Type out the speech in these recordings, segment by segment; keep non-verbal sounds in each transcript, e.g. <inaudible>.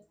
He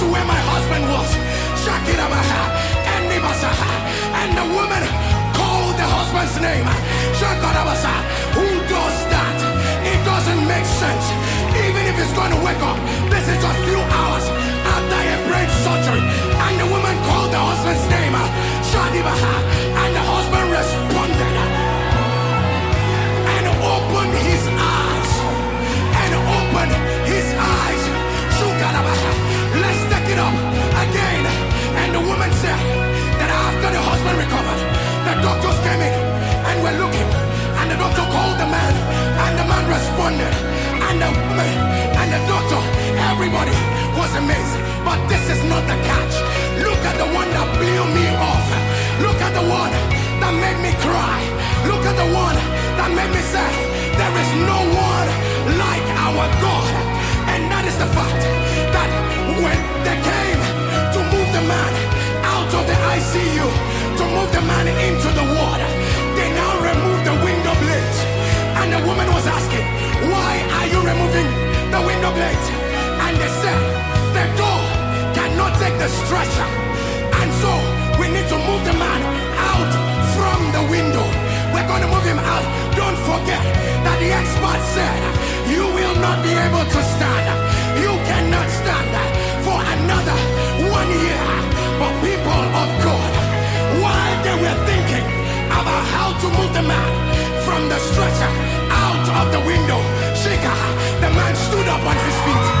to where my husband was. Shakirabaha, and Nibasa. the woman called the husband's name. Shakarabasa. Who does that? It doesn't make sense. Even if it's going to wake up, this is just a few hours after a brain surgery. And the woman called the husband's name. Shadibaha. And the husband responded and opened his eyes. And opened his eyes. Shukarabaha. Woman said that after the husband recovered, the doctors came in and were looking. And the doctor called the man, and the man responded. And the woman and the doctor, everybody was amazed. But this is not the catch. Look at the one that blew me off. Look at the one that made me cry. Look at the one that made me say, There is no one like our God. And that is the fact that when they came to move the man of the ICU, to move the man into the water, they now remove the window blades. And the woman was asking, Why are you removing the window blades? And they said, The door cannot take the stretcher. And so we need to move the man out from the window. We're going to move him out. Don't forget that the expert said, You will not be able to stand. You cannot stand for another one year. But people of God, while they were thinking about how to move the man from the stretcher out of the window, Shika, the man stood up on his feet.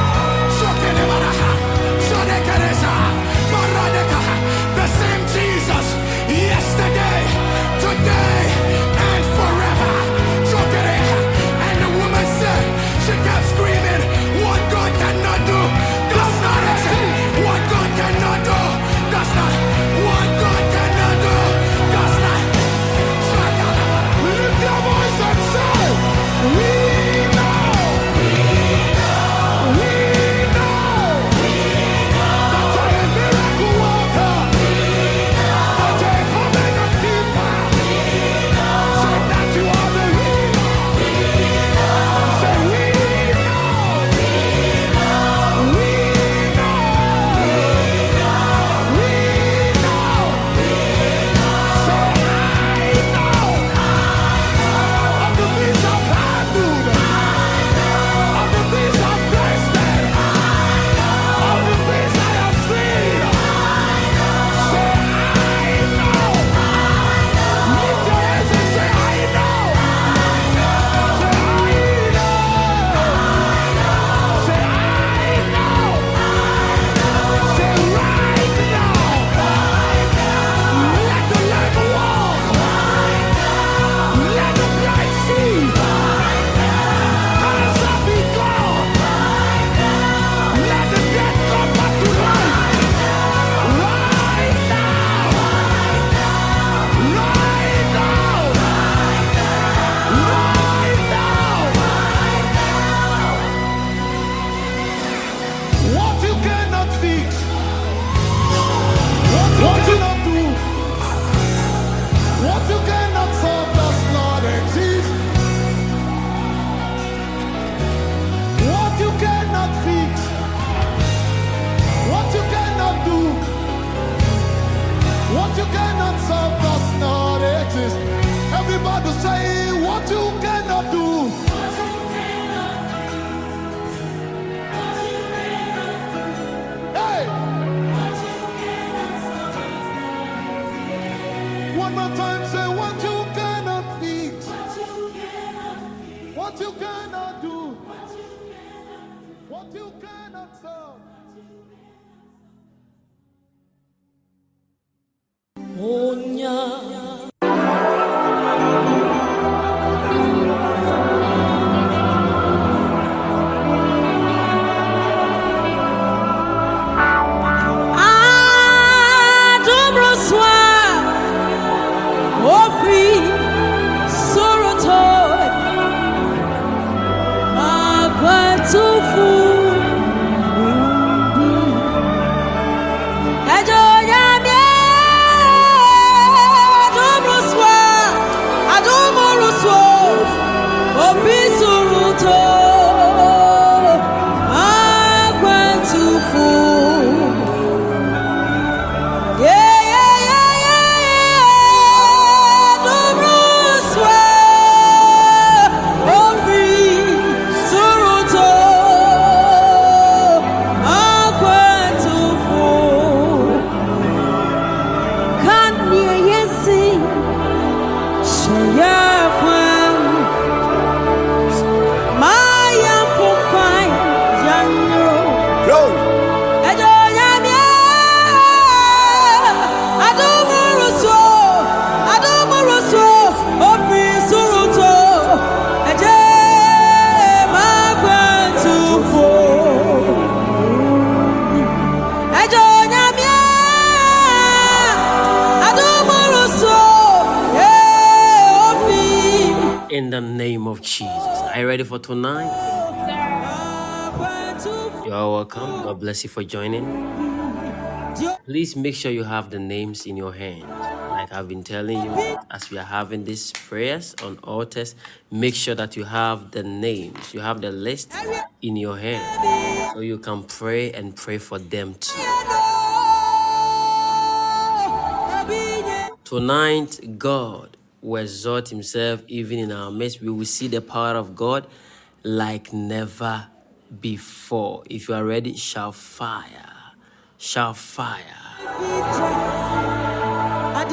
Ready for tonight? You are welcome. God bless you for joining. Please make sure you have the names in your hand. Like I've been telling you, as we are having these prayers on altars, make sure that you have the names, you have the list in your hand so you can pray and pray for them too. Tonight, God will exalt Himself even in our midst. We will see the power of God like never before. If you are ready, shall fire, shall fire. Ade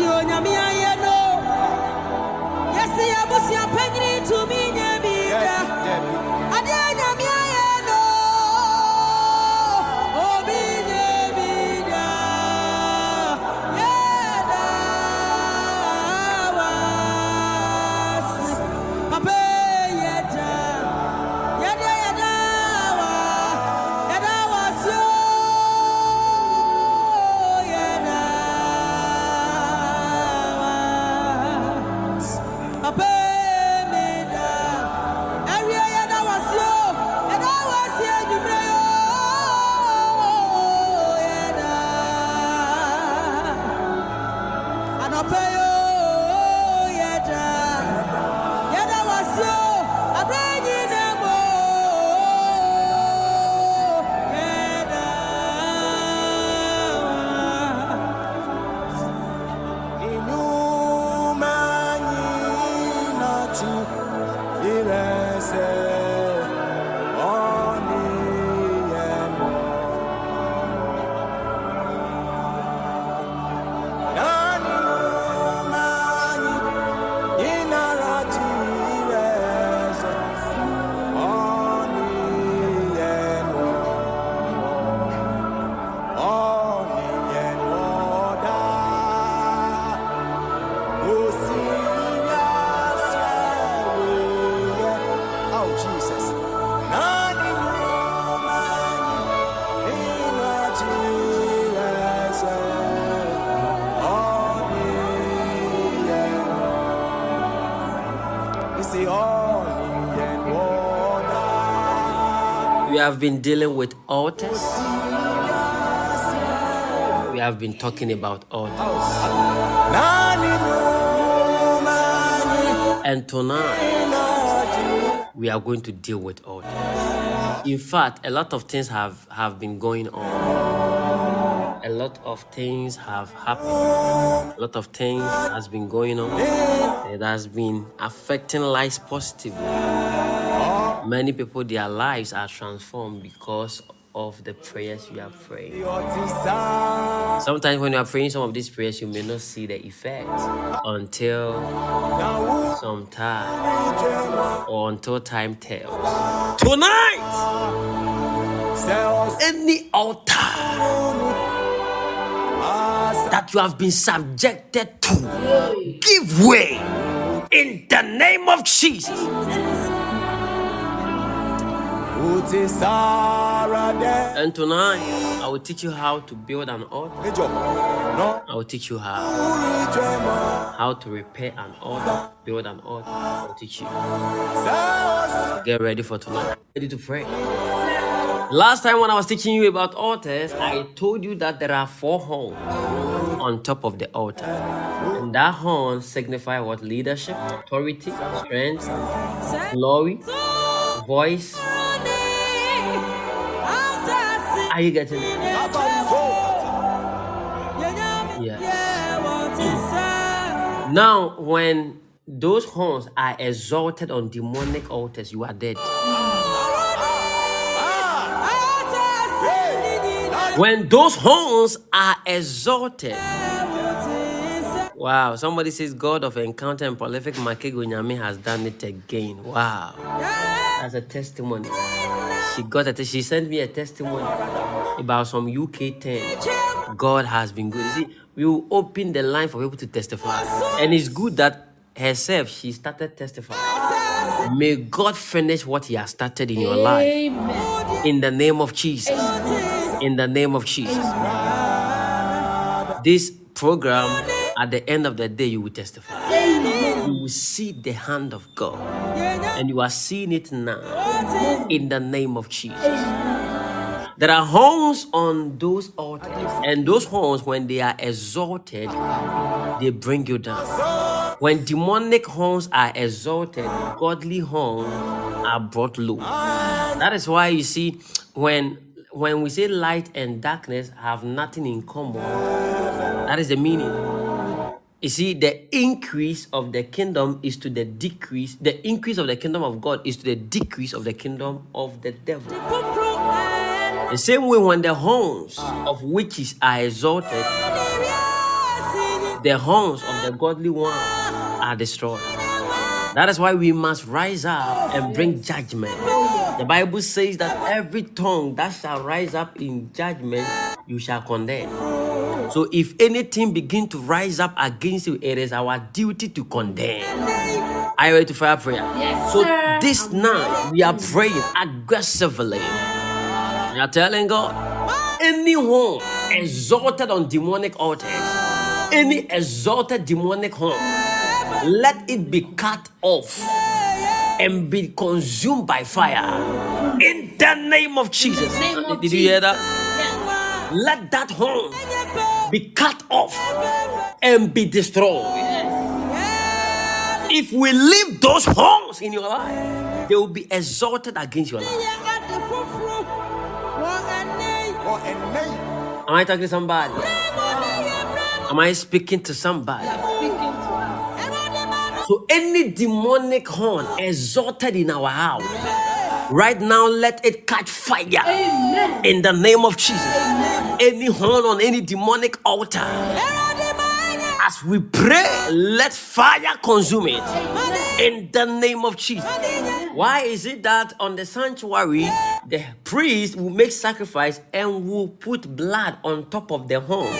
have been dealing with altars. We have been talking about altars. And tonight, we are going to deal with altars. In fact, a lot of things have, have been going on. A lot of things have happened. A lot of things has been going on. It has been affecting lives positively. Many people, their lives are transformed because of the prayers you are praying. Sometimes when you are praying some of these prayers, you may not see the effect until some time or until time tells. Tonight, any altar that you have been subjected to, give way in the name of Jesus. Uti sara de. And tonight, I will teach you how to build an altar. No. I will teach you how how to repair an altar, build an altar. I will teach you. Get ready for tonight. Ready to pray. Last time when I was teaching you about altars, I told you that there are four horns on top of the altar. And that horn signify what? Leadership, authority, strength, glory, voice. Are you getting it? Yes. Now, when those horns are exalted on demonic altars, you are dead. When those horns are exalted Wow. Somebody says God of Encounter and Prolific Makego Nyame has done it again. Wow. As a testimony. She got a she sent me a testimony about some UK 10. God has been good. You see, we will open the line for people to testify. And it's good that herself she started testifying. May God finish what He has started in your life. In the name of Jesus. In the name of Jesus. This program, at the end of the day, you will testify. You will see the hand of God. And you are seeing it now. In the name of Jesus. There are horns on those altars. And those horns, when they are exalted, they bring you down. When demonic horns are exalted, godly horns are brought low. That is why you see when when we say light and darkness have nothing in common, that is the meaning. You see, the increase of the kingdom is to the decrease. The increase of the kingdom of God is to the decrease of the kingdom of the devil. The same way, when the horns of witches are exalted, the horns of the godly one are destroyed. That is why we must rise up and bring judgment. The Bible says that every tongue that shall rise up in judgment, you shall condemn. So if anything begin to rise up against you, it is our duty to condemn. Are you ready to fire prayer? Yes, so sir. this night we are praying aggressively. We are telling God, anyone exalted on demonic altars, any exalted demonic home, let it be cut off and be consumed by fire. In the name of Jesus. name of Did you hear that? Yes. Let that horn be cut off and be destroyed. If we leave those horns in your life, they will be exalted against your life. Am I talking to somebody? Am I speaking to somebody? So any demonic horn exalted in our house, right now let it catch fire Amen. in the name of Jesus. Any horn on any demonic altar, as we pray, let fire consume it in the name of Jesus. Why is it that on the sanctuary the priest will make sacrifice and will put blood on top of the horn?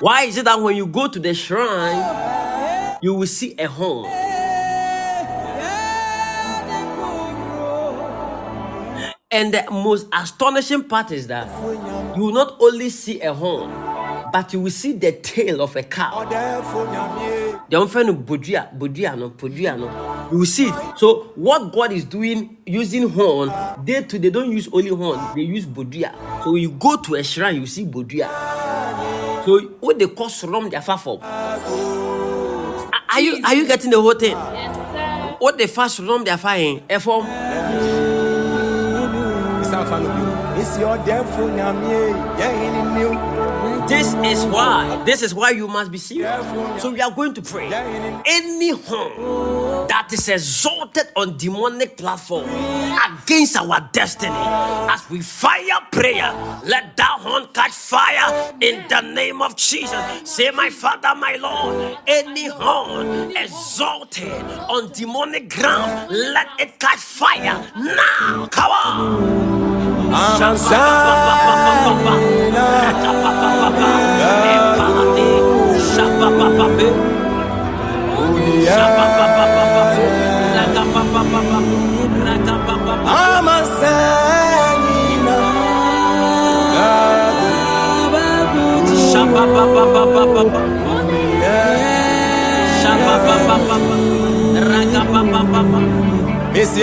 Why is it that when you go to the shrine, you will see a horn? And the most astonishing part is that you will not only see a horn, but you will see the tail of a cow. The unfair no bodua, bodua no, bodua no. You will see it. So what God is doing using horn, they too they don't use only horn, they use bodua. So you go to a shrine, you see bodua. So what they call from their far for. Are you are you getting the whole thing? Yes, sir. What they fast from their fire, a form. Family. It's your therefore, Nyame. Yeah, in new. This is why. This is why you must be serious. So we are going to pray. Any horn that is exalted on demonic platform against our destiny, as we fire prayer, let that horn catch fire in the name of Jesus. Say, my Father, my Lord, any horn exalted on demonic ground, let it catch fire now. Come on.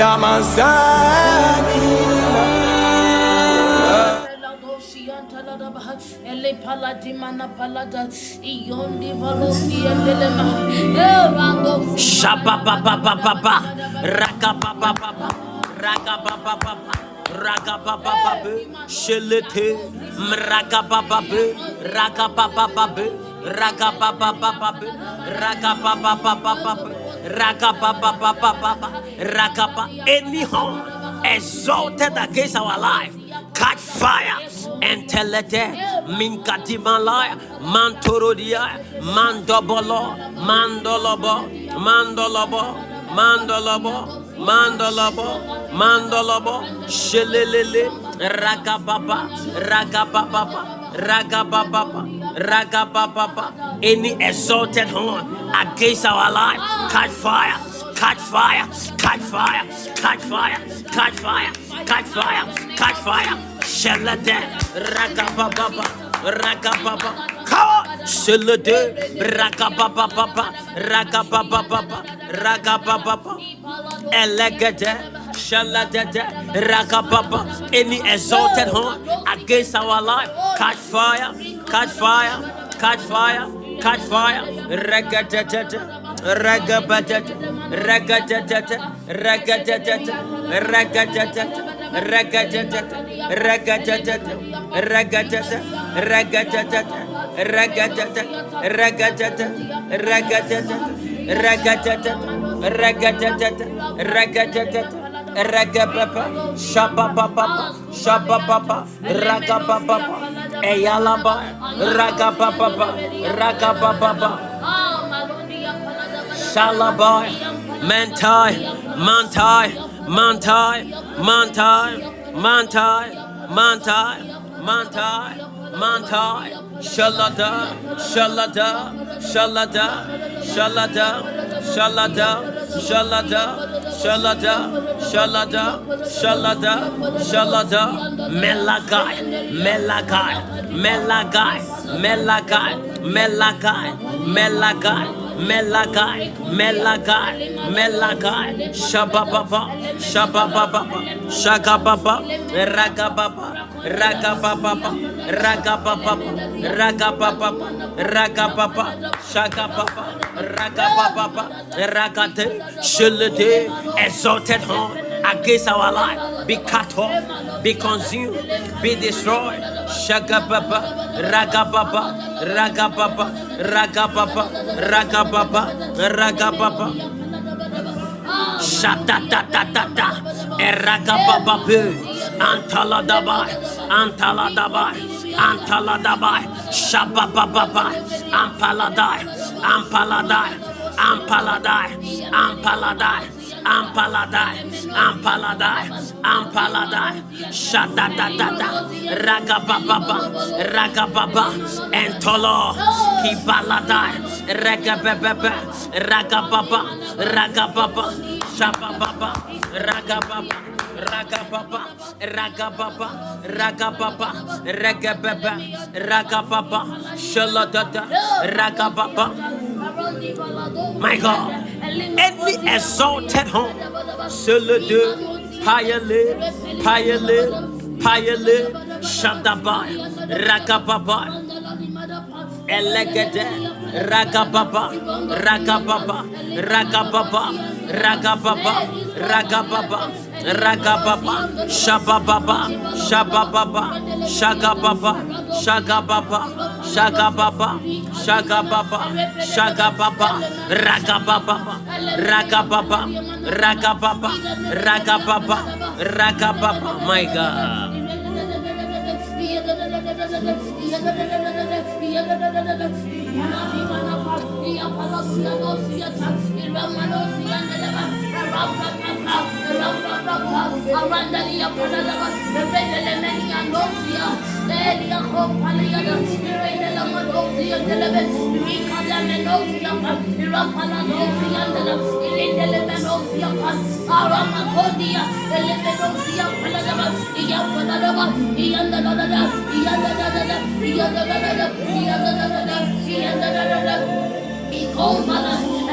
I'm a Sanina. It's your Ele paladimana palada iyondi valosi elelema erando Shabababababa, ragabababa, ragabababa, ragababababe, shelete, mragabababe, ragababababe, ragababababe, ragababababe, ragababababe, ragaba. Any horn exalted against our life, catch fire. Entelete minkatimalaya mantorodia mandobolo mandolobo mandolobo mandolobo mandolobo mandolobo. Shelelele ragababa ragababa ragababa ragababa. Any exalted horn against our life catch fire catch fire, catch fire, catch fire, catch fire, catch fire, catch fire. Shelade, ragababa, ragababa, come Shelade, ragababa, ragababa, ragababa, elegade. Shaladada, Rakababa, any exalted horn against our life, catch fire, catch fire, catch fire, catch fire, Regadada, Ragabadata, Ragadata, Ragadata, Ragadata, Ragadata, Ragadata, Ragadata, Ragadata, Ragadata, Ragadata, Ragadata, Ragadata, Ragadata, Ragadata, Ragababa, Shabababa, Shabababa, Ragababa, Eyalaba, Ragababa, Ragababa, Shalabai, Mantai, Mantai, Mantai, Mantai, Mantai, Mantai, Mantai, Mantai, Shalada, Shalada, Shalada, Shalada, Shalada, Shalada, Shalada, Shalada, Shalada, Shalada, Melagai, Melagai, Melagai, Melagai, Melagai, Melagai. Melagai, Melagai, Melagai, Shabababa, Shabababa, Shagababa, Ragababa, Ragababa, Ragababa, Ragababa, Ragababa, Shagababa, Ragababa, Ragate, Shilade, exalted horn against our life, be cut off, be consumed, be destroyed. Shagababa, Ragababa, Ragababa, Ragababa, Ragababa, Ragababa. Shatatatata, Eragabababu, Antaladabai, Antaladabai, Antaladabai, Shabababai, Ampaladai, Ampaladai, Ampaladai, Ampaladai, Ampaladai, Ampaladai, Ampaladai, Shadadadada, Ragababa, Ragababa, Entolo, Kibaladai, Ragababa, Ragababa, Ragababa, Shabababa, Ragababa. Ragababa, Ragababa, Ragababa, Ragababa, Ragababa, Shaladada, Ragababa. My God, any exalted home, Suludu, Payale, Payale, Payale, Shadabai, Ragababai, Elegede, Ragababa, Ragababa, Ragababa, Ragababa, Ragababa, Ragababa, Shabababa, Shabababa, Shagababa, Shagababa, Shagababa, Shagababa, Shagababa, Ragababa, Ragababa, Ragababa, Ragababa, Ragababa, my God. Iramanosia, Arandali Apanada, the Benelemania Noxia, Elia Hopalia, the Spirit Elamanoxia, the Levin, Rika Lamenoxia, Irapalanoxia, the Ilindelemenoxia, Aramakodia, the Lemenoxia, Paladava, Iapanadava, Iandadada, Iandadada, Iandadada, Iandadada, Iandadada, Iandadada, Iandadada, Iandadada,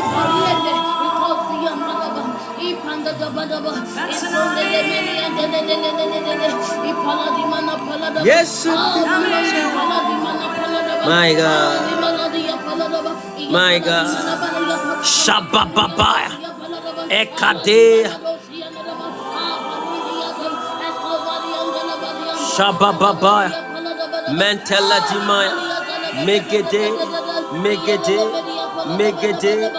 Yes. İpala. My God. My God. Shabababaya. Ekade. Shabababaya. Mentela dimaya. Megade. Megade. Megede.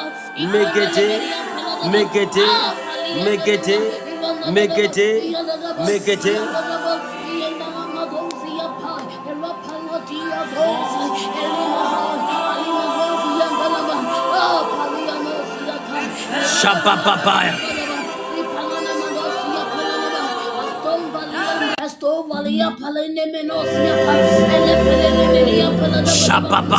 Megede. Megede. Make it, make it, make it. Shabba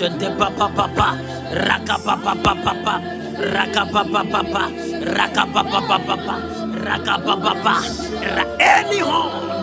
shente pa pa pa pa raka pa pa pa pa pa raka pa pa pa pa raka pa pa pa pa pa raka pa pa pa any horn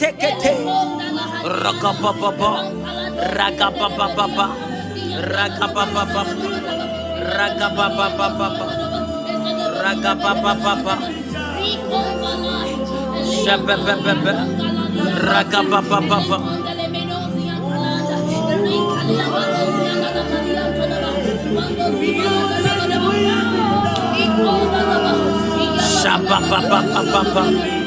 tekete. Rakapapapa rakapapapa rakapapapa rakapapapa rakapapapa shapepepepe rakapapapa Shabba, ba, ba, ba, ba, ba.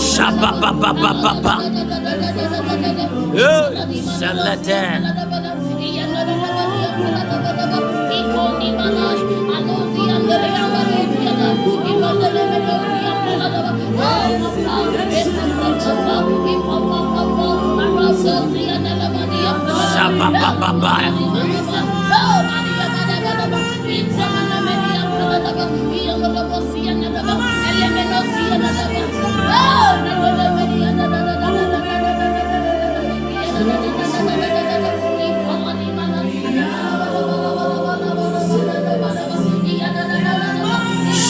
Shabababababa. Salatan. Oh,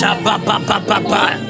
Shabba ba ba ba ba.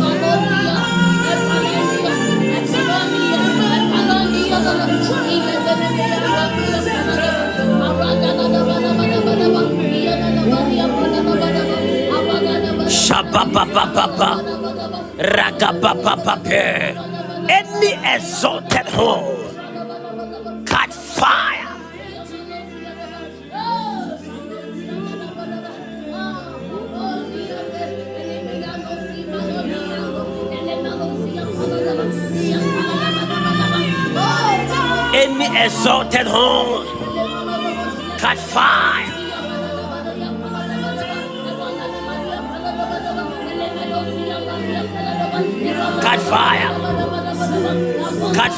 Any exalted home, catch fire. Any exalted home.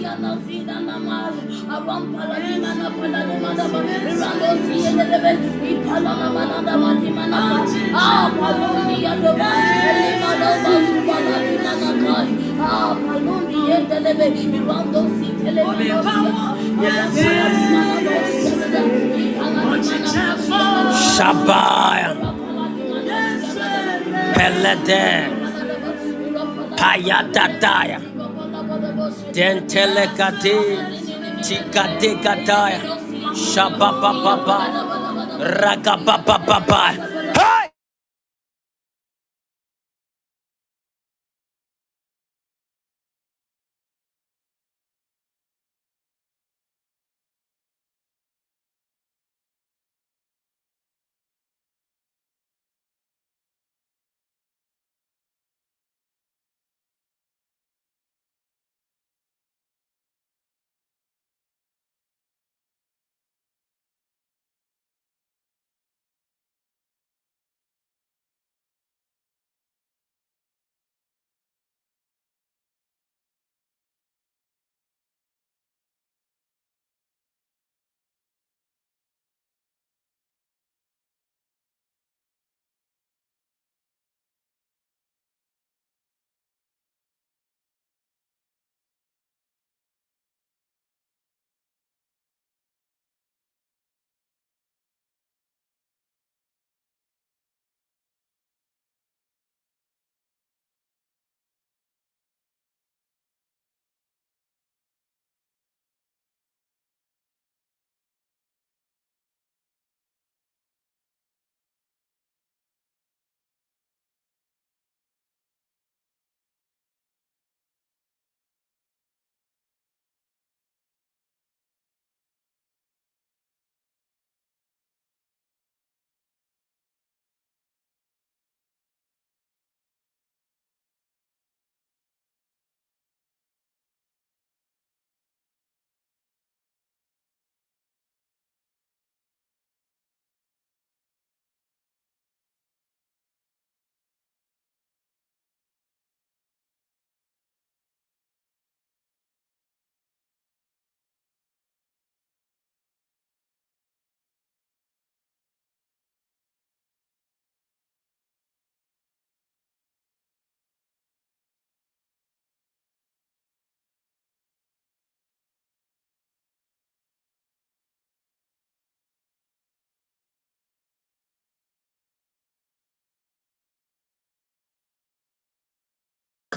Yana zina mama, aram yes. Dentele kate, tikate kataya, shababababa, ragababababa.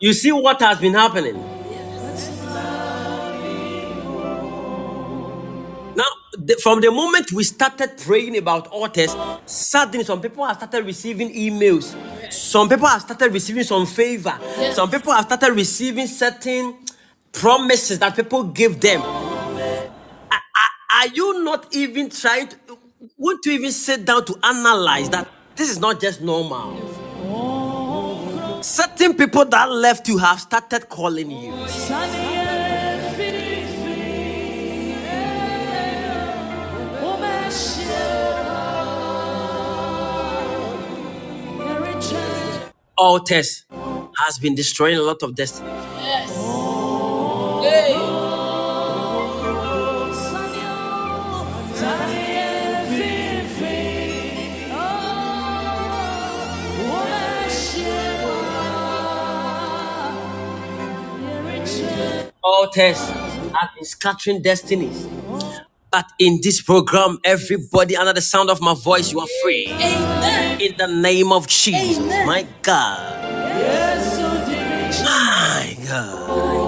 You see what has been happening? Now, the, from the moment we started praying about altars, suddenly some people have started receiving emails. Some people have started receiving some favor. Some people have started receiving certain promises that people give them. Are, are- are you not even trying to, won't you even sit down to analyze that this is not just normal? Certain people that left you have started calling you. Altars has been destroying a lot of destiny. Altars have been scattering destinies. But in this program, everybody under the sound of my voice, you are free. Amen. In the name of Jesus. Amen. My God. My God.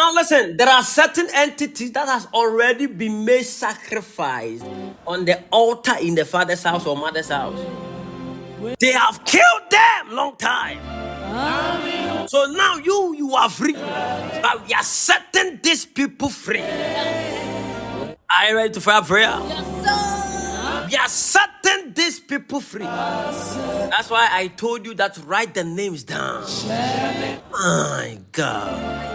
Now listen, there are certain entities that has already been made sacrificed on the altar in the father's house or mother's house. They have killed them long time. So now you you are free. But we are setting these people free. Are you ready to fire prayer? We are setting these people free. That's why I told you that write the names down. My God.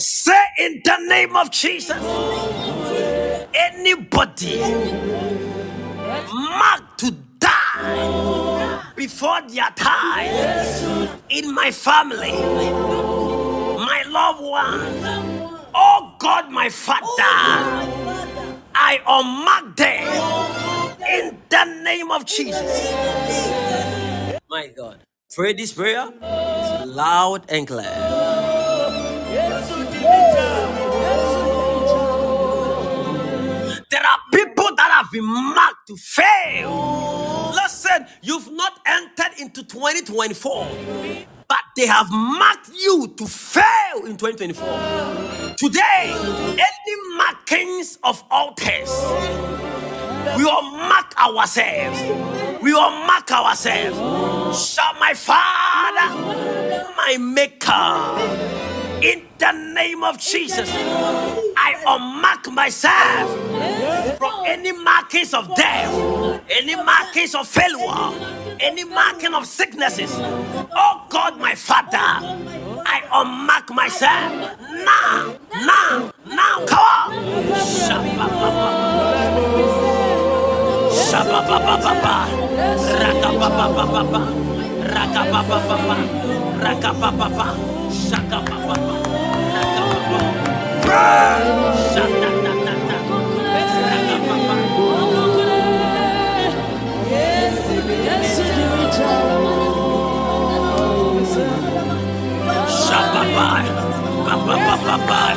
Say in the name of Jesus. Anybody marked to before their time in my family, my loved one, oh God, my Father, I unmark them in the name of Jesus. My God. Pray this prayer loud and clear. There are people that have been marked to fail. Listen, you've not entered into 2024, but they have marked you to fail in 2024. Today, any markings of altars, we will mark ourselves. We will mark ourselves. Shall my Father, my Maker, in the name of Jesus, I unmark myself from any markings of death, any markings of failure, any marking of sicknesses. Oh God, my Father, I unmark myself now, now, now. Come on. Shaka-da-da-da. Shababai, Kabababai,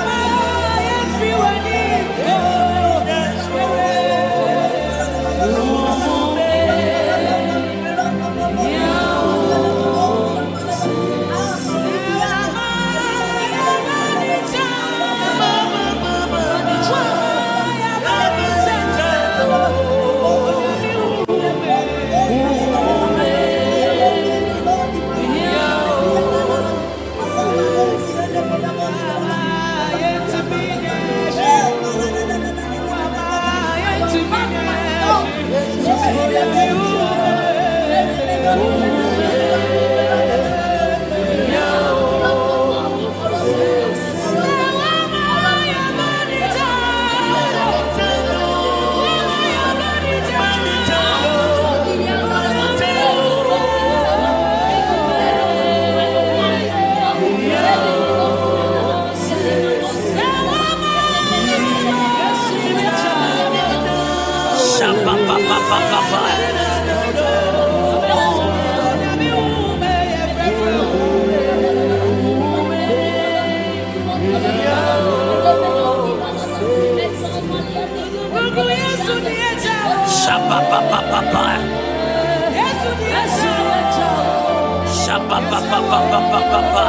Raka pa pa pa pa pa.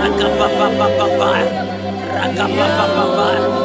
Raka pa pa pa pa.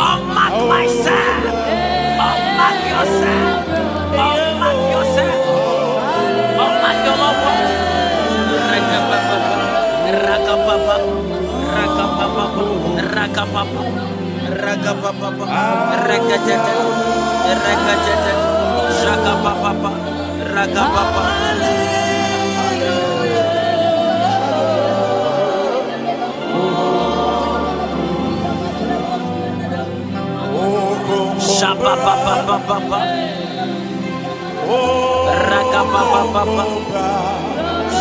Unmark myself! Unmark yourself! Rakapapa, rakapapa, rakapapa, rakapapa, rakatete, rakatete, rakapapa, rakapapa. Shaba ba ba ba ba ba. Raka ba ba ba ba.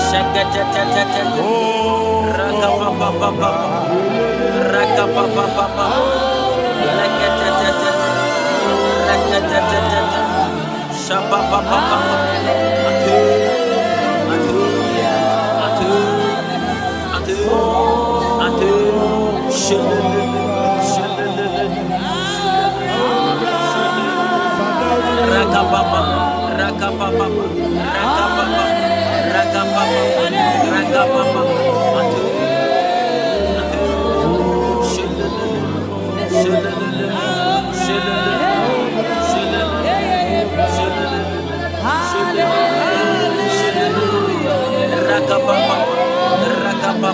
Shaka cha cha cha cha. Rakababa, rakababa, rakababa, rakababa.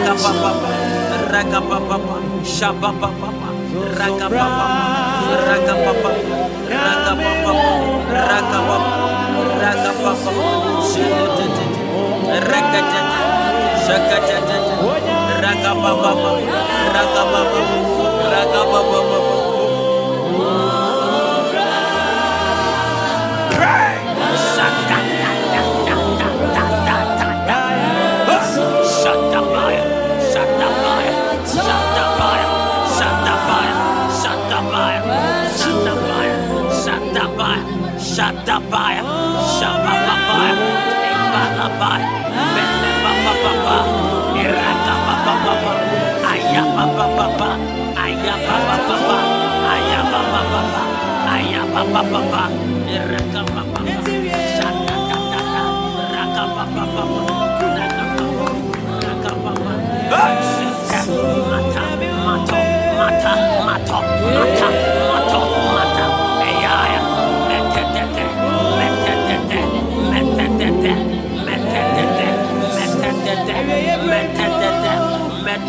Rakababa, Rakababa, Rakababa, Rakababa. Shatabaya, Shababaya, Ebalabaya, Belebababa, Irakabababa, Ayabababa, Ayabababa, Ayabababa, Ayabababa, Irakabababa, Shatatata, Rakabababa, Rakababa, Mata, Mato, Mata, Mato, Mata, Mato, Mata,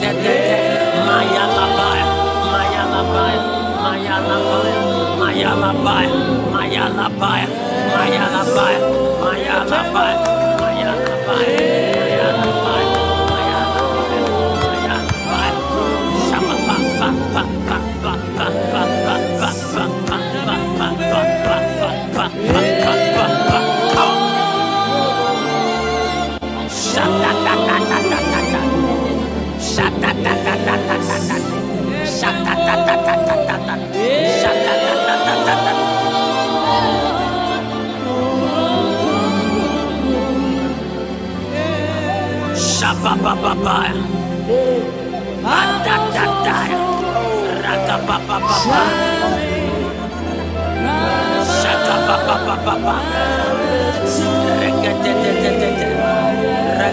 Maya Labaya, Maya Labaya, Maya Labaya, Maya Labaya, Maya Labaya, Maya Labaya, Maya Labaya, Maya Labaya. Yeah.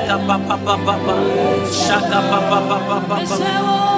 Shaka ba ba ba ba ba, shaka ba ba ba ba ba ba.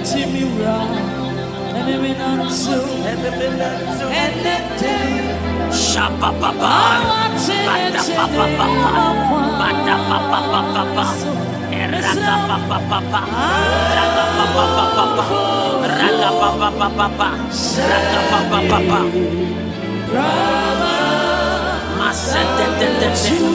empty me round. Enemy not so, enemy not and then day. Shabba baba, bada baba baba, bada baba baba baba, rada baba baba, rada baba baba baba, rada baba baba baba, rada baba baba. Brother, my son, that that that that.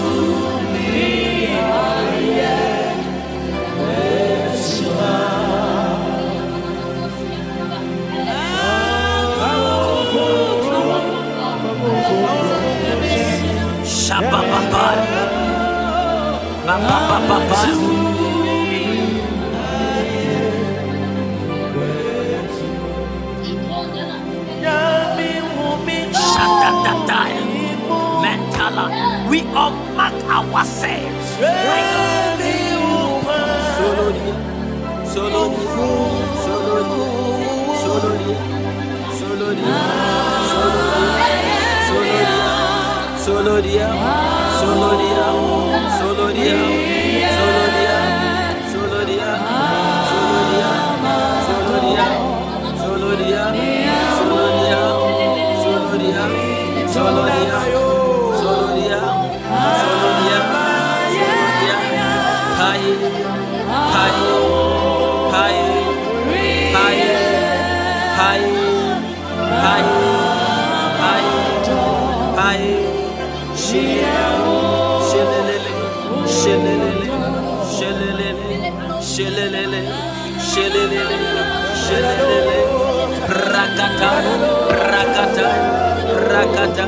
Solodia. Solodia. Solodia. Solodia. Solodia. Solodia. Solodia. Solodia. Solodia. Solodia. Solodia. Solodia. Solodia. Solodia. Solo Dios. shililili, shililili, shililili, rakata, rakata, rakata,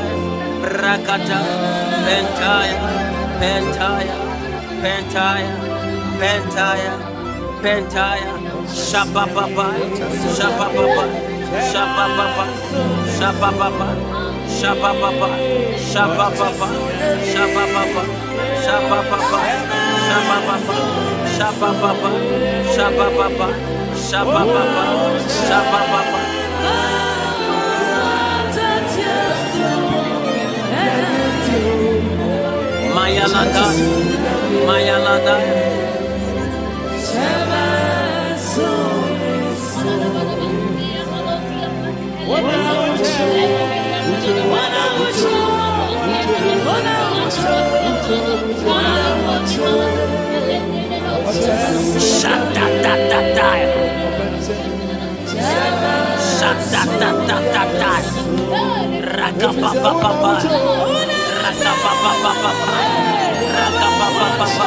rakata, pentaya, pentaya, pentaya, pentaya, pentaya, shabababa, shabababa, shabababa, shabababa, shabababa, shabababa, shabababa, shabababa, shabababa. Shaba Baba, Shaba Baba, Shaba Baba, Shaba Baba. Mayalada, Mayalada. Shut that that that die. Shut that that that that die. Raka ba ba ba ba. Raka ba ba ba ba. Raka ba ba ba ba.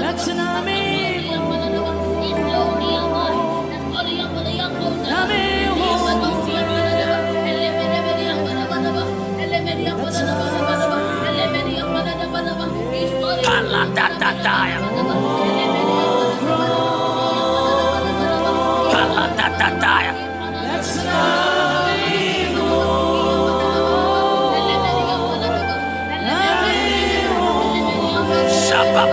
That's an army. Kalanda Shataya. Shapa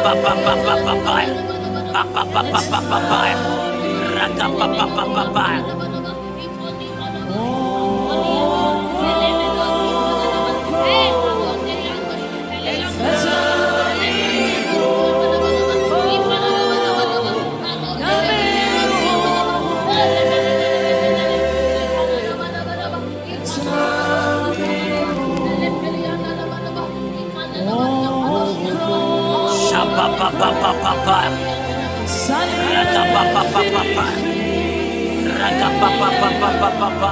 papa papa papa papa papa papa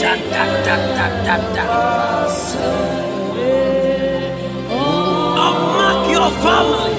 Shanta your family.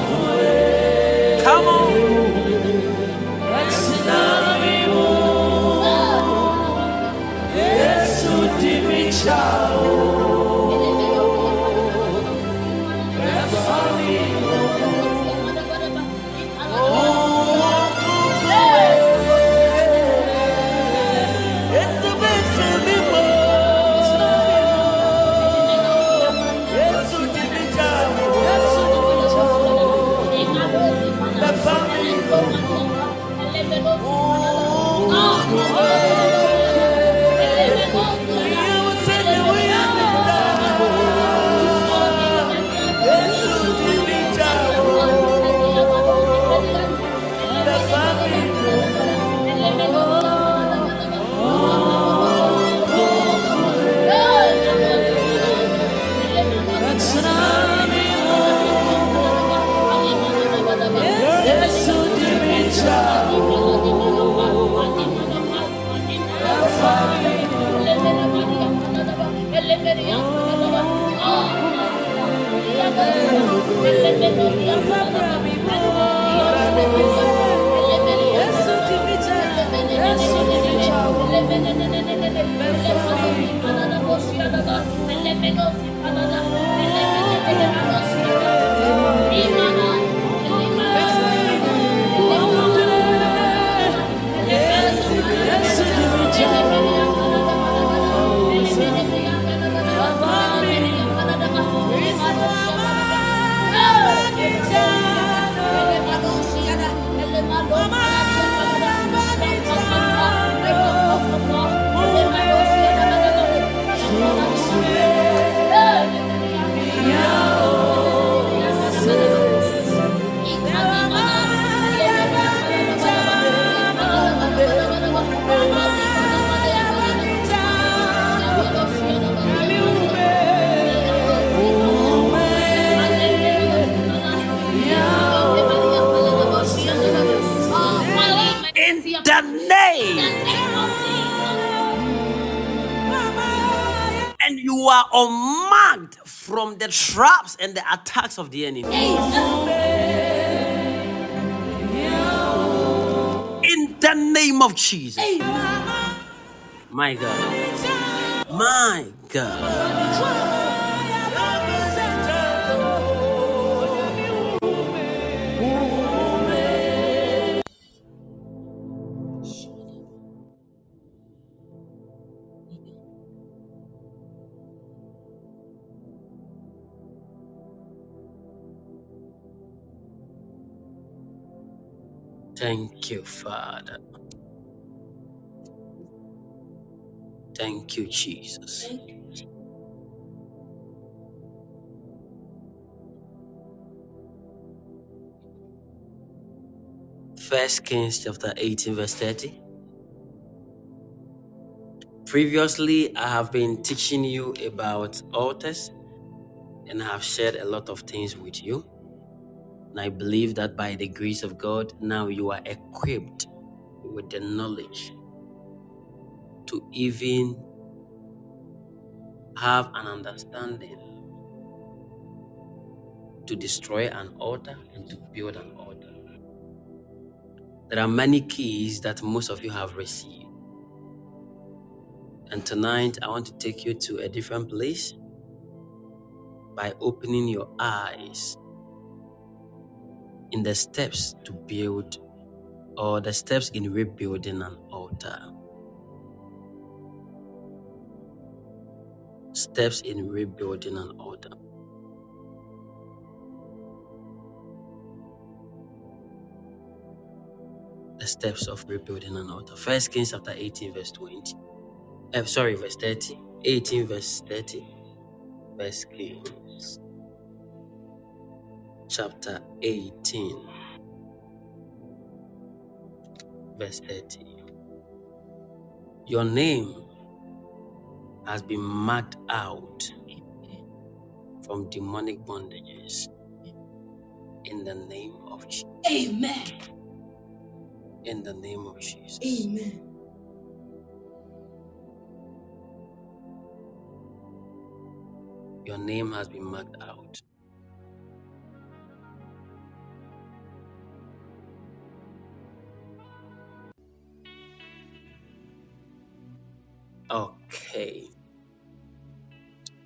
맞아. The traps and the attacks of the enemy. In the name of Jesus. My God. My God. Thank you, Father. Thank you, Jesus. First Kings chapter 18, verse 30. Previously, I have been teaching you about altars and I have shared a lot of things with you. And I believe that by the grace of God, now you are equipped with the knowledge to even have an understanding to destroy an altar and to build an altar. There are many keys that most of you have received. And tonight, I want to take you to a different place by opening your eyes in the steps to build or the steps in rebuilding an altar. Steps in rebuilding an altar. The steps of rebuilding an altar. First Kings chapter 18, verse 20. Uh, sorry, verse 30. 18, verse 30. First Kings chapter 18, verse 30. Your name has been marked out from demonic bondages in the name of Jesus. Amen. In the name of Jesus. Amen. Your name has been marked out. Okay.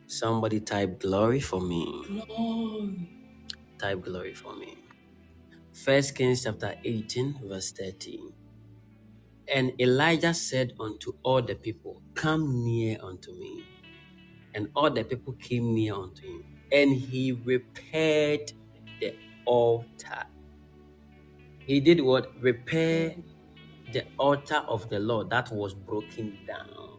Somebody type glory for me. Type glory for me. First Kings chapter 18, verse 13. And Elijah said unto all the people, Come near unto me. And all the people came near unto him. And he repaired the altar. He did what? Repair the altar of the Lord that was broken down.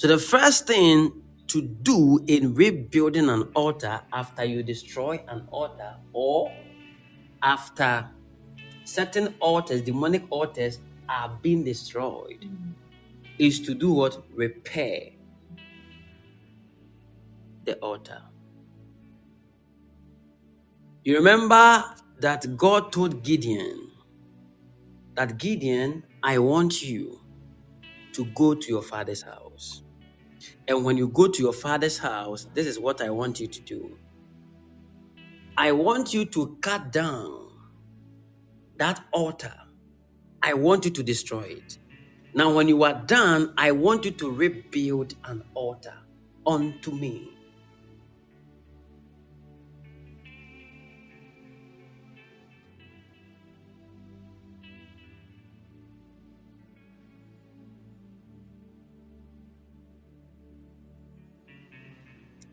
So the first thing to do in rebuilding an altar after you destroy an altar or after certain altars, demonic altars are being destroyed, mm. is to do what? Repair the altar. You remember that God told Gideon that Gideon, I want you to go to your father's house. And when you go to your father's house, this is what I want you to do. I want you to cut down that altar. I want you to destroy it. Now, when you are done, I want you to rebuild an altar unto me.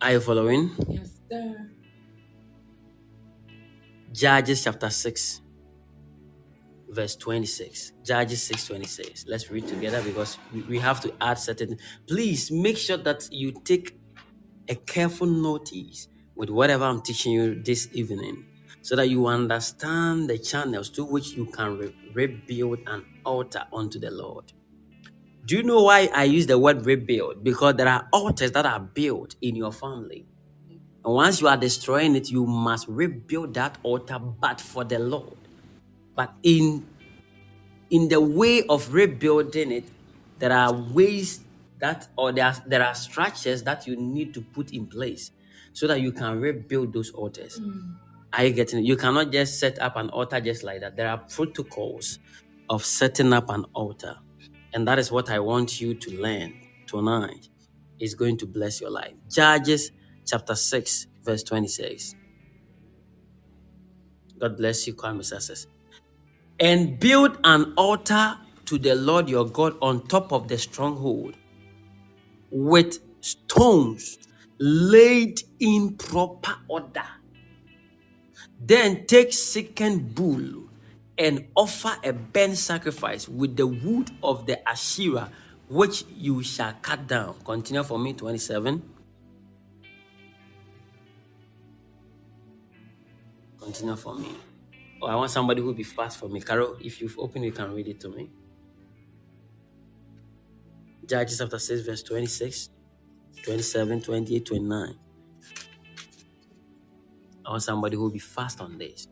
Are you following? Yes, sir. Judges chapter 6, verse 26. Judges 6 26. Let's read together because we, we have to add certain. Please make sure that you take a careful notice with whatever I'm teaching you this evening so that you understand the channels through which you can re- rebuild an altar unto the Lord. Do you know why I use the word rebuild? Because there are altars that are built in your family. And once you are destroying it, you must rebuild that altar, but for the Lord. But in in the way of rebuilding it, there are ways that or there are, there are structures that you need to put in place so that you can rebuild those altars. Hmm. Are you getting it? You cannot just set up an altar just like that. There are protocols of setting up an altar. And that is what I want you to learn tonight. Is going to bless your life. Judges chapter 6, verse 26. God bless you, Kwame Success. And build an altar to the Lord your God on top of the stronghold with stones laid in proper order. Then take second bull and offer a burnt sacrifice with the wood of the Asherah, which you shall cut down. Continue for me, 27. Continue for me. Oh, I want somebody who will be fast for me. Carol, if you've opened, you can read it to me. Judges chapter 6, verse 26, 27, 28, 29. I want somebody who will be fast on this.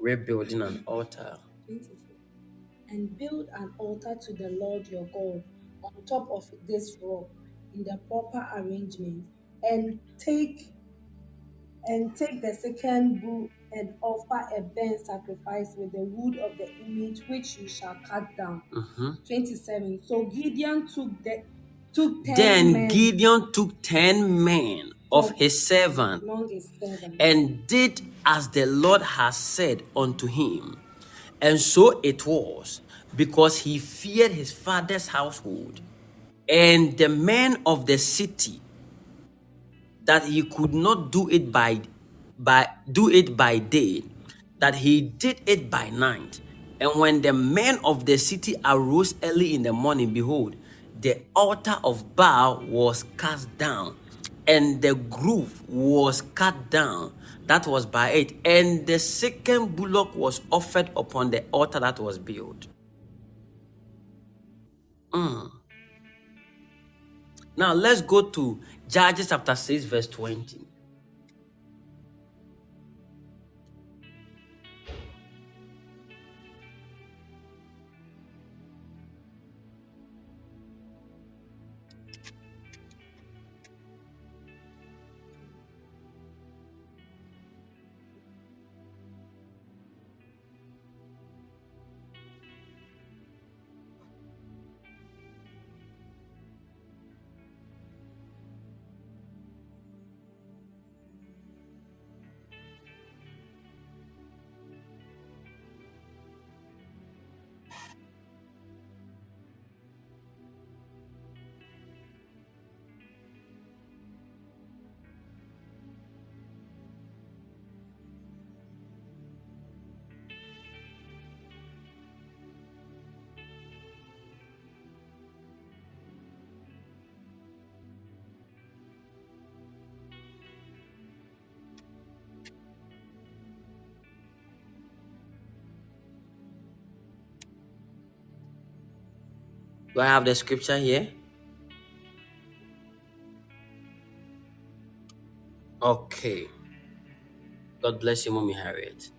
Rebuilding an altar. 26. And build an altar to the Lord your God on top of this rock in the proper arrangement, and take and take the second bull and offer a burnt sacrifice with the wood of the image which you shall cut down. Mhm. 27. So Gideon took the took ten Then men Gideon took ten men of his servant among his servants. and did as the Lord has said unto him. And so it was, because he feared his father's household and the men of the city, that he could not do it by, by do it by day, that he did it by night. And when the men of the city arose early in the morning, behold, the altar of Baal was cast down, and the groove was cut down. That was by it. And the second bullock was offered upon the altar that was built. Mm. Now let's go to Judges chapter 6, verse 20. Do I have the scripture here? Okay. God bless you, Mommy Harriet.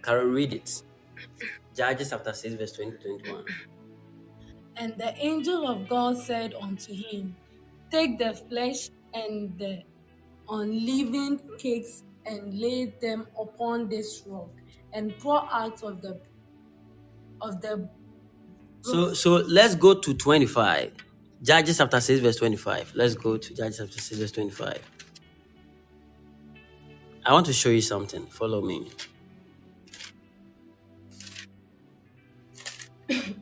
Carol, read it. Judges chapter 6, verse 20 21. And the angel of God said unto him, Take the flesh and the unleavened cakes and lay them upon this rock, and pour out of the of the So mm. so let's go to 25. Judges chapter 6, verse 25. Let's go to Judges chapter 6, verse 25. I want to show you something. Follow me. <coughs>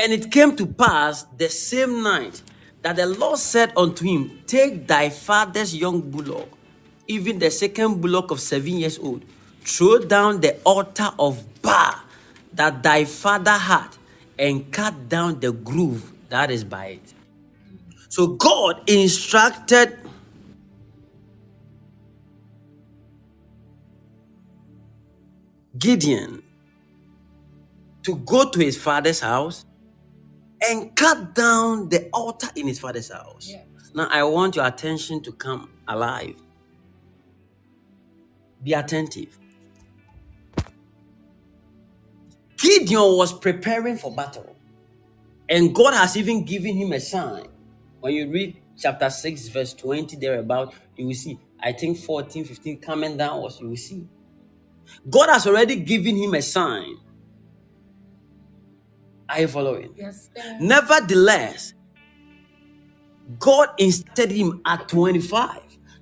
And it came to pass the same night that the Lord said unto him, Take thy father's young bullock, even the second bullock of seven years old, throw down the altar of Baal that thy father had, and cut down the groove that is by it. So God instructed Gideon to go to his father's house and cut down the altar in his father's house. Yeah. Now, I want your attention to come alive. Be attentive. Gideon was preparing for battle. And God has even given him a sign. When you read chapter 6, verse 20, thereabout, you will see. I think 14, 15 coming downwards, you will see. God has already given him a sign. Are you following? Yes, sir. Nevertheless, God instructed him at 25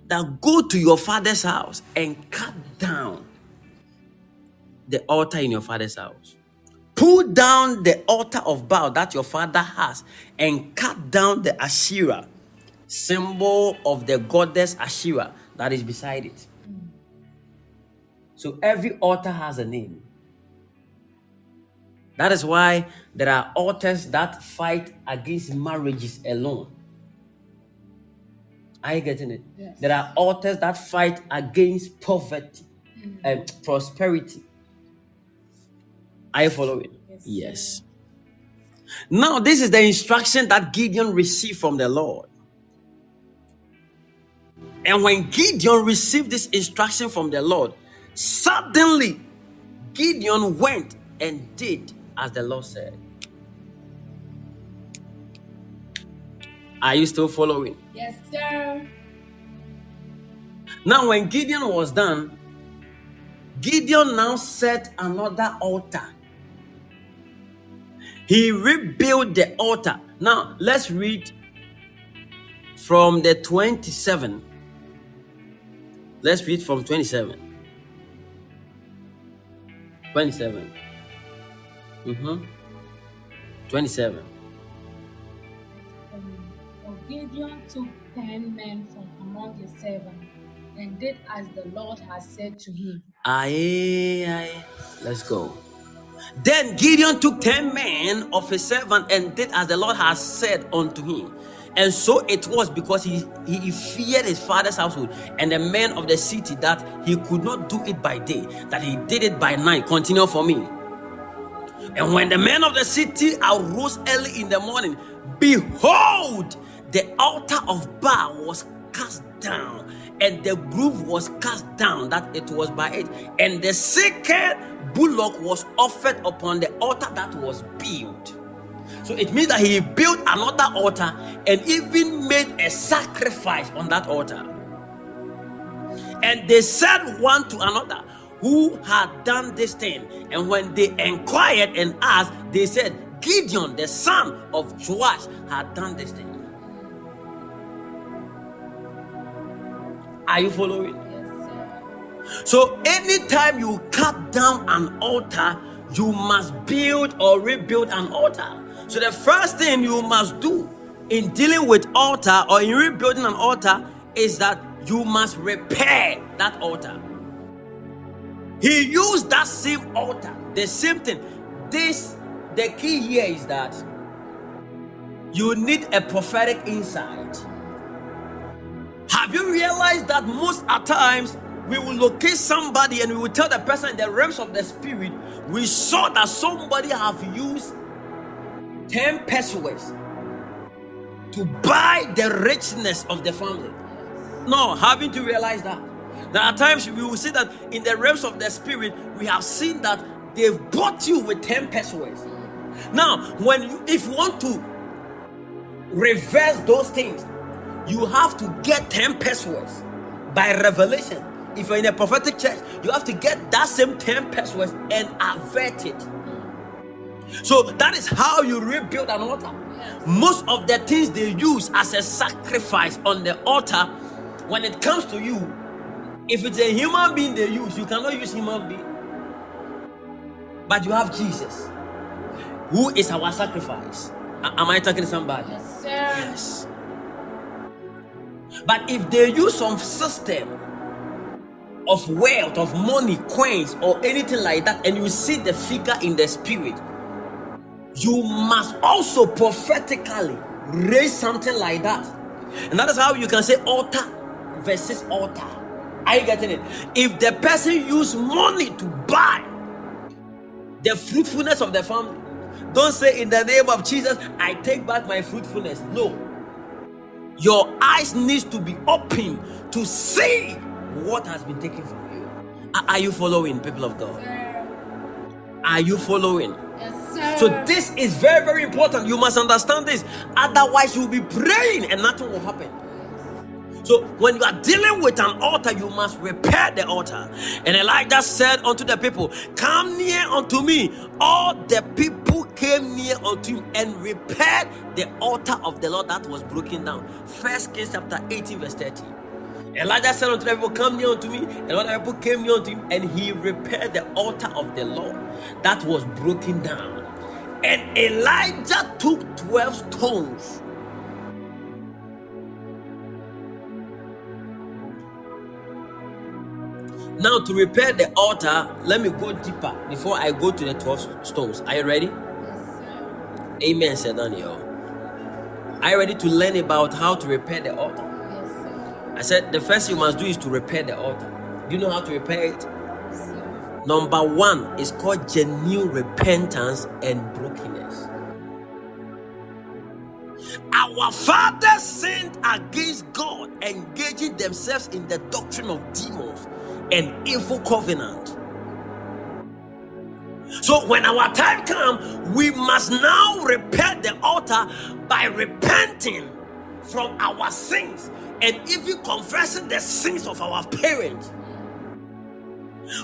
that go to your father's house and cut down the altar in your father's house. Pull down the altar of Baal that your father has and cut down the Asherah, symbol of the goddess Asherah that is beside it. So every altar has a name. That is why there are altars that fight against marriages alone. Are you getting it? Yes. There are altars that fight against poverty and prosperity. Are you following? Yes, yes. Now, this is the instruction that Gideon received from the Lord. And when Gideon received this instruction from the Lord, suddenly Gideon went and did as the Lord said. Are you still following? Yes, sir. Now, when Gideon was done, Gideon now set another altar. He rebuilt the altar. Now, let's read from the 27. Let's read from 27. 27. Mm-hmm. 27. Um, Gideon took ten men from among his servants and did as the Lord had said to him. Aye, aye. Let's go. Then Gideon took ten men of his servant and did as the Lord has said unto him. And so it was because he, he feared his father's household and the men of the city that he could not do it by day, that he did it by night. Continue for me. And when the men of the city arose early in the morning, behold, the altar of Baal was cast down, and the groove was cast down, that it was by it. And the second bullock was offered upon the altar that was built. So it means that he built another altar and even made a sacrifice on that altar. And they said one to another, Who had done this thing? And when they inquired and asked, they said, Gideon, the son of Joash, had done this thing. Are you following? Yes. So anytime you cut down an altar, you must build or rebuild an altar. So the first thing you must do in dealing with altar or in rebuilding an altar is that you must repair that altar. He used that same altar, the same thing. This the key here is that you need a prophetic insight. Have you realized that most at times we will locate somebody and we will tell the person in the realms of the spirit, we saw that somebody have used 10 pesos to buy the richness of the family. No, having to realize that. There are times we will see that in the realms of the spirit, we have seen that they've bought you with 10 pesos. Now, when you, if you want to reverse those things, you have to get 10 pesos by revelation. If you're in a prophetic church, you have to get that same 10 pesos and avert it. So that is how you rebuild an altar. Most of the things they use as a sacrifice on the altar, when it comes to you, if it's a human being they use, you cannot use human being. But you have Jesus, who is our sacrifice. Am I talking to somebody? Yes, sir. Yes. But if they use some system of wealth, of money, coins, or anything like that, and you see the figure in the spirit, you must also prophetically raise something like that. And that is how you can say altar versus altar. Are you getting it? If the person use money to buy the fruitfulness of the family, don't say in the name of Jesus, I take back my fruitfulness. No. Your eyes needs to be open to see what has been taken from you. Are- you following, people of God? Sir. Are you following? Yes, sir. So this is very, very important. You must understand this. Otherwise, you'll be praying and nothing will happen. So when you are dealing with an altar, you must repair the altar. And Elijah said unto the people, Come near unto me. All the people came near unto him and repaired the altar of the Lord that was broken down. First Kings chapter 18, verse 30. Elijah said unto the people, Come near unto me. And all the people came near unto him, and he repaired the altar of the Lord that was broken down. And Elijah took 12 stones Now, to repair the altar, let me go deeper before I go to the 12 stones. Are you ready? Amen, said Daniel. Are you ready to learn about how to repair the altar? I said the first you must do is to repair the altar. Do you know how to repair it? Number one is called genuine repentance and brokenness. Our fathers sinned against God, engaging themselves in the doctrine of demons and evil covenant. So when our time comes, we must now repair the altar by repenting from our sins and even confessing the sins of our parents.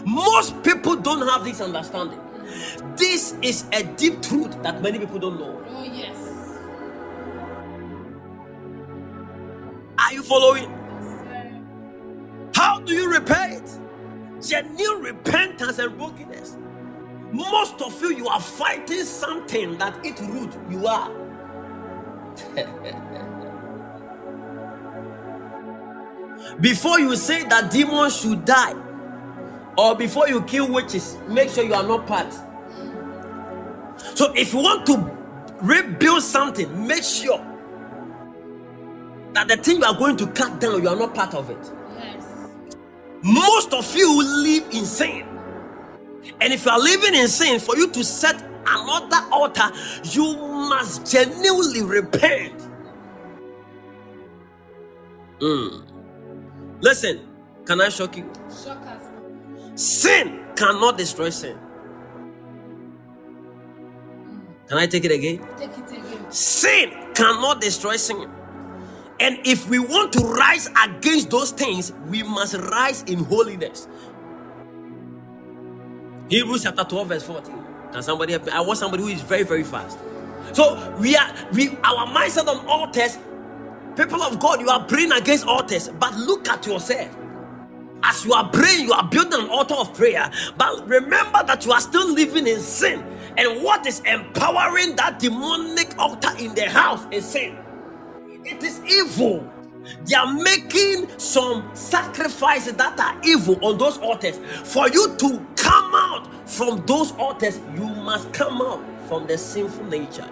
Most people don't have this understanding. This is a deep truth that many people don't know. Oh, yes. Are you following? Do you repair it? Genuine repentance and brokenness. Most of you, you are fighting something that it root you are. <laughs> before you say that demons should die, or before you kill witches, make sure you are not part. So if you want to rebuild something, make sure that the thing you are going to cut down, you are not part of it. Most of you live in sin. And if you are living in sin, for you to set another altar, you must genuinely repent. Mm. Listen, can I shock you? Shock us. Sin cannot destroy sin. Can I take it again? Take it again. Sin cannot destroy sin. And if we want to rise against those things, we must rise in holiness. Hebrews chapter 12, verse 14. Can somebody help me? I want somebody who is very, very fast. So we are we our mindset on altars, people of God, you are praying against altars, but look at yourself. As you are praying, you are building an altar of prayer. But remember that you are still living in sin. And what is empowering that demonic altar in the house is sin. It is evil. They are making some sacrifices that are evil on those altars. For you to come out from those altars, you must come out from the sinful nature.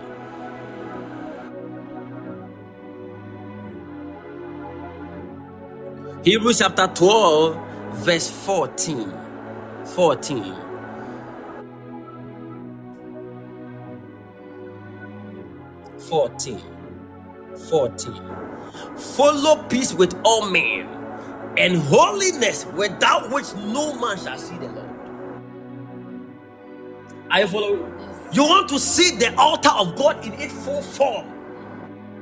Hebrews chapter 12, verse 14. 14. Fourteen. 14. Follow peace with all men and holiness without which no man shall see the Lord. Are you following? You want to see the altar of God in its full form,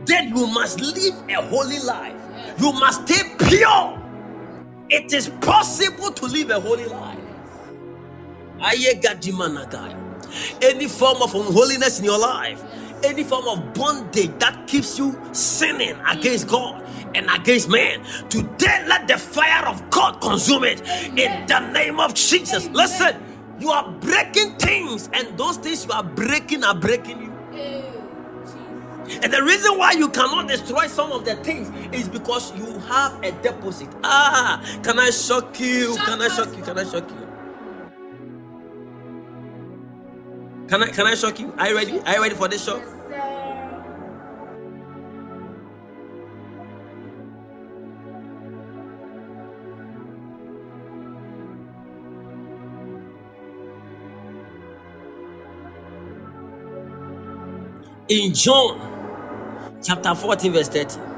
then you must live a holy life. You must stay pure. It is possible to live a holy life. Any form of unholiness in your life, any form of bondage that keeps you sinning against God and against man, today let the fire of God consume it in the name of Jesus. Listen, you are breaking things, and those things you are breaking are breaking you. And the reason why you cannot destroy some of the things is because you have a deposit. Ah, can I shock you? Can I shock you? Can I shock you? Can I can I shock you? Are you ready? Are you ready for this shock? In John chapter 14, verse 30.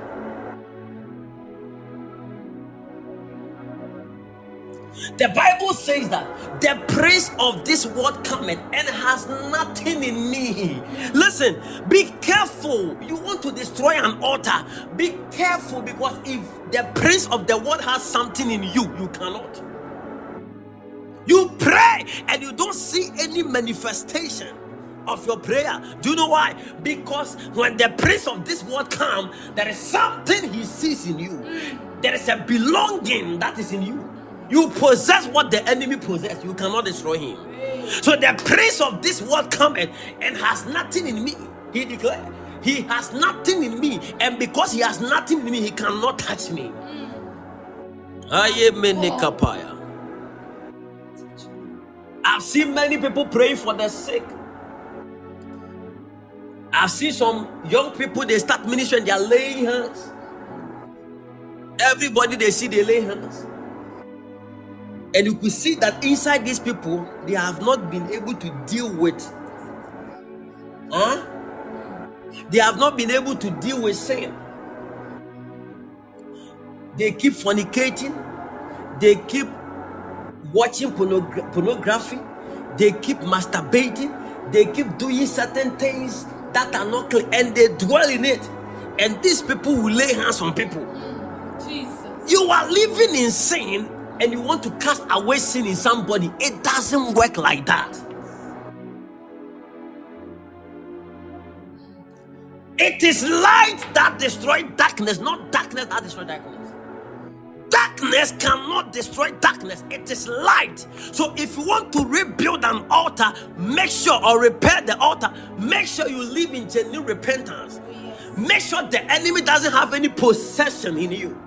The Bible says that the prince of this world cometh and has nothing in me. Listen, be careful. You want to destroy an altar. Be careful because if the prince of the world has something in you, you cannot. You pray and you don't see any manifestation of your prayer. Do you know why? Because when the prince of this world come, there is something he sees in you. There is a belonging that is in you. You possess what the enemy possess. You cannot destroy him. So the prince of this world cometh and has nothing in me. He declared, He has nothing in me, and because he has nothing in me, he cannot touch me. I've seen many people praying for the sick. I've seen some young people they start ministering, they are laying hands. Everybody they see, they lay hands. And you could see that inside these people, they have not been able to deal with. Huh? They have not been able to deal with sin. They keep fornicating. They keep watching pornog- pornography. They keep masturbating. They keep doing certain things that are not clean and they dwell in it. And these people will lay hands on people. Jesus. You are living in sin and you want to cast away sin in somebody. It doesn't work like that. It is light that destroys darkness, not darkness that destroys darkness. Darkness cannot destroy darkness. It is light. So if you want to rebuild an altar, make sure or repair the altar, make sure you live in genuine repentance. Make sure the enemy doesn't have any possession in you.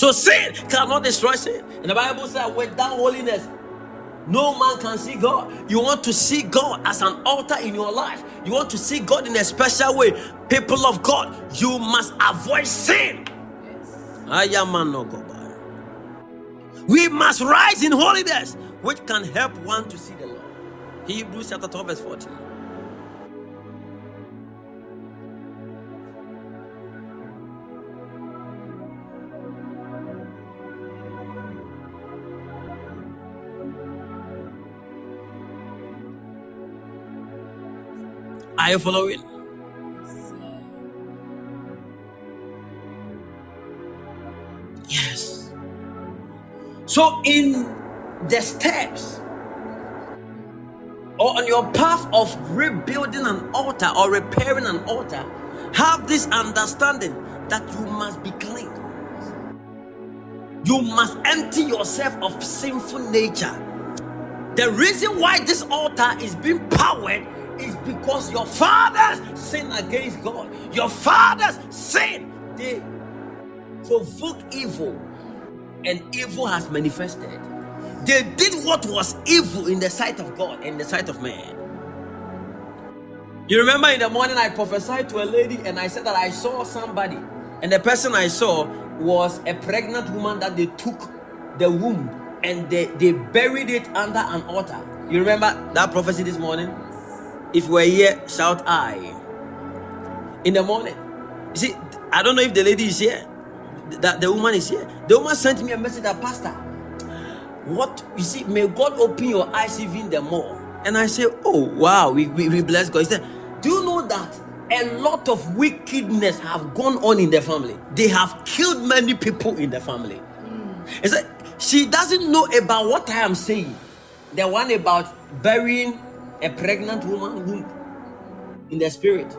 So sin cannot destroy sin. And the Bible says, without holiness, no man can see God. You want to see God as an altar in your life. You want to see God in a special way. People of God, you must avoid sin. We must rise in holiness, which can help one to see the Lord. Hebrews chapter 12, verse 14. Are you following? Yes. So, in the steps or on your path of rebuilding an altar or repairing an altar, have this understanding that you must be clean. You must empty yourself of sinful nature. The reason why this altar is being powered is because your fathers sin against God. Your fathers sin. They provoke evil, and evil has manifested. They did what was evil in the sight of God and the sight of man. You remember in the morning I prophesied to a lady and I said that I saw somebody, and the person I saw was a pregnant woman that they took the womb and they, they buried it under an altar. You remember that prophecy this morning? If we're here, shout I. In the morning. You see, I don't know if the lady is here. That the woman is here. The woman sent me a message that Pastor. What you see, may God open your eyes even the more. And I say, Oh wow, we, we, we bless God. He said, Do you know that a lot of wickedness have gone on in the family? They have killed many people in the family. Mm. He said, She doesn't know about what I am saying. The one about burying a pregnant woman womb in the spirit.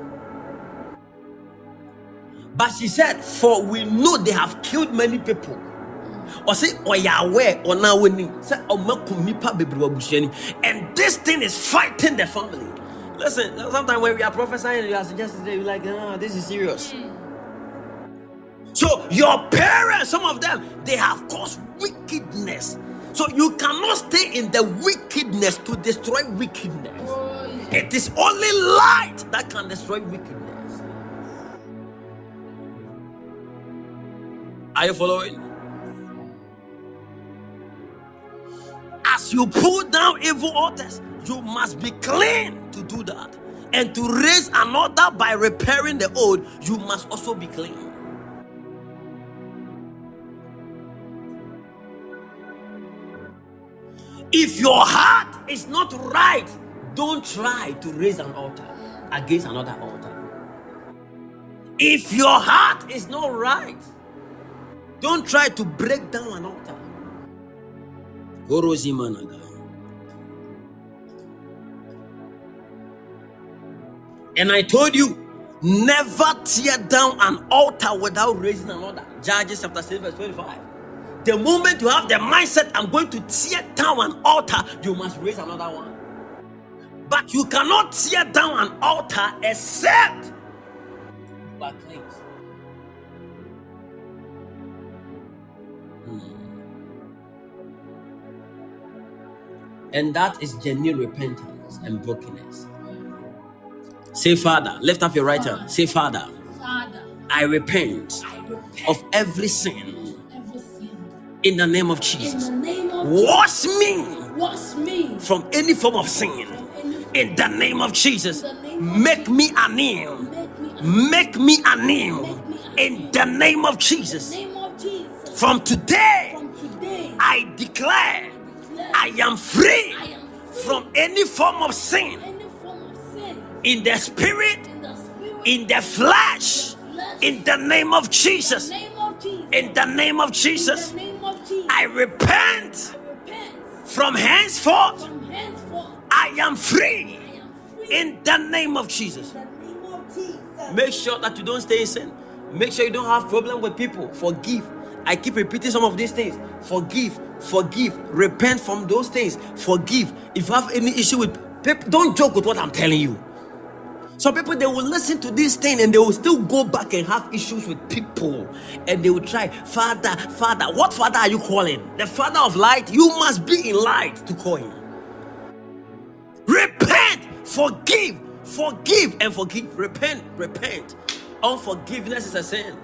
But she said, For we know they have killed many people. Or say, or Yahweh, or now winning. Say, oh, and this thing is fighting the family. Listen, sometimes when we are prophesying, you are suggesting, that you're like, oh, this is serious. Hmm. So, your parents, some of them, they have caused wickedness so you cannot stay in the wickedness to destroy wickedness. It is only light that can destroy wickedness. Are you following? As you pull down evil altars, you must be clean to do that. And to raise another by repairing the old, you must also be clean. If your heart is not right, don't try to raise an altar against another altar. If your heart is not right, don't try to break down an altar. And I told you, never tear down an altar without raising another. Judges chapter 6, verse 25. The moment you have the mindset, I'm going to tear down an altar, you must raise another one. But you cannot tear down an altar except you are cleansed. Hmm. And that is genuine repentance and brokenness. Say, Father, lift up your right hand. Say, Father, Father, I repent I repent of every sin every sin. In the name of Jesus. name of Wash me wash me from any form of sin in the name of Jesus. Make me anew. Make me Make me a anew in the name of Jesus. name of Jesus. From today, I declare I am free I am free from any form of sin any form of sin in the spirit, in the spirit, in the flesh, in the name of Jesus. name of Jesus. In the name of Jesus, I repent from henceforth. I am free I am free in the name of Jesus. in the name of Jesus. Make sure that you don't stay in sin. Make sure you don't have problem with people. Forgive. I keep repeating some of these things. Forgive, forgive, repent from those things. Forgive. If you have any issue with people, don't joke with what I'm telling you. Some people they will listen to this thing and they will still go back and have issues with people and they will try, Father, Father, what Father are you calling? The Father of light. You must be in light to call him. Repent, forgive, forgive, and forgive. Repent, repent. Unforgiveness is a sin.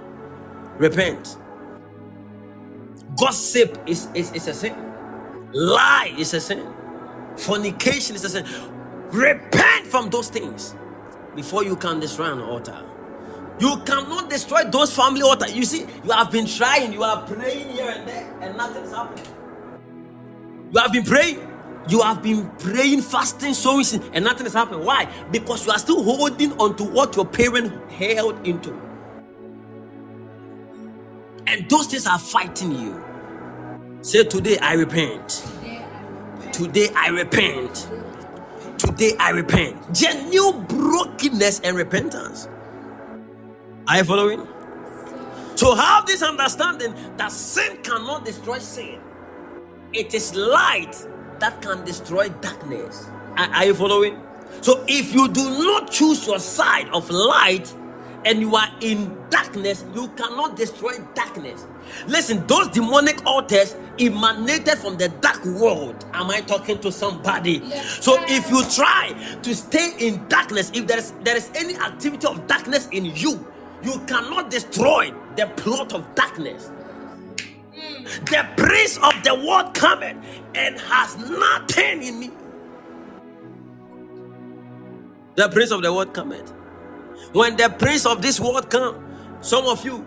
Repent. Gossip is, is, is a sin. Lie is a sin. Fornication is a sin. Repent from those things before you can destroy an altar. You cannot destroy those family altars. You see, you have been trying, you are praying here and there, and nothing is happening. You have been praying. You have been praying, fasting, sowing, and nothing is happening. Why? Because you are still holding on to what your parent held into. And those things are fighting you. Say, Today I repent. Today I repent. Today I repent. Genuine brokenness and repentance. Are you following? So have this understanding that sin cannot destroy sin. It is light that can destroy darkness. Are, are you following? So if you do not choose your side of light and you are in darkness, you cannot destroy darkness. Listen, those demonic altars emanated from the dark world. Am I talking to somebody? Yes, so if you try to stay in darkness, if there is there is any activity of darkness in you, you cannot destroy the plot of darkness. Hmm. The prince of the world cometh and has nothing in me. The prince of the world cometh. When the prince of this world come, some of you,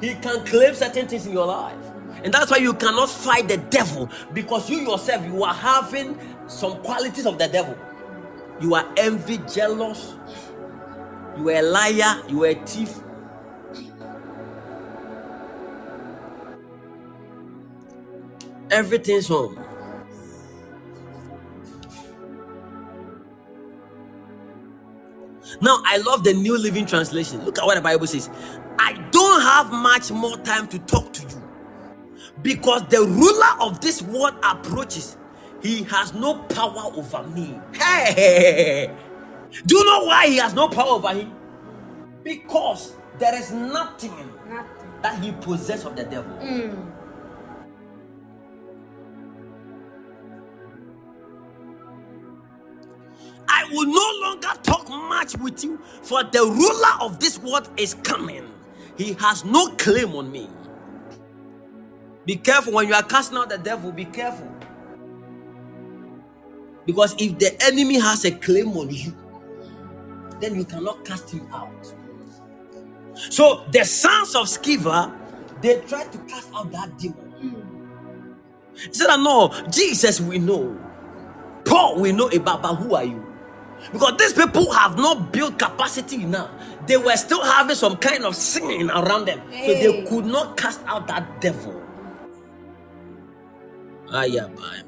he can claim certain things in your life. And that's why you cannot fight the devil because you yourself, you are having some qualities of the devil. You are envy, jealous, you are a liar, you are a thief. Everything's home. Now, I love the New Living Translation. Look at what the Bible says. I don't have much more time to talk to you because the ruler of this world approaches. He has no power over me. Hey, do you know why he has no power over him? Because there is nothing Nothing. that he possesses of the devil. Mm. I will no longer talk much with you, for the ruler of this world is coming. He has no claim on me. Be careful when you are casting out the devil, be careful. Because if the enemy has a claim on you, then you cannot cast him out. So the sons of Sceva, they tried to cast out that demon. He said, No, Jesus we know. Paul we know about, but who are you? Because these people have not built capacity enough. They were still having some kind of sin around them. So they could not cast out that devil. Ah, yeah, bye.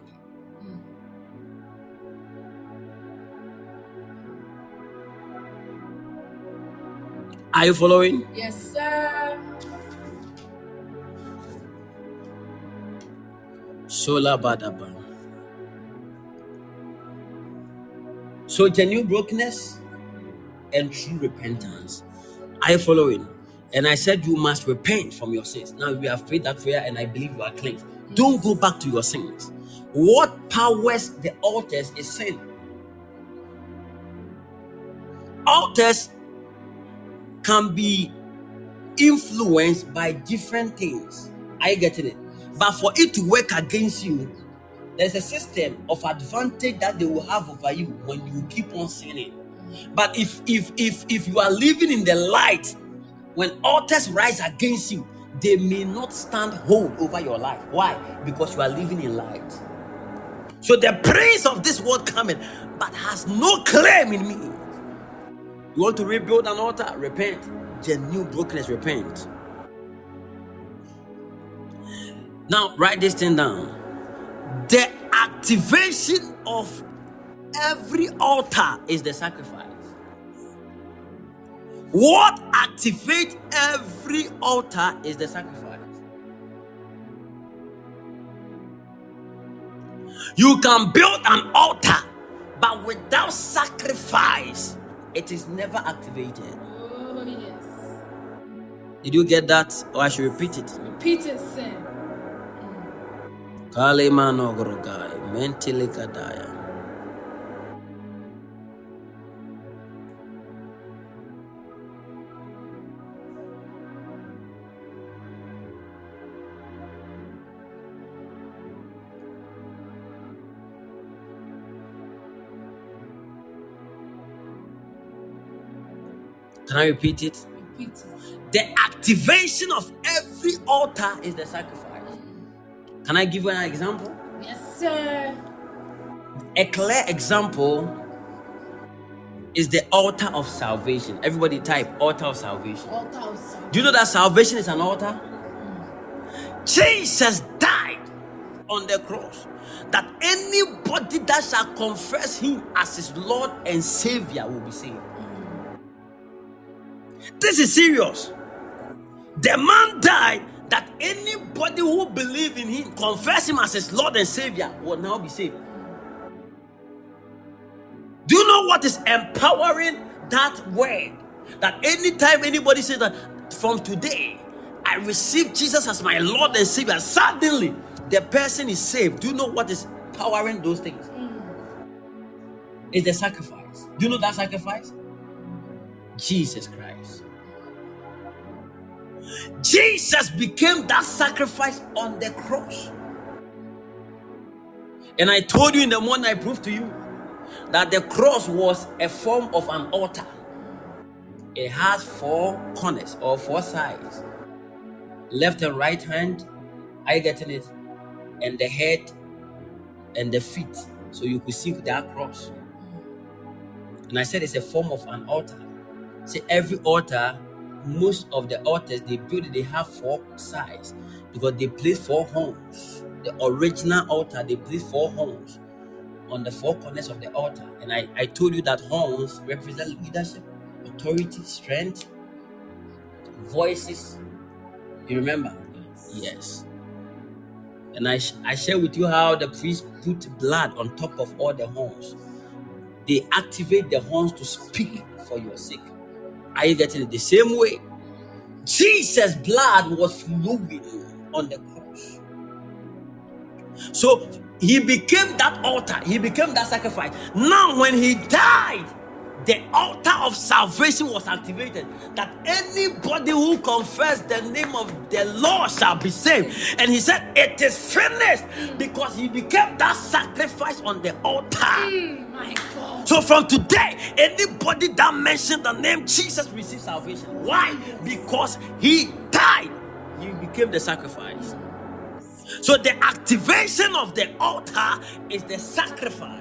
Are you following? Yes, sir. Sola Badaba. So genuine brokenness and true repentance. Are you following? And I said you must repent from your sins. Now we have prayed that prayer and I believe you are cleansed. Don't go back to your sins. What powers the altars is sin. Altars can be influenced by different things. Are you getting it? But for it to work against you, there's a system of advantage that they will have over you when you keep on sinning. But if if if if you are living in the light, when altars rise against you, they may not stand hold over your life. Why? Because you are living in light. So the praise of this world coming, but has no claim in me. You want to rebuild an altar? Repent. Genuine brokenness, repent. Now, write this thing down. The activation of every altar is the sacrifice. What activates every altar is the sacrifice. You can build an altar, but without sacrifice, it is never activated. Oh, yes. Did you get that? Or I should repeat it? Repeat it, sir. Kalimano Gorogai, mentally kadaya. Can I repeat it? Repeat it. The activation of every altar is the sacrifice. Can I give you an example? Yes, sir. A clear example is the altar of salvation. Everybody type altar of salvation. Altar of salvation. Do you know that salvation is an altar? Jesus died on the cross that anybody that shall confess him as his Lord and Savior will be saved. This is serious. The man died that anybody who believe in him, confess him as his Lord and Savior, will now be saved. Do you know what is empowering that word? That anytime anybody says that from today I receive Jesus as my Lord and Savior, suddenly the person is saved. Do you know what is powering those things? It's the sacrifice. Do you know that sacrifice? Jesus Christ. Jesus became that sacrifice on the cross. And I told you in the morning, I proved to you that the cross was a form of an altar. It has four corners or four sides left and right hand. Are you getting it? And the head and the feet. So you could see that cross. And I said it's a form of an altar. See, every altar most of the altars they build they have four sides because they place four horns. The original altar they place four horns on the four corners of the altar. And I, I told you that horns represent leadership, authority, strength, voices. You remember? Yes. And I, I share with you how the priest put blood on top of all the horns. They activate the horns to speak for your sake. Are you getting it? The same way, Jesus' blood was flowing on the cross. So he became that altar, he became that sacrifice. Now, when he died, the altar of salvation was activated that anybody who confess the name of the Lord shall be saved. And he said, It is finished because he became that sacrifice on the altar. Mm. So from today, anybody that mentioned the name Jesus receives salvation. Why? Because he died. He became the sacrifice. So the activation of the altar is the sacrifice.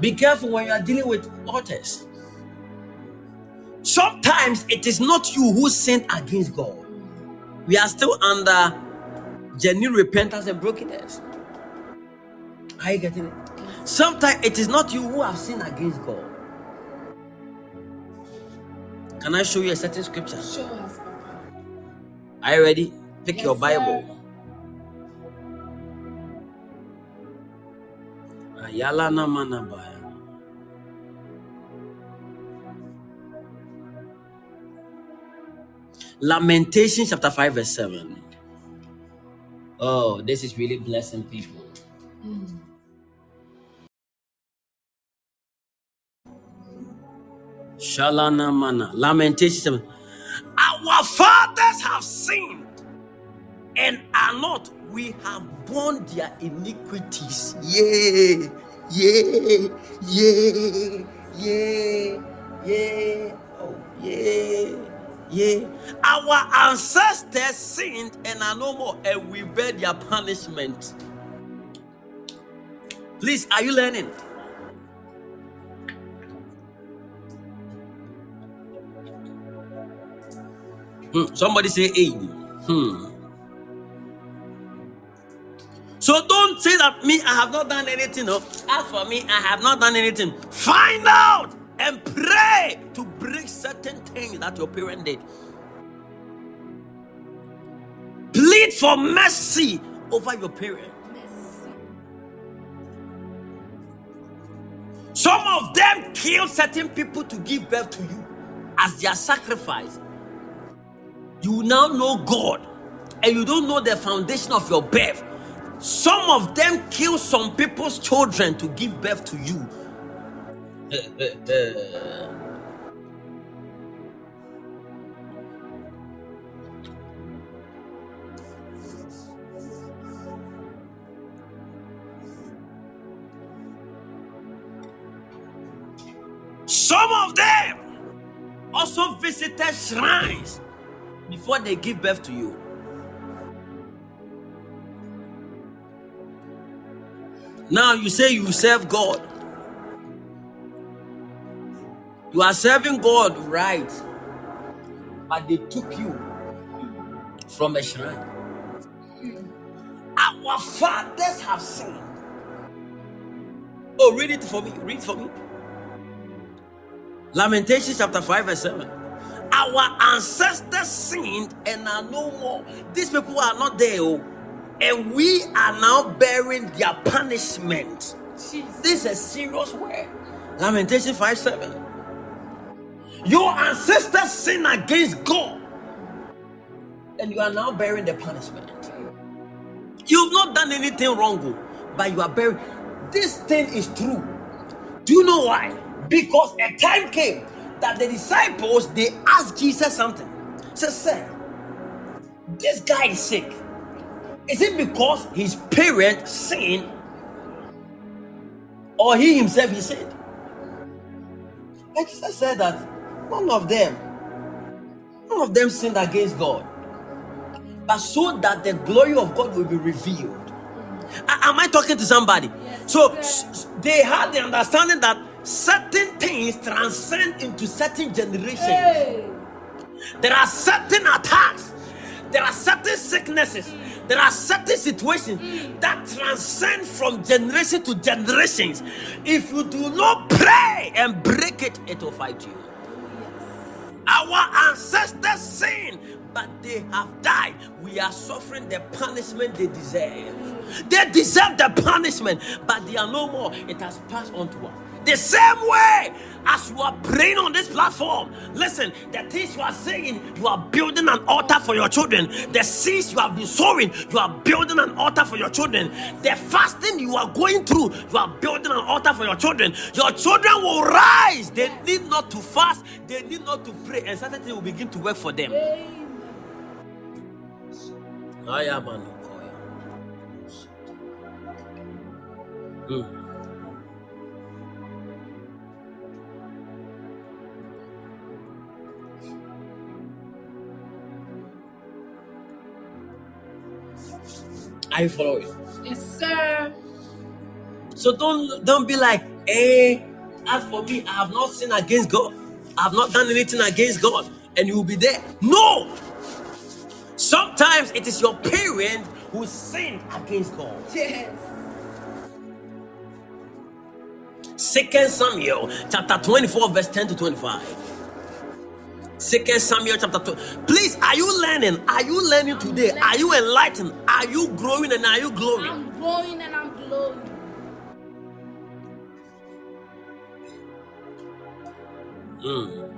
Be careful when you are dealing with altars. Sometimes it is not you who sinned against God. We are still under genuine repentance and brokenness. Are you getting it? Sometimes it is not you who have sinned against God. Can I show you a certain scripture? Us, Are you ready? Pick Yes, your sir. Ayala. Lamentation chapter 5, verse 7. Oh, this is really blessing people. Shalana mana. Lamentation 7. Our fathers have sinned and are not. We have borne their iniquities. Yea, yea, yea, yea, yea, oh, yea, yea. Our ancestors sinned and are no more, and we bear their punishment. Please, are you learning? Hmm, Somebody say, hey. Hmm. So don't say that me, I have not done anything. No. As for me, I have not done anything. Find out and pray to break certain things that your parent did. Plead for mercy over your parent. Some of them kill certain people to give birth to you as their sacrifice. You now know God and you don't know the foundation of your birth. Some of them kill some people's children to give birth to you. Some of them also visited shrines before they give birth to you. Now you say you serve God. You are serving God right, but they took you from a shrine. Our fathers have sinned. Oh, read it for me. Read for me. Lamentations chapter 5, verse 7. Our ancestors sinned and are no more. These people are not there, oh, and we are now bearing their punishment. This is a serious word. Lamentation 5 7. Your ancestors sinned against God, and you are now bearing the punishment. You've not done anything wrong, oh, but you are bearing. This thing is true. Do you know why? Because a time came that the disciples they asked Jesus something. Say, sir, this guy is sick. Is it because his parents sinned or he himself he sinned? And Jesus said that none of them, none of them sinned against God, but so that the glory of God will be revealed. A- Am I talking to somebody? so s- s- they had the understanding that certain things transcend into certain generations. Hey. There are certain attacks, there are certain sicknesses, mm. There are certain situations that transcend from generation to generations. If you do not pray and break it, it will fight you. Our ancestors sinned, but they have died. We are suffering the punishment they deserve. They deserve the punishment, but they are no more. It has passed on to us. The same way as you are praying on this platform, listen, the things you are saying, you are building an altar for your children. The seeds you have been sowing, you are building an altar for your children. The fasting you are going through, you are building an altar for your children. Your children will rise. They need not to fast, they need not to pray, and certain things will begin to work for them. Ayamanokoya. Mm. Are you following? Yes, sir. So don't don't be like, hey, as for me, I have not sinned against God. I have not done anything against God, and you will be there. No. Sometimes it is your parent who sinned against God. Yes. Second Samuel chapter 24, verse 10 to 25. Second Samuel chapter 2. Please, are you learning? Are you learning today? Are you enlightened? Are you growing and are you glowing? I'm glowing and I'm glowing. Mm.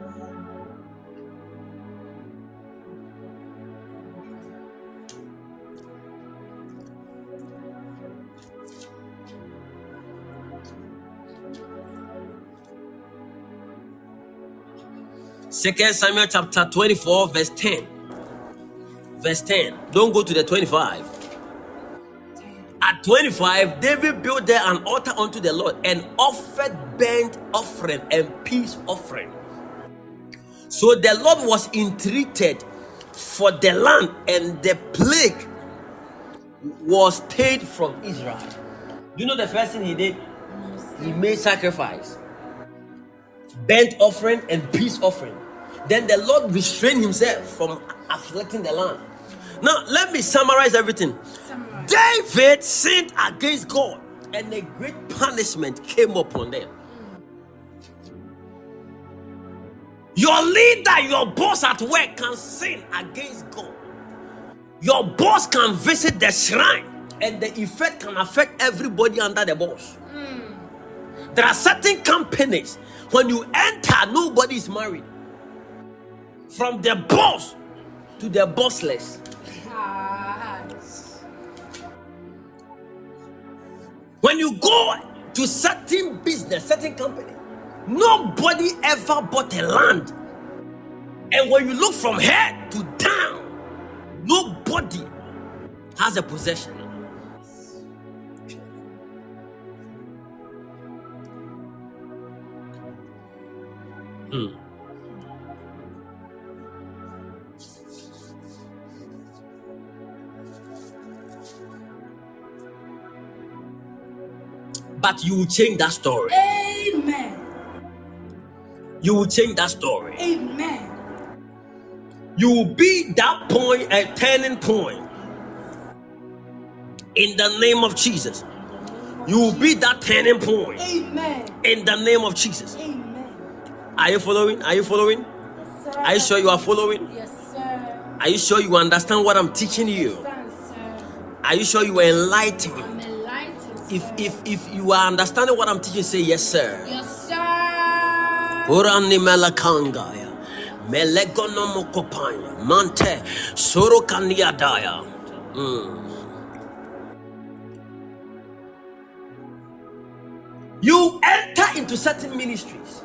Second Samuel chapter 24, verse 10. Verse 10. Don't go to the 25. At 25, David built there an altar unto the Lord and offered burnt offering and peace offering. So the Lord was entreated for the land, and the plague was stayed from Israel. You know the first thing he did? He made sacrifice, burnt offering, and peace offering. Then the Lord restrained himself from afflicting the land. Now, let me summarize everything. Summarize. David sinned against God, and a great punishment came upon them. Your leader, your boss at work can sin against God. Your boss can visit the shrine, and the effect can affect everybody under the boss. Hmm. There are certain companies, when you enter, nobody is married. From the boss to the bossless. When you go to certain business, certain company, nobody ever bought a land. And when you look from head to down, nobody has a possession. Hmm. But you will change that story. Amen. You will change that story. Amen. You will be that point, a turning point. In the name of Jesus. You will be that turning point. Amen. In the name of Jesus. Amen. Are you following? Are you following? Yes. Are you sure you are following? Yes, sir. Are you sure you understand what I'm teaching you? Stand, sir. Are you sure you are enlightened? If if if you are understanding what I'm teaching, say yes, sir. Yes, sir. Urani melakangaya. Melegono mokopanya. Mante. Soro kaniadaya. Mm. You enter into certain ministries.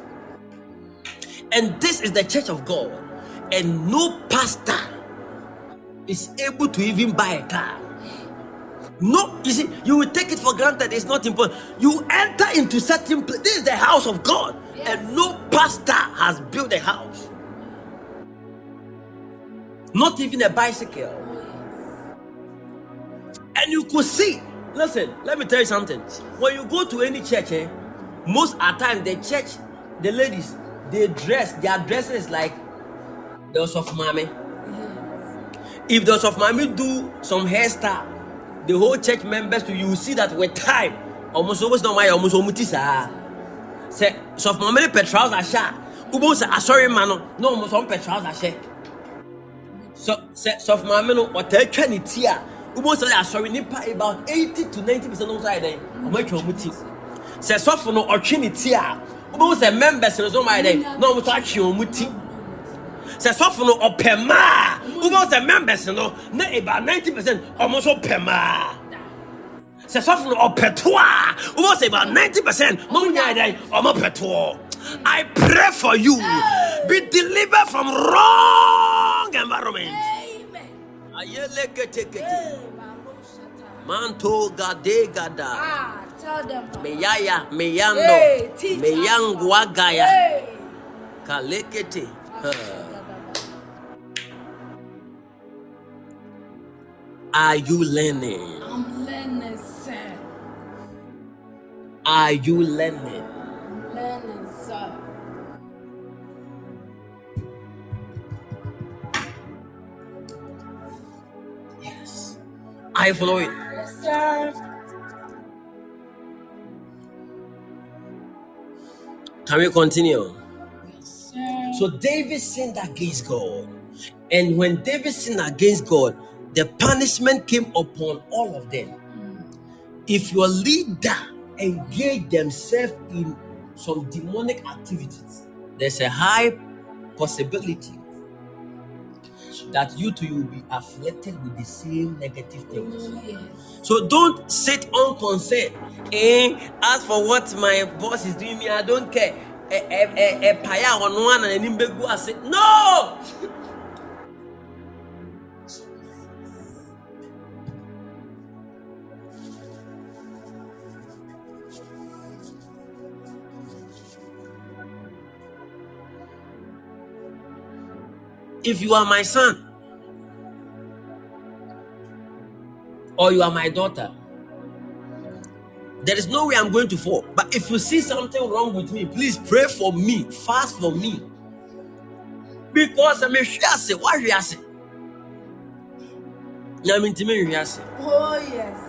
And this is the church of God. And no pastor is able to even buy a car. No, you see, you will take it for granted. It's not important. You enter into certain place. This is the house of God, and no pastor has built a house. Not even a bicycle. And you could see. Listen, let me tell you something. When you go to any church, eh, most at time the church, the ladies, they dress. Their dressing is like those of mommy. If those of mommy do some hairstyle, the whole church members to you see that with time, almost always no my almost almost sa. Say, so of mommy pe trouser sha. Ubo say sorry man no, almost on pe trouser she. So say so of mommy no what twa ni ti a. Ubo say sorry nipa about 80 to 90% of side then. Omo twa omo ti. Say so for no ni ti a. Ubo say members no so my then. No almost atwe omo ti. Sɛ sɔfo no ɔpɛ maa wobɛhu sɛ members no na about 90 percent ɔmo nso pɛ maa sɛ sɔfo no ɔpɛ toɔ a wobɛhu sɛ about 90 percent mo nyaa dɛn ɔmo pɛ toɔ I pray for you. Be delivered from wrong environment. Amen. Ayeleketekete. Hey, Malushata. Manto gade gada. Ah, tell them. Papa. Meyaya, meyando. Hey, teach us, Meyangwa gaya. Hey. Kalekete. Huh. Are you learning? I'm learning, sir. Are you learning? I'm learning, sir. Yes. Are you following? Yes, sir. Can we continue? Yes, sir. So David sinned against God. And when David sinned against God, the punishment came upon all of them. If your leader engage themselves in some demonic activities, there's a high possibility that you too will be afflicted with the same negative things. Oh. So don't sit unconcerned. Eh, as for what my boss is doing me, I don't care. Eh, If you are my son, or you are my daughter, there is no way I'm going to fall. But if you see something wrong with me, please pray for me, fast for me. Because I'm a shiase, what shiase? Nyamintime shiase. Oh, yes.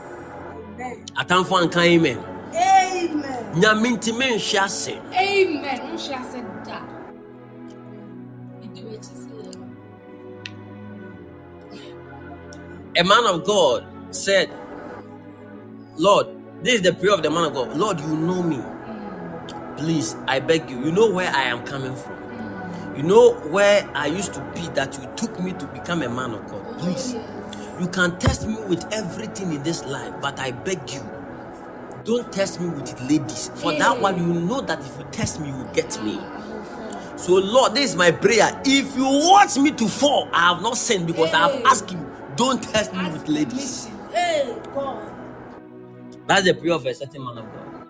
Amen. Atamfo anka amen. Amen. Nyamintime shiase. Amen. Who shall A man of God said, Lord, this is the prayer of the man of God. Lord, you know me. Please, I beg you. You know where I am coming from. You know where I used to be that you took me to become a man of God. Please. You can test me with everything in this life, but I beg you, don't test me with it, ladies. For that one, you know that if you test me, you will get me. So, Lord, this is my prayer. If you want me to fall, I have not sinned because I have asked you, don't test me with ladies. Hey, God. That's the prayer of a certain man of God.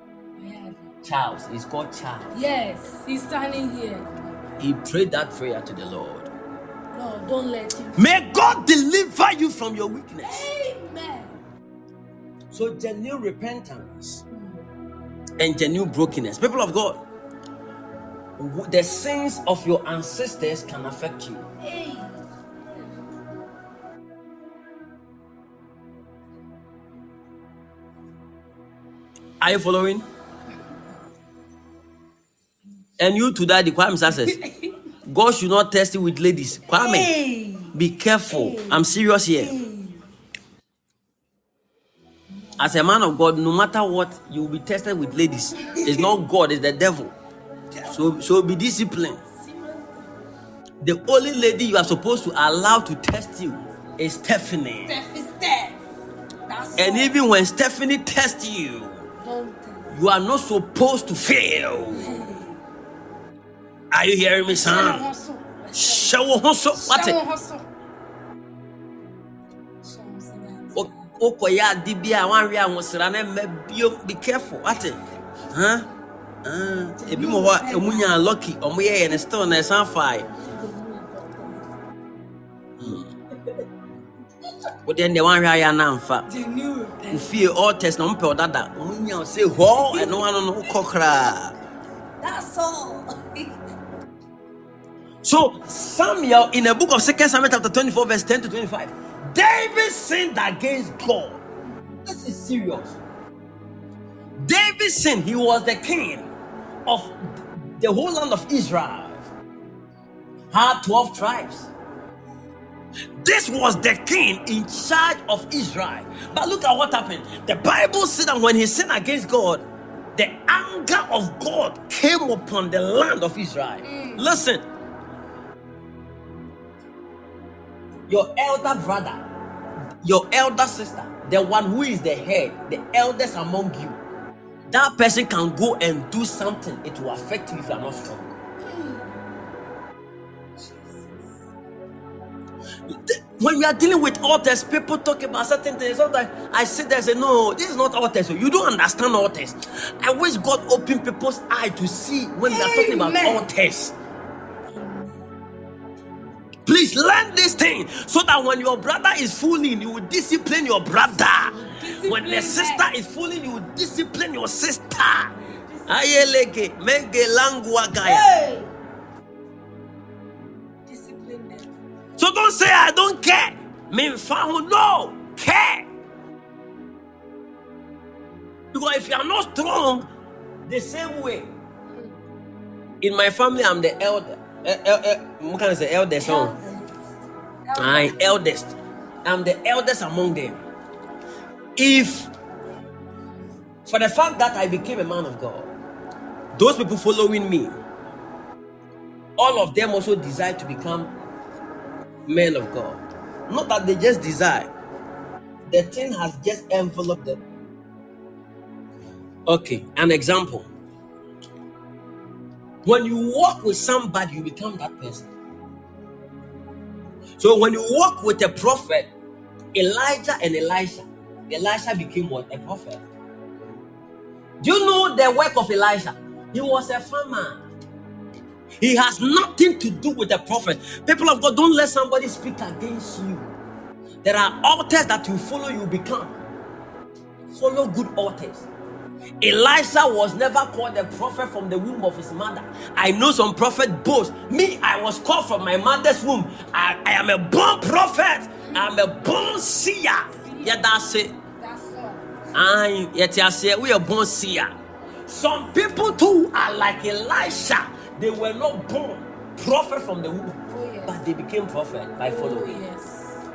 Charles. He's called Charles. Yes, he's standing here. He prayed that prayer to the Lord. No, don't let him. May God deliver you from your weakness. Amen. So, genuine repentance and genuine brokenness. People of God, the sins of your ancestors can affect you. Hey. Are you following? And you to that, the Kwame says, God should not test you with ladies. Kwame, Hey. be careful. I'm serious here. As a man of God, no matter what, you will be tested with ladies. It's not God, it's the devil. So, so be disciplined. The only lady you are supposed to allow to test you is Stephanie. Steph is Steph. And even when Stephanie tests you. You are not supposed to fail. Are you hearing me, son? Show hustle. What? Someone hustle. Someone say that. Okoye ade bi a wanwe ahosra na mma bio be careful. What? Huh? Ah, ebi mo hɔ emu nya lucky ɔmo yɛ yɛ ne still na ɛsan fae. Wode ɛnɛ wanhwɛ ayɛ ana mfa. Genuine. Ofie all test na ɔmo pɛ ɔdada. Ɔmo nya ɔsɛ hɔ ɛno ano no wokɔ koraa. That's all. <laughs> So Samuel in the book of Second Samuel chapter 24, verse 10 to 25, David sinned against God. This is serious. David sinned, he was the king of the whole land of Israel. Had 12 tribes. This was the king in charge of Israel. But look at what happened. The Bible said that when he sinned against God, the anger of God came upon the land of Israel. Mm. Listen, your elder brother, your elder sister, the one who is the head, the eldest among you, that person can go and do something. It will affect you if you are not strong. When we are dealing with altars, people talk about certain things. Sometimes I there and say, No, this is not altars. You don't understand altars. I wish God open people's eye to see when we are talking about altars. Please learn this thing so that when your brother is fooling, you will discipline your brother. when the sister is fooling, you will discipline your sister. Ayeleke, menge langwa gaya. Hey! So don't say I don't care. Me fahu no care. Because if you are not strong, the same way. In my family, I'm the elder. Eh, eh, eh, what can I say? Eldest son. I eldest. I'm the eldest among them. If for the fact that I became a man of God, those people following me, all of them also desire to become men of God. Not that they just desire, the thing has just enveloped them. Okay, an example. When you walk with somebody, you become that person. So when you walk with a prophet, Elijah and Elisha, Elisha became what? A prophet. Do you know the work of Elisha? He was a farmer. He has nothing to do with the prophet. People of God, don't let somebody speak against you. There are altars that you follow, you become. Follow good altars. Elisha was never called a prophet from the womb of his mother. I know some prophet boast. Me, I was called from my mother's womb. I, I am a born prophet. I'm a born seer. Yeah, that's it. That's all. I yet I say we are born seer. Some people too are like Elisha. They were not born prophet from the womb, Oh, yes. but they became prophet by Oh, following. yes.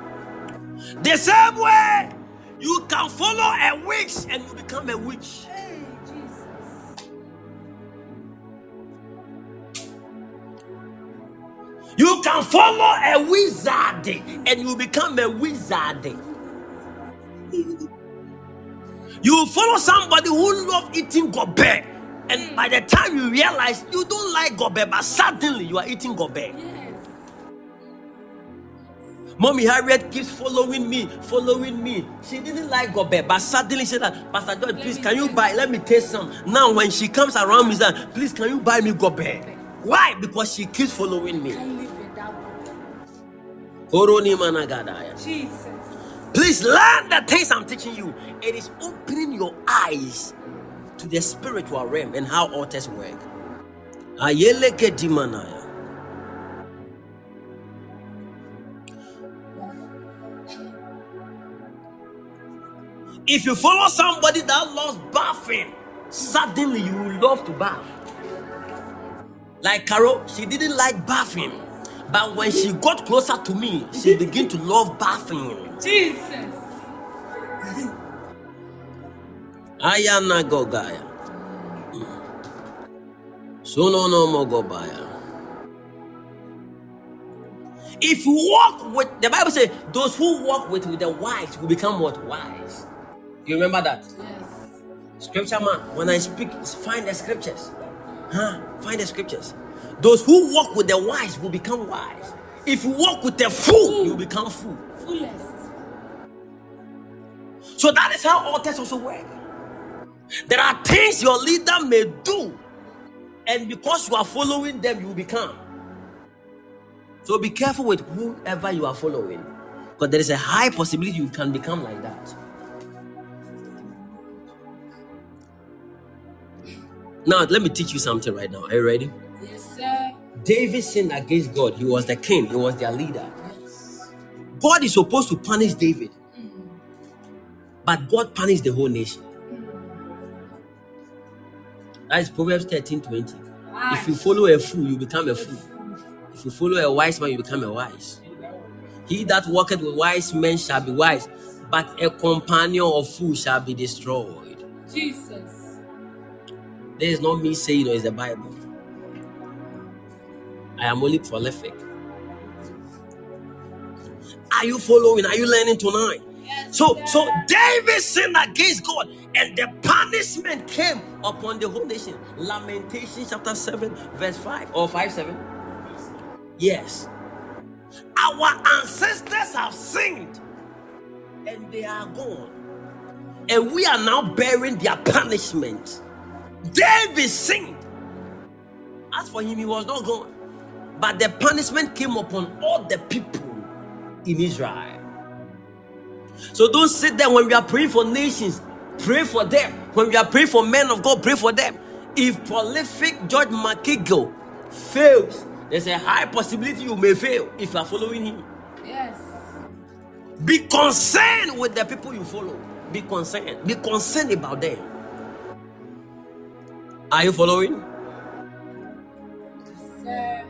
The same way you can follow a witch and you become a witch. Hey, You can follow a wizard and you become a wizard. You follow somebody who love eating gobe, and by the time you realize you don't like gobe, but suddenly you are eating gobe. Yes. Mommy Harriet keeps following me, following me. She didn't like gobe, but suddenly she said, that, Pastor George, please can you buy? Let me taste some. Now when she comes around me, said, please can you buy me gobe? Why? Because she keeps following me. Can't live without God. Koroni managadaya. Jesus. Please learn the things I'm teaching you. It is opening your eyes to the spiritual realm and how altars work. Ayeleke dimanaya. If you follow somebody that loves bathing, suddenly you will love to bath. Like Carol, she didn't like bathing, but when she got closer to me, she began to love bathing. Jesus. Ayana gogaya. Sono no mogobaya. If you walk with the Bible says those who walk with, with the wise will become what wise. You remember that? Yes. Scripture man, when I speak, find the scriptures. Huh? Find the scriptures. Those who walk with the wise will become wise. If you walk with the fool, you become fool. Fullest. So that is how altars also work. There are things your leader may do, and because you are following them, you become. So be careful with whoever you are following, because there is a high possibility you can become like that. Now, let me teach you something right now. Are you ready? Yes, sir. David sinned against God. He was the king, he was their leader. Yes. God is supposed to punish David, mm. but God punished the whole nation. That is Proverbs 13 20. If you follow a fool, you become a fool. If you follow a wise man, you become a wise. He that walketh with wise men shall be wise, but a companion of fools shall be destroyed. Jesus. This is not me saying it, it's the Bible. I am only prolific. Are you following? Are you learning tonight? Yes, So, sir. so David sinned against God, and the punishment came upon the whole nation. Lamentation chapter 7, verse 5 or 5 7. Yes. Our ancestors have sinned and they are gone. And we are now bearing their punishment. David sinned. As for him, he was not gone. But the punishment came upon all the people in Israel. So don't sit there when we are praying for nations, pray for them. When we are praying for men of God, pray for them. If prolific George McEagle fails, there's a high possibility you may fail if you are following him. Yes. Be concerned with the people you follow. Be concerned. Be concerned about them. Are you following? Sir.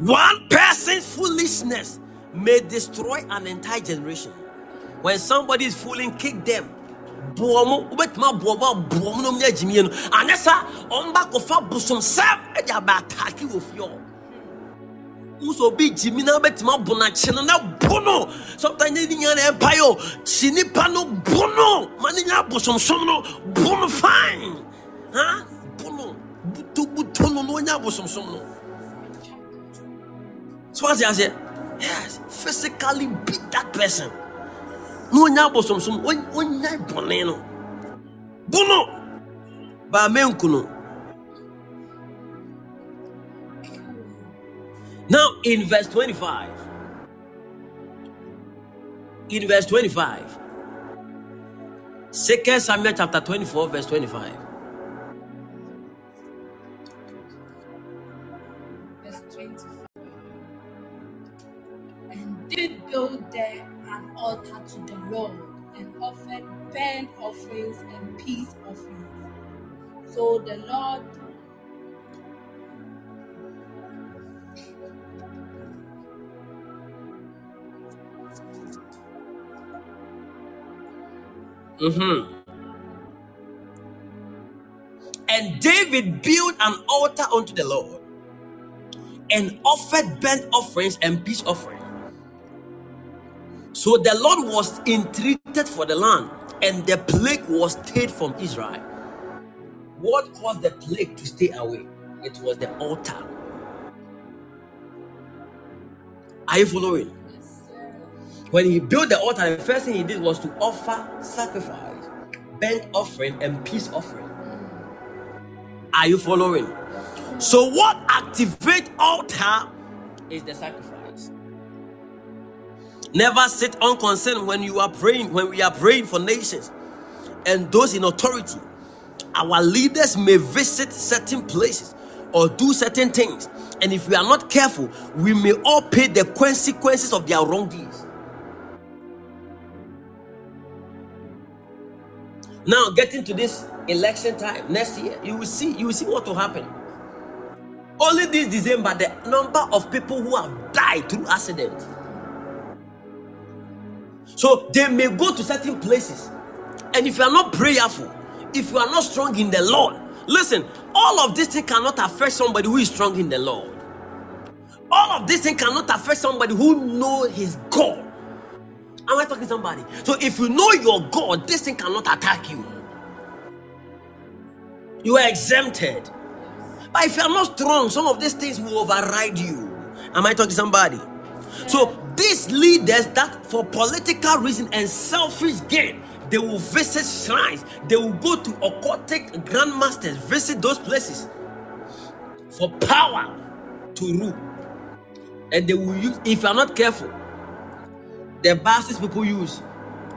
One person's foolishness may destroy an entire generation. When somebody is fooling, kick them. Buomo, wobɛtumi aboɔbɔ buomo no nyɛ gyimie no anyɛ sa ɔmba kɔfa bosomsɛm de aba atake wɔ fie hɔ wosɛ obi gyimi na wobɛtumi abo nakye no na bo no sometimes ne nya na ɛmpae o kyi nipa no bo no ma ne nya abosomsom no bo no fine ha bo no butobuto no na ɔnya abosomsom no so I say? Yes, physically beat that person. No nya bosomsom, onya bone no. Bono. Ba menku no. Now in verse 25. In verse 25. 2 Samuel chapter 24 verse 25. Verse 25. And did build there altar to the Lord and offered burnt offerings and peace offerings. So the Lord Mm-hmm. And David built an altar unto the Lord and offered burnt offerings and peace offering. So the Lord was entreated for the land, and the plague was stayed from Israel. What caused the plague to stay away? It was the altar. Are you following? When he built the altar, the first thing he did was to offer sacrifice, burnt offering, and peace offering. Are you following? So, what activate altar is the sacrifice. Never sit unconcerned when you are praying, when we are praying for nations and those in authority. Our leaders may visit certain places or do certain things, and if we are not careful, we may all pay the consequences of their wrong deeds. Now, getting to this election time next year, you will see, you will see what will happen. Only this December, the number of people who have died through accident. So they may go to certain places, and if you are not prayerful, if you are not strong in the Lord, listen, all of this thing cannot affect somebody who is strong in the Lord. All of this thing cannot affect somebody who know his God. Am I talking to somebody? So if you know your God, this thing cannot attack you. You are exempted. But if you are not strong, some of these things will override you. Am I talking to somebody? So these leaders that for political reason and selfish gain, they will visit shrines, they will go to occultic grandmasters, visit those places for power to rule. And they will use, if you are not careful, the buses people use,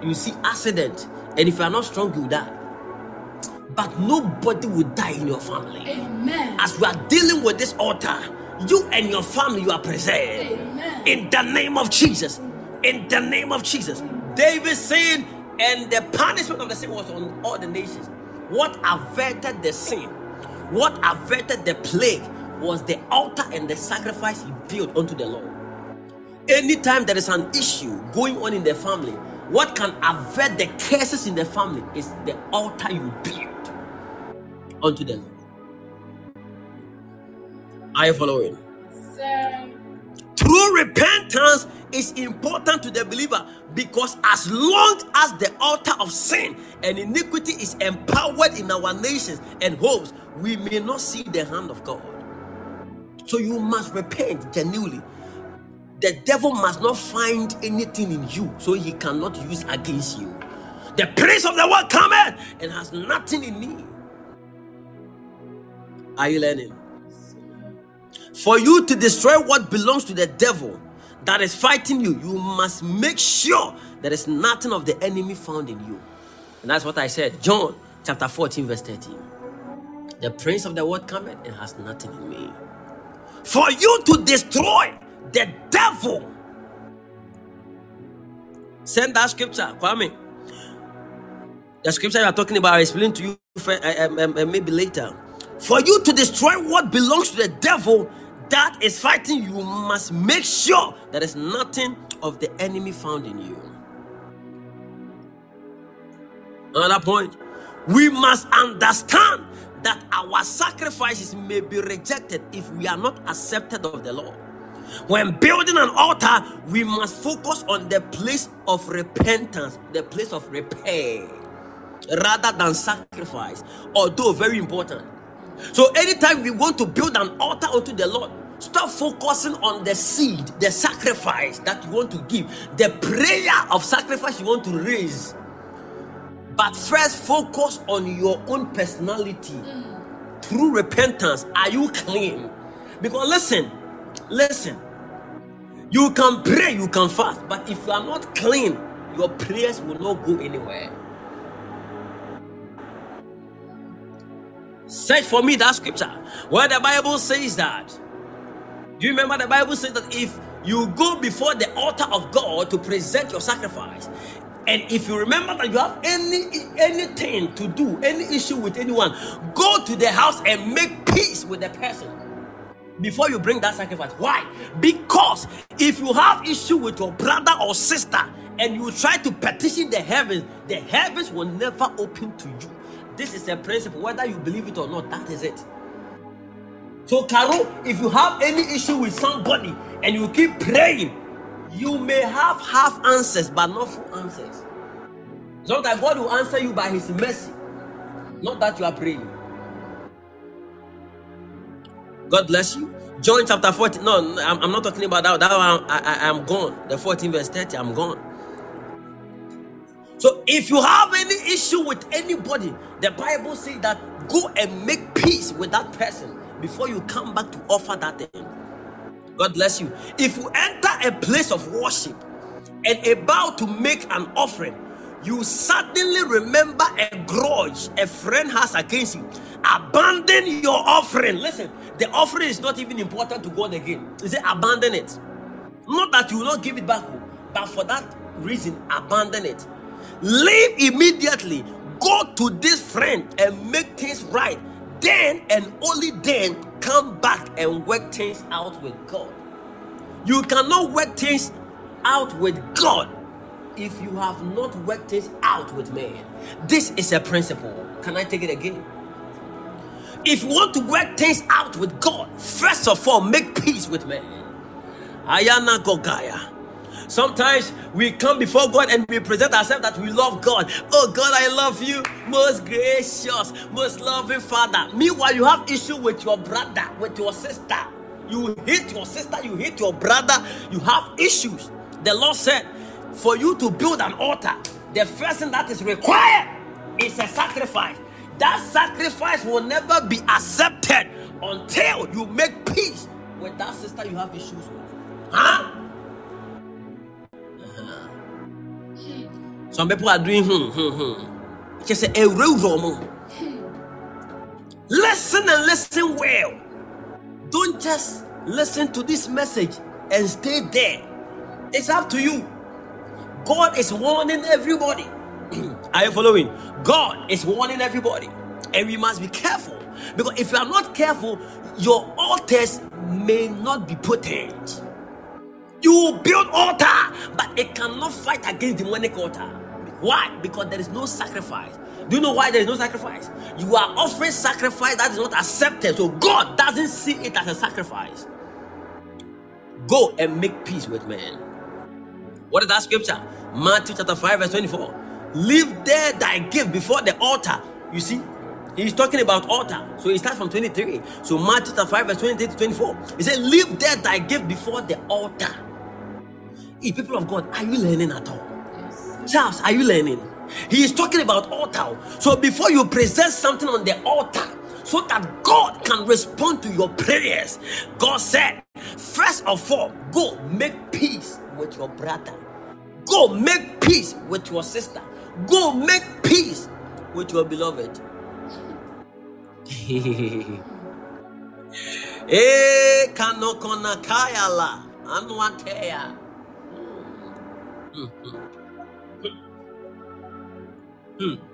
you see accident, and if you are not strong, you die. But nobody will die in your family. Amen. As we are dealing with this altar, you and your family, you are preserved. Amen. In the name of Jesus. In the name of Jesus. David said, and the punishment of the sin was on all the nations. What averted the sin, what averted the plague was the altar and the sacrifice he built unto the Lord. Anytime there is an issue going on in the family, what can avert the curses in the family is the altar you build unto the Lord. Are you following? Sir. True repentance is important to the believer because as long as the altar of sin and iniquity is empowered in our nations and homes, we may not see the hand of God. So you must repent genuinely. The devil must not find anything in you, so he cannot use against you. The prince of the world cometh and has nothing in me. Are you learning? For you to destroy what belongs to the devil that is fighting you, you must make sure there is nothing of the enemy found in you. And that's what I said. John chapter 14, verse 13. The prince of the world cometh and has nothing in me. For you to destroy the devil. Send that scripture, Kwame. The scripture you are talking about, I explain to you uh, um, um, uh, maybe later. For you to destroy what belongs to the devil that is fighting you, must make sure there is nothing of the enemy found in you. Another point, we must understand that our sacrifices may be rejected if we are not accepted of the Lord. When building an altar, we must focus on the place of repentance, the place of repair, rather than sacrifice, although very important. So, anytime we want to build an altar unto the Lord, stop focusing on the seed, the sacrifice that you want to give, the prayer of sacrifice you want to raise. But first, focus on your own personality. Through repentance, are you clean? Because listen, listen, you can pray, you can fast, but if you are not clean, your prayers will not go anywhere. Search for me that scripture where the Bible says that. Do you remember the Bible says that if you go before the altar of God to present your sacrifice, and if you remember that you have any anything to do, any issue with anyone, go to the house and make peace with the person before you bring that sacrifice. Why? Because if you have issue with your brother or sister and you try to petition the heavens, the heavens will never open to you. This is a principle, whether you believe it or not, that is it. So, Carol, if you have any issue with somebody and you keep praying, you may have half answers, but not full answers. Sometimes God will answer you by His mercy, not that you are praying. God bless you. John chapter 14. No, I'm, I'm not talking about that. That one, I'm gone. The 14 verse 30, I'm gone. So if you have any issue with anybody, the Bible says that go and make peace with that person before you come back to offer that thing. God bless you. If you enter a place of worship and about to make an offering, you suddenly remember a grudge a friend has against you. Abandon your offering. Listen, the offering is not even important to God again. He said, abandon it. Not that you will not give it back, but for that reason, abandon it. Leave immediately. Go to this friend and make things right then and only then come back and work things out with God. You cannot work things out with God if you have not worked things out with man. This is a principle. Can I take it again? If you want to work things out with God, first of all, make peace with man. Ayana Gogaya. Sometimes we come before God and we present ourselves that we love God. Oh God, I love you, most gracious, most loving Father. Meanwhile, you have issue with your brother, with your sister. You hate your sister, you hate your brother, you have issues. The Lord said, for you to build an altar, the first thing that is required is a sacrifice. That sacrifice will never be accepted until you make peace with that sister you have issues with. Huh? Some people are doing hmm, hmm, hmm. Just a say, Listen and listen well. Don't just listen to this message and stay there. It's up to you. God is warning everybody. <clears throat> are you following? God is warning everybody. And we must be careful. Because if you are not careful, your altars may not be potent. You build altar, but it cannot fight against demonic altar. Why? Because there is no sacrifice. Do you know why there is no sacrifice? You are offering sacrifice that is not accepted. So God doesn't see it as a sacrifice. Go and make peace with man. What is that scripture? Matthew chapter 5, verse 24. Leave there thy gift before the altar. You see, He's talking about altar. So he starts from 23. So Matthew chapter 5, verse 23 to 24. He said, Leave there thy gift before the altar. Hey, people of God, are you learning at all? Charles, are you learning? He is talking about altar. So before you present something on the altar, so that God can respond to your prayers, God said, First of all, go make peace with your brother. Go make peace with your sister. Go make peace with your beloved. <laughs> Eh, anwatea. Hmm, hmm. Hmm.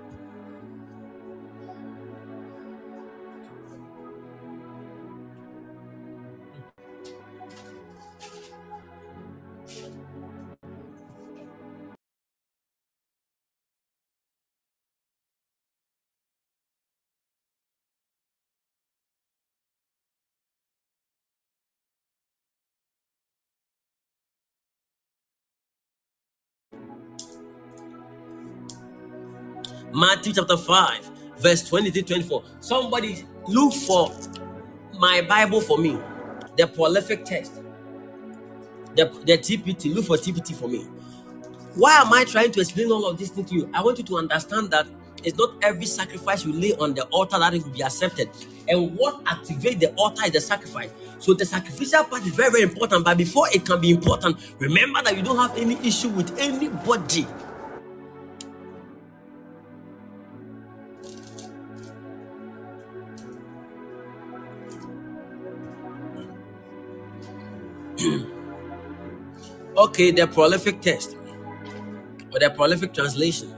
Matthew chapter 5, verse 23 24. Somebody look for my Bible for me, the prolific text, the, the TPT. Look for TPT for me. Why am I trying to explain all of this thing to you? I want you to understand that it's not every sacrifice you lay on the altar that it will be accepted. And what activates the altar is the sacrifice. So the sacrificial part is very, very important. But before it can be important, remember that you don't have any issue with anybody. Okay, the prolific text or the prolific translation.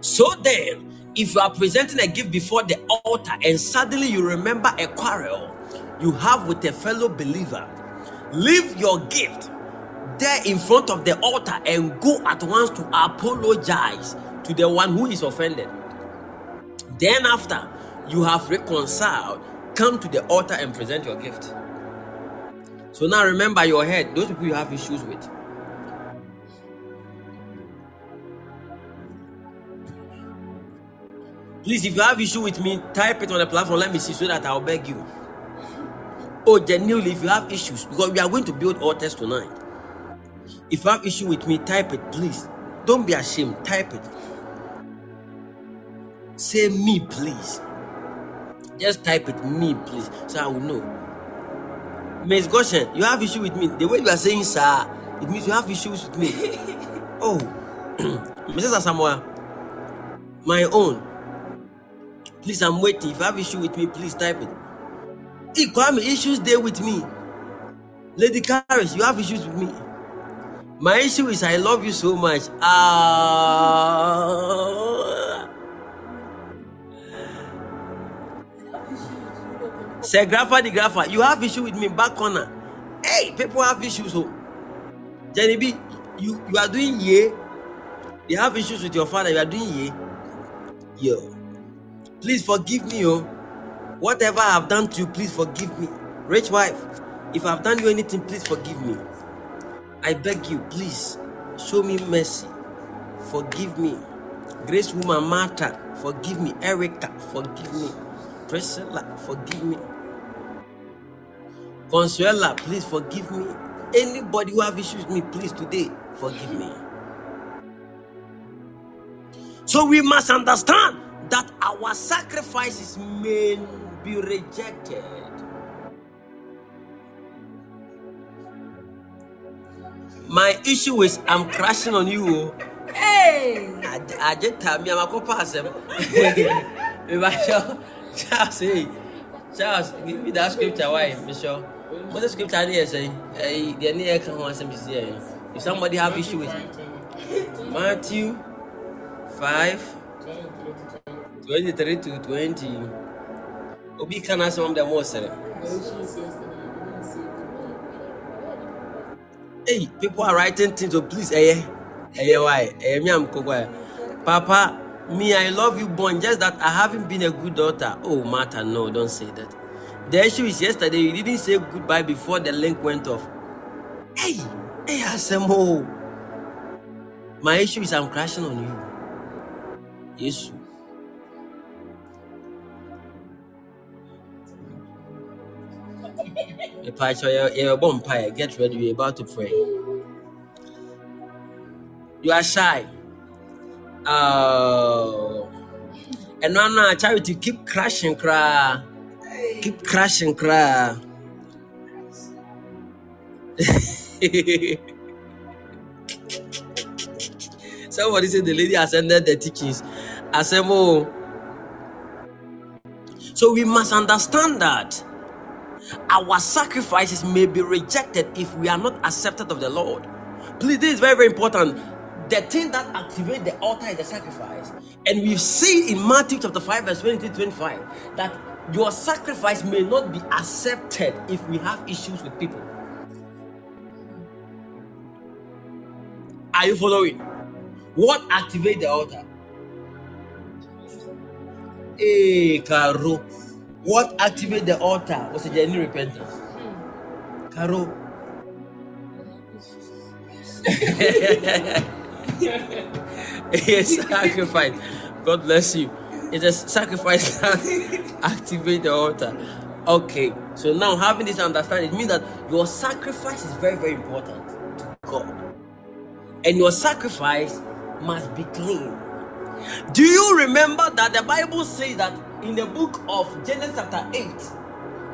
So then, if you are presenting a gift before the altar and suddenly you remember a quarrel you have with a fellow believer, leave your gift there in front of the altar and go at once to apologize to the one who is offended. Then, after you have reconciled, come to the altar and present your gift. So now remember your head, those people you have issues with. Please, if you have issue with me, type it on the platform. Let me see so that I'll beg you. Oh, genuinely, if you have issues, because we are going to build altars tonight. If you have issue with me, type it, please. Don't be ashamed. Type it. Say me, please. Just type it, me, please, so I will know. Miss Goshen, you have issue with me. The way you are saying, sir, it means you have issues with me. <laughs> oh, <clears throat> Mrs. Asamoah, my own. Please, I'm waiting. If you have issue with me, please type it. Ikwame, issues there with me. Lady Caris, you have issues with me. My issue is I love you so much. Ah. Say grapher the grapher, you have issue with me back corner. Hey, people have issues. Oh. Jenny B, you, you are doing ye. You have issues with your father, you are doing ye. Yo. Please forgive me, oh. Whatever I have done to you, please forgive me. Rich wife, if I've done you anything, please forgive me. I beg you, please show me mercy. Forgive me. Grace woman Martha, forgive me. Erica, forgive me. Priscilla, forgive me. Consuela, please forgive me. Anybody who have issues with me, please today, forgive me. So we must understand that our sacrifices may be rejected. My issue is I'm crashing on you. Oh. Hey! I, just tell me I'm a co-pass <laughs> him. <laughs> <laughs> Charles, hey. Charles, give me that scripture. Why, Michelle? What the scripture here say? Hey, the near can want some here. If somebody have issue with Matthew 5 23 to 20. Obi can ask them most. Hey, people are writing things, so please, eh, eh, why? Eh, me, I'm Papa, me, I love you, born. Just that I haven't been a good daughter. Oh, Martha, no, don't say that. The issue is yesterday you didn't say goodbye before the link went off. Hey, hey, Asemo. My issue is I'm crashing on you. Yes. you're a bomb pie. Get ready. We're about to pray. You are shy. Oh. And now, now, charity, keep crashing, cry. Keep crashing, cry. <laughs> Somebody said the lady ascended the teachings. Assemble. So we must understand that our sacrifices may be rejected if we are not accepted of the Lord. Please, this is very, very important. The thing that activates the altar is the sacrifice. And we've seen in Matthew chapter 5, verse 20 25, that your sacrifice may not be accepted if we have issues with people. Are you following? What activates the altar? Hey, Caro. What activates the altar was a genuine repentance. Caro. <laughs> yes, sacrifice. God bless you. It's a sacrifice <laughs> that activates the altar. Okay, so now having this understanding, it means that your sacrifice is very, very important to God. And your sacrifice must be clean. Do you remember that the Bible says that in the book of Genesis chapter 8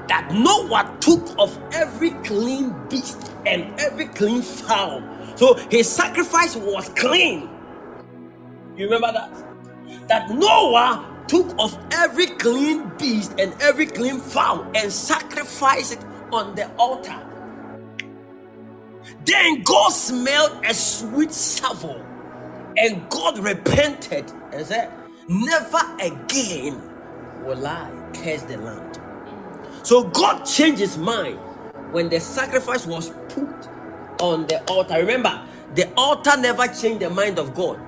that Noah took of every clean beast and every clean fowl. So his sacrifice was clean. You remember that? That Noah took of every clean beast and every clean fowl and sacrificed it on the altar. Then God smelled a sweet savour and God repented and said, Never again will I curse the land. So God changed his mind when the sacrifice was put on the altar. Remember, the altar never changed the mind of God.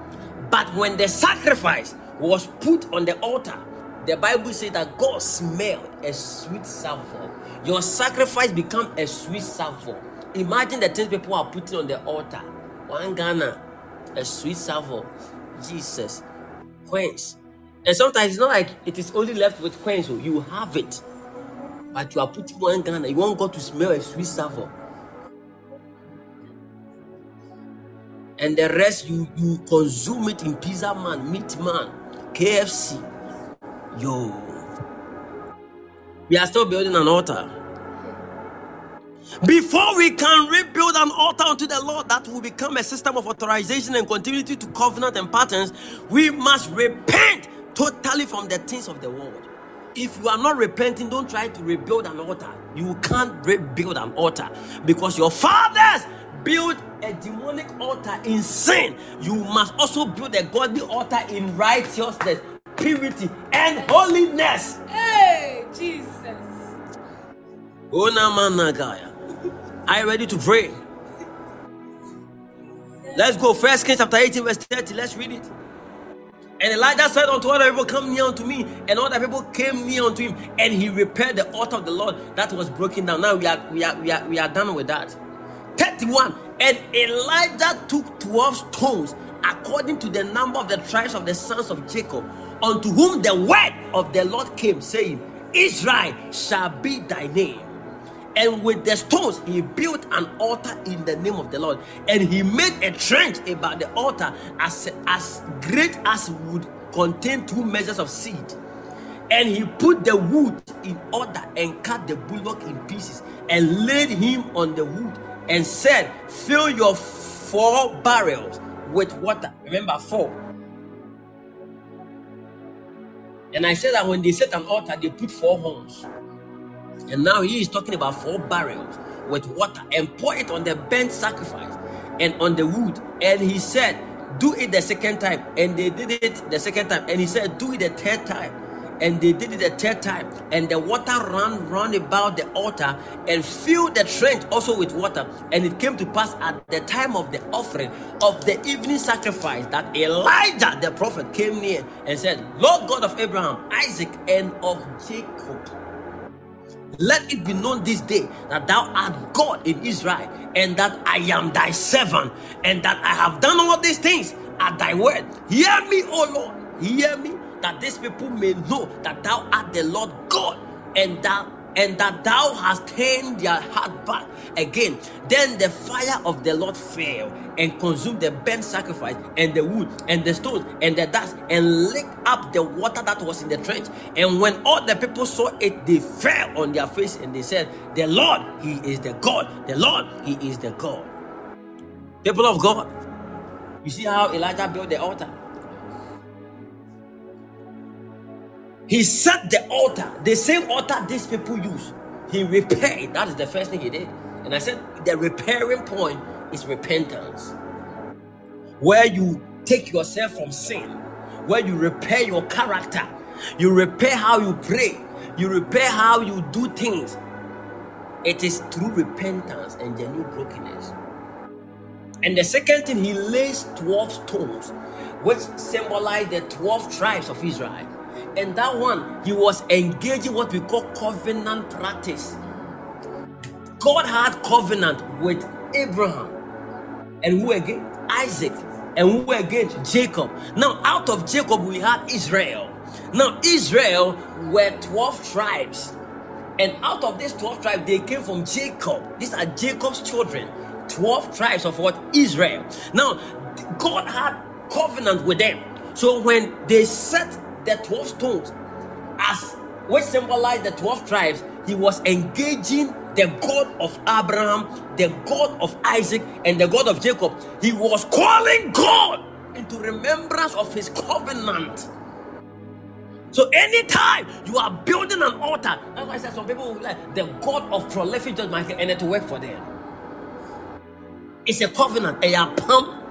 But when the sacrifice was put on the altar, the Bible says that God smelled a sweet savour. Your sacrifice become a sweet savour. Imagine the things people are putting on the altar. One Ghana, a sweet savour. Jesus. Quench. And sometimes it's not like it is only left with quench. oh, You have it. But you are putting one Ghana. You want God to smell a sweet savour. And the rest you, you consume it in Pizza Man, Meat Man, KFC. Yo. We are still building an altar. Before we can rebuild an altar unto the Lord that will become a system of authorization and continuity to covenant and patterns, we must repent totally from the things of the world. If you are not repenting, don't try to rebuild an altar. You can't rebuild an altar because your fathers built a demonic altar in sin. You must also build a godly altar in righteousness, purity, and holiness. Hey, Jesus. Are you ready to pray? Let's go. First Kings chapter 18, verse 30. Let's read it. And Elijah said unto all the people, Come near unto me. And all the people came near unto him, and he repaired the altar of the Lord that was broken down. Now we are we are we are we are done with that. 31. And Elijah took 12 stones according to the number of the tribes of the sons of Jacob, unto whom the word of the Lord came, saying, Israel shall be thy name. And with the stones, he built an altar in the name of the Lord. And he made a trench about the altar as, as great as would contain two measures of seed. And he put the wood in order and cut the bullock in pieces and laid him on the wood and said, Fill your four barrels with water. Remember, four. And I said that when they set an altar, they put four horns. And now he is talking about four barrels with water and pour it on the burnt sacrifice and on the wood. And he said, Do it the second time. And they did it the second time. And he said, Do it the third time. And they did it the third time. And the water ran round about the altar and filled the trench also with water. And it came to pass at the time of the offering of the evening sacrifice that Elijah the prophet came near and said, Lord God of Abraham, Isaac, and of Jacob. Let it be known this day that thou art God in Israel, and that I am thy servant, and that I have done all these things at thy word. Hear me, O Lord, hear me, that these people may know that thou art the Lord God, and that and that thou hast turned their heart back again. Then the fire of the Lord fell and consumed the burnt sacrifice and the wood and the stones and the dust and licked up the water that was in the trench. And when all the people saw it, they fell on their face and they said, The Lord, He is the God. The Lord, He is the God. People of God, you see how Elijah built the altar? He set the altar, the same altar these people use. He repaired. That is the first thing he did. And I said the repairing point is repentance. Where you take yourself from sin, where you repair your character, you repair how you pray, you repair how you do things. It is through repentance and genuine brokenness. And the second thing, he lays 12 stones, which symbolize the 12 tribes of Israel. And that one, he was engaging what we call covenant practice. God had covenant with Abraham, and who again? Isaac, and who again? Jacob. Now, out of Jacob, we had Israel. Now, Israel were 12 tribes, and out of these 12 tribes, they came from Jacob. These are Jacob's children. 12 tribes of what? Israel. Now, God had covenant with them. So when they set the 12 stones as which symbolize the 12 tribes, he was engaging the God of Abraham, the God of Isaac, and the God of Jacob. He was calling God into remembrance of his covenant. So anytime you are building an altar, that's why I said some people will like the God of prolific judgment and it to work for them. It's a covenant, a pump.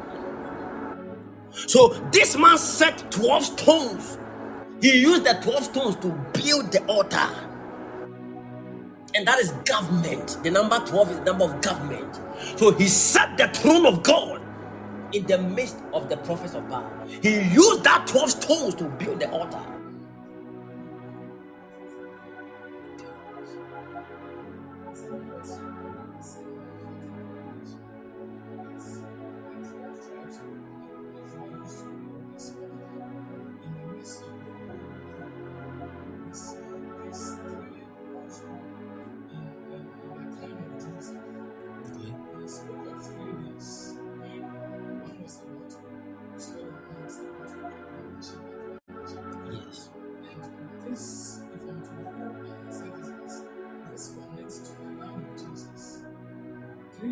So this man set 12 stones he used the 12 stones to build the altar. And that is government. The number 12 is the number of government. So he set the throne of God in the midst of the prophets of Baal. He used that 12 stones to build the altar.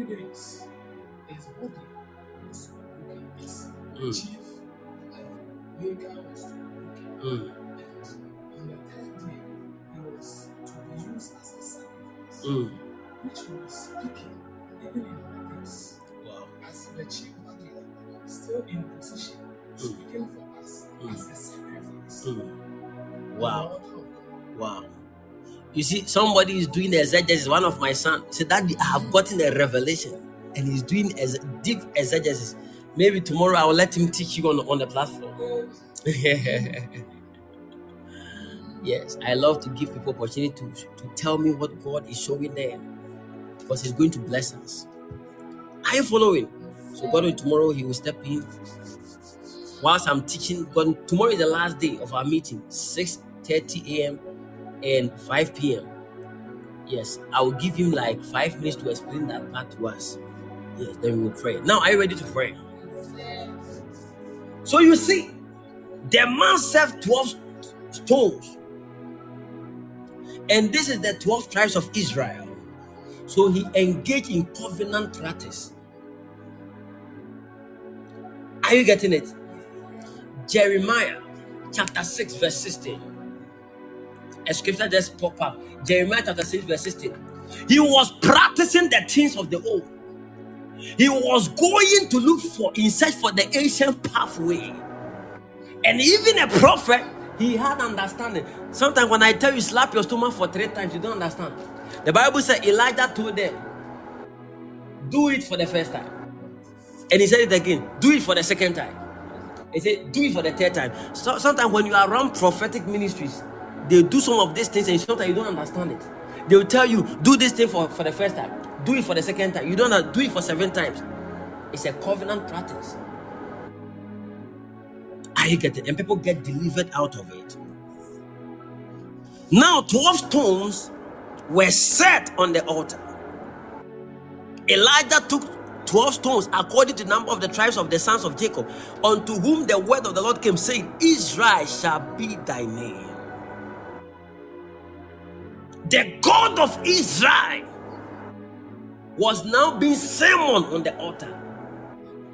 Is days, his body was broken. His mm. chief and maker was. Mm. And on the third day, he was to be used as a sacrifice, mm. which was speaking even in this. Wow. As the chief butler, still in position, hmm. speaking for us hmm. as a sacrifice. Hmm. Wow. Wow. You see, somebody is doing exegesis. One of my son said that I have gotten a revelation, and he's doing a deep exegesis. Maybe tomorrow I will let him teach you on, on the platform. <laughs> yes, I love to give people opportunity to, to tell me what God is showing them because He's going to bless us. Are you following? So God tomorrow He will step in. Whilst I'm teaching, God tomorrow is the last day of our meeting, 6 30 a.m and 5 p.m. Yes, I will give him like five minutes to explain that part to us. Yes, then we will pray. Now, are you ready to pray? So you see, the man served 12 stones. And this is the 12 tribes of Israel. So he engaged in covenant practice. Are you getting it? Jeremiah chapter 6, verse 16 a scripture just pop up. Jeremiah chapter 6, verse 16. He was practicing the things of the old. He was going to look for in search for the ancient pathway. And even a prophet, he had understanding. Sometimes when I tell you slap your stomach for three times, you don't understand. The Bible said Elijah told them, do it for the first time. And he said it again, do it for the second time. He said, do it for the third time. So sometimes when you are around prophetic ministries, they do some of these things and sometimes you don't understand it. They will tell you, do this thing for, for the first time, do it for the second time. You don't do it for seven times. It's a covenant practice. I get it, and people get delivered out of it. Now, 12 stones were set on the altar. Elijah took 12 stones according to the number of the tribes of the sons of Jacob, unto whom the word of the Lord came, saying, Israel shall be thy name. The God of Israel was now being summoned on the altar.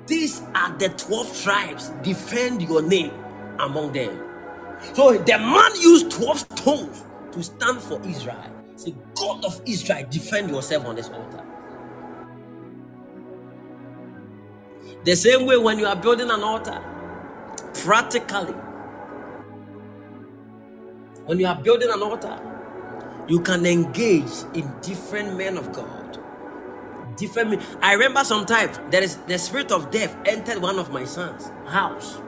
These are the 12 tribes. Defend your name among them. So the man used 12 stones to stand for Israel. Say, God of Israel, defend yourself on this altar. The same way when you are building an altar, practically, when you are building an altar, you can engage in different men of God. Different men. I remember sometimes there is the spirit of death entered one of my sons' house,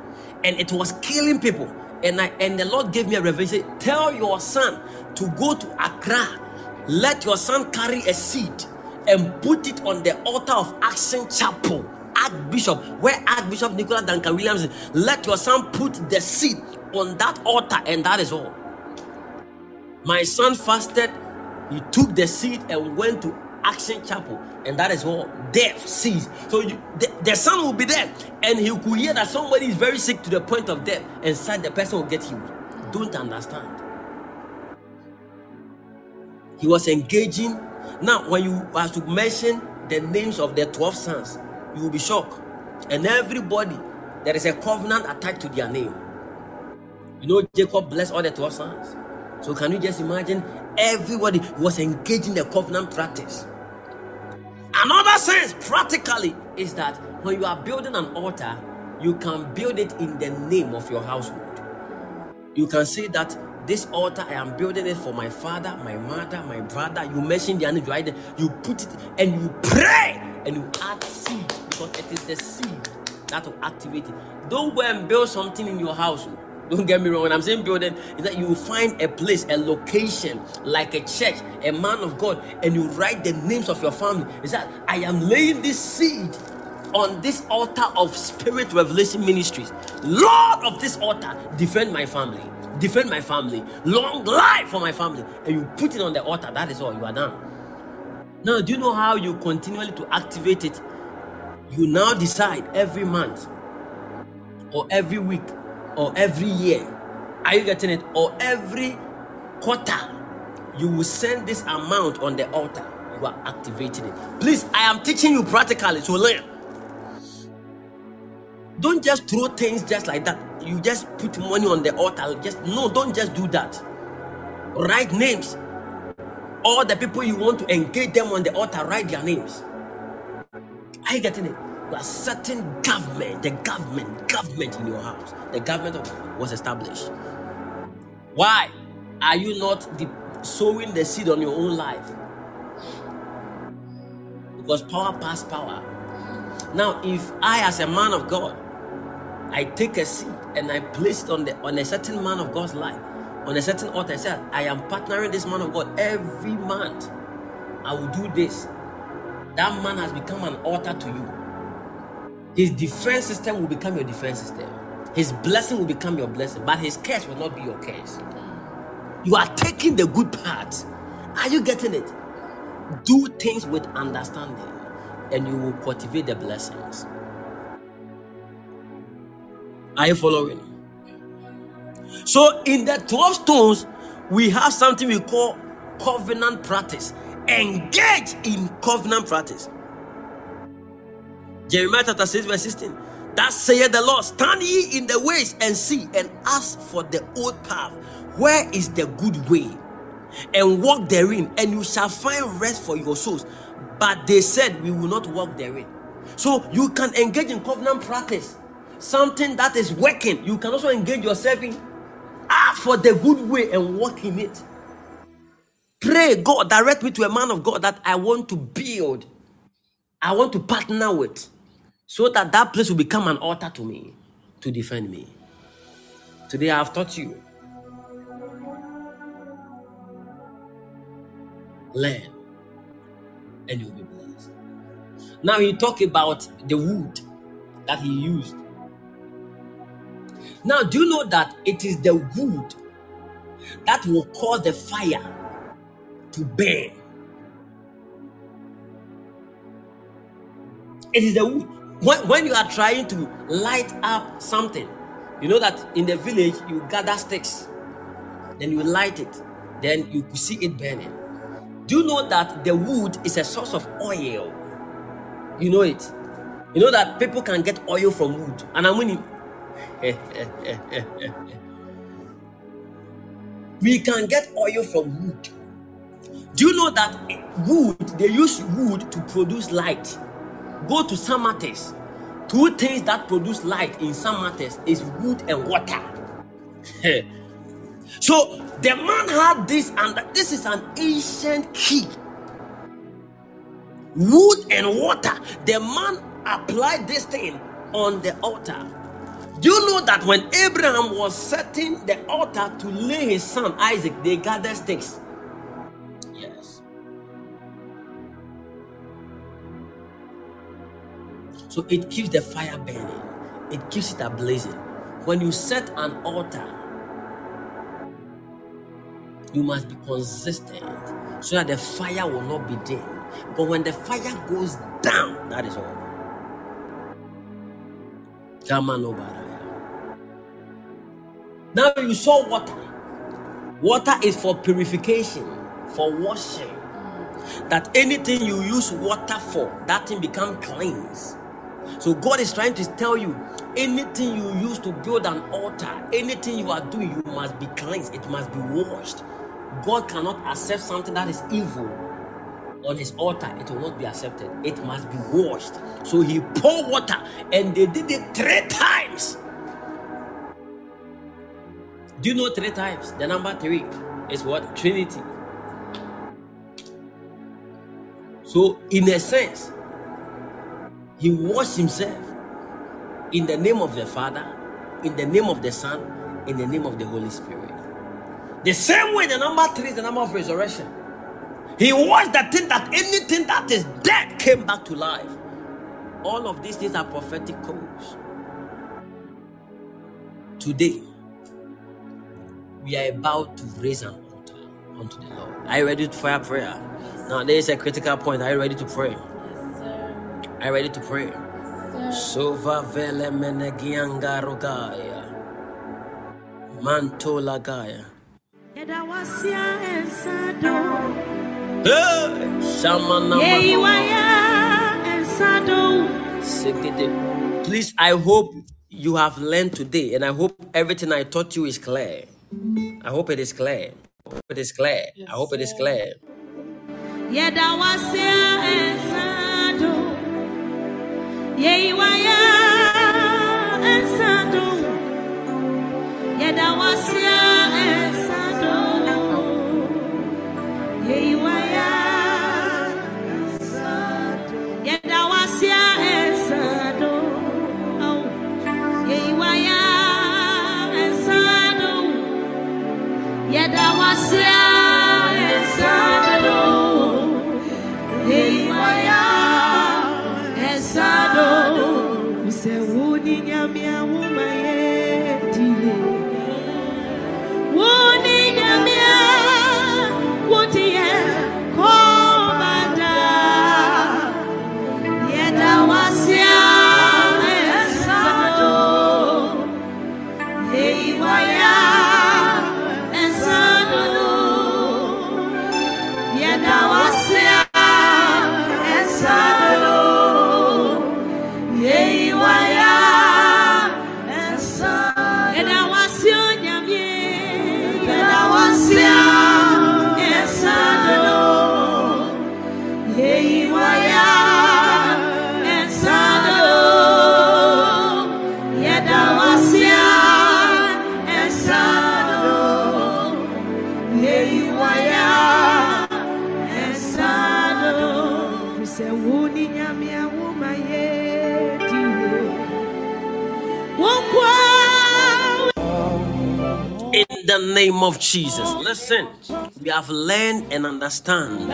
and it was killing people. And I and the Lord gave me a revelation. Tell your son to go to Accra. Let your son carry a seed and put it on the altar of Action Chapel, Archbishop, where Archbishop Nicholas Duncan Williams. Let your son put the seed on that altar, and that is all. My son fasted. He took the seed and went to Action Chapel, and that is all death sees. So you, the, the son will be there, and he could hear that somebody is very sick to the point of death, and said the person will get healed. Don't understand. He was engaging. Now, when you are to mention the names of the 12 sons, you will be shocked. And everybody, there is a covenant attached to their name. You know, Jacob blessed all the 12 sons. So, can you just imagine? Everybody was engaging the covenant practice. Another sense, practically, is that when you are building an altar, you can build it in the name of your household. You can say that this altar I am building it for my father, my mother, my brother. You mention the name, right. You put it and you pray and you add seed because it is the seed that will activate it. Don't go and build something in your house. Don't get me wrong. When I'm saying building, is that you find a place, a location, like a church, a man of God, and you write the names of your family. Is that I am laying this seed on this altar of spirit revelation ministries. Lord of this altar, defend my family. Defend my family. Long life for my family. And you put it on the altar. That is all. You are done. Now, do you know how you continually to activate it? You now decide every month or every week or every year. Are you getting it? Or every quarter, you will send this amount on the altar. You are activating it. Please, I am teaching you practically to learn. Don't just throw things just like that. You just put money on the altar. Just no, don't just do that. Write names. All the people you want to engage them on the altar, write their names. Are you getting it? A certain government, the government, government in your house, the government was established. Why are you not the, sowing the seed on your own life? Because power pass power. Now, if I, as a man of God, I take a seed and I place it on the on a certain man of God's life, on a certain altar, I say, I am partnering this man of God every month. I will do this. That man has become an altar to you. His defense system will become your defense system. His blessing will become your blessing, but his curse will not be your curse. You are taking the good part. Are you getting it? Do things with understanding, and you will cultivate the blessings. Are you following? So, in the 12 stones, we have something we call covenant practice. Engage in covenant practice. Jeremiah chapter 6, verse 16. That saith the Lord, stand ye in the ways and see, and ask for the old path. Where is the good way? And walk therein, and you shall find rest for your souls. But they said, We will not walk therein. So you can engage in covenant practice, something that is working. You can also engage yourself in ask for the good way and walk in it. Pray, God, direct me to a man of God that I want to build, I want to partner with so that that place will become an altar to me to defend me. Today I have taught you. Learn and you'll be blessed. Now he talk about the wood that he used. Now, do you know that it is the wood that will cause the fire to burn. It is the wood. When, when you are trying to light up something, you know that in the village you gather sticks, then you light it, then you see it burning. Do you know that the wood is a source of oil? You know it. You know that people can get oil from wood. And I'm winning. <laughs> we can get oil from wood. Do you know that wood, they use wood to produce light? Go to St. Martin's. Two things that produce light in St. Martin's is wood and water. <laughs> so the man had this, and this is an ancient key. Wood and water. The man applied this thing on the altar. Do you know that when Abraham was setting the altar to lay his son Isaac, they gathered sticks? So it keeps the fire burning, it keeps it ablazing. When you set an altar, you must be consistent so that the fire will not be dim. But when the fire goes down, that is all. Now you saw water. Water is for purification, for washing. That anything you use water for, that thing become cleansed. So God is trying to tell you anything you use to build an altar, anything you are doing, you must be cleansed. It must be washed. God cannot accept something that is evil on his altar, it will not be accepted. It must be washed. So he poured water and they did it three times. Do you know three times? The number three is what? Trinity. So, in a sense, he washed himself in the name of the Father, in the name of the Son, in the name of the Holy Spirit. The same way the number three is the number of resurrection. He washed the thing that anything that is dead came back to life. All of these things are prophetic codes. Today, we are about to raise an altar unto the Lord. Are you ready to fire prayer? Now, there is a critical point. Are you ready to pray? Are you ready to pray? Sova vele menegianga rogaya. Mantola gaya. Please, I hope you have learned today, and I hope everything I taught you is clear. I hope it is clear. I hope it is clear. I hope it is clear. Yeah, that was yeah. In the name of Jesus. Listen, we have learned and understand.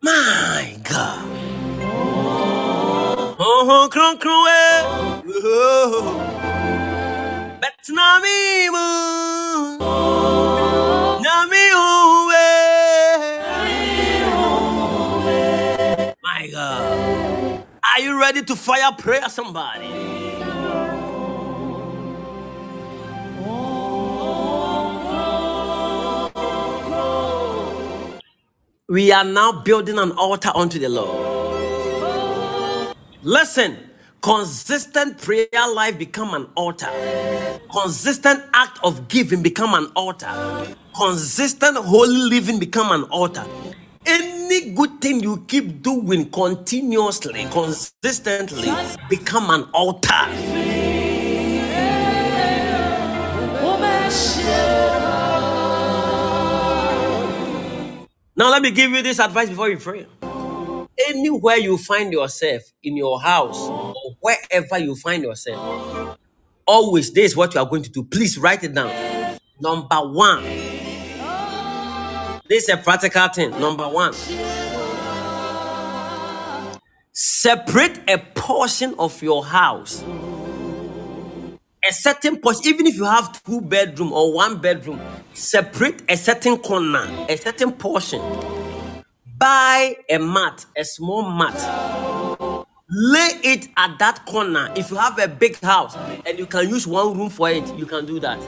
My God. Oh, kron kron eh. Oh. Betna mimu. Ready to fire prayer somebody? We are now building an altar unto the Lord. Listen, consistent prayer life become an altar. Consistent act of giving become an altar. Consistent holy living become an altar. Any good thing you keep doing continuously, consistently, become an altar. Now, let me give you this advice before you pray. Anywhere you find yourself, in your house, or wherever you find yourself, always this is what you are going to do. Please write it down. Number one, this is a practical thing. Number one, separate a portion of your house a certain portion, even if you have two bedroom or one bedroom, separate a certain corner, a certain portion. Buy a mat, a small mat. Lay it at that corner. If you have a big house and you can use one room for it, you can do that.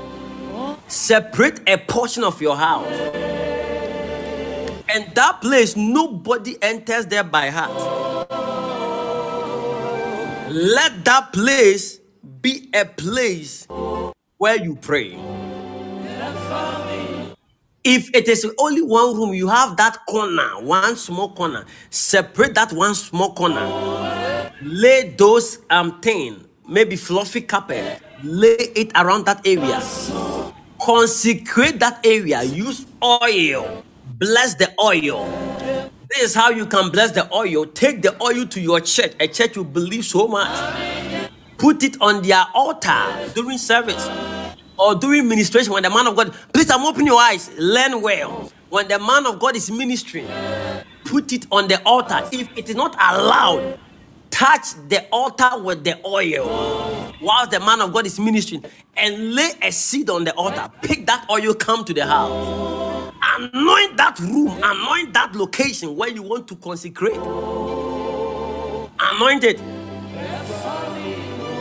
Separate a portion of your house. And that place, nobody enters there by heart. Let that place be a place where you pray. If it is only one room, you have that corner, one small corner. Separate that one small corner. Lay those um thing, maybe fluffy carpet. Lay it around that area. Consecrate that area. Use oil. Bless the oil. This is how you can bless the oil. Take the oil to your church, a church you believe so much put it on their altar during service or during ministration when the man of God, please, I'm opening your eyes, learn well. When the man of God is ministering, put it on the altar. If it is not allowed, touch the altar with the oil while the man of God is ministering and lay a seed on the altar. Pick that oil, come to the house. Anoint that room, anoint that location where you want to consecrate. Anoint it.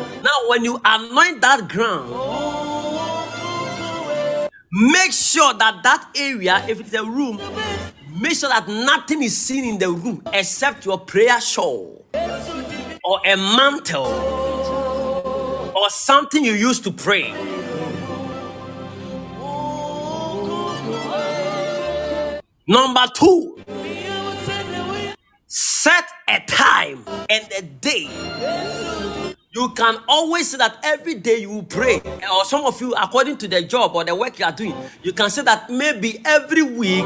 Now, when you anoint that ground, make sure that that area, if it's a room, make sure that nothing is seen in the room except your prayer shawl or a mantle or something you use to pray. Number two, set a time and a day you can always say that every day you will pray. Or some of you, according to the job or the work you are doing, you can say that maybe every week,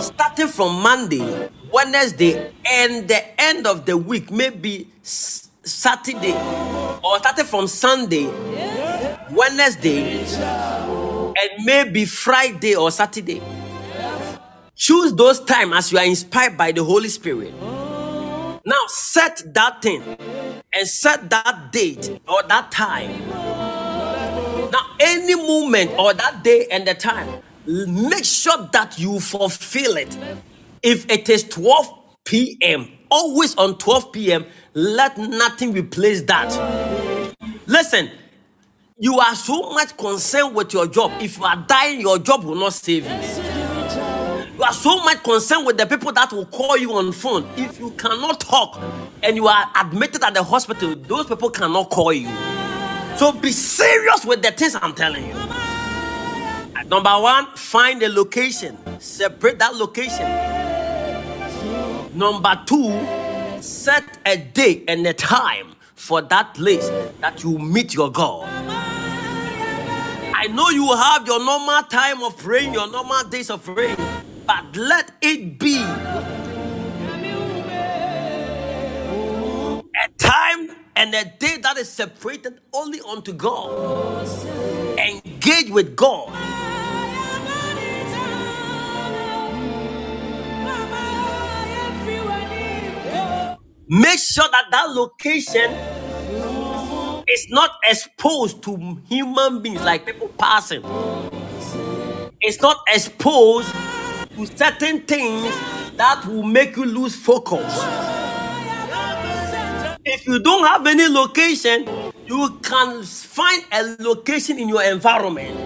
starting from Monday, Wednesday, and the end of the week, maybe Saturday, or starting from Sunday, Wednesday, and maybe Friday or Saturday. Choose those times as you are inspired by the Holy Spirit. Now set that thing and set that date or that time. Now, any moment or that day and the time, make sure that you fulfill it. If it is 12 p.m., always on 12 p.m., let nothing replace that. Listen, you are so much concerned with your job. If you are dying, your job will not save you. You are so much concerned with the people that will call you on phone. If you cannot talk and you are admitted at the hospital, those people cannot call you. So be serious with the things I'm telling you. Number one, find a location, separate that location. Number two, set a day and a time for that place that you meet your God. I know you have your normal time of praying, your normal days of praying but let it be a time and a day that is separated only unto God. Engage with God. Make sure that that location is not exposed to human beings like people passing. It's not exposed to certain things that will make you lose focus. If you don't have any location, you can find a location in your environment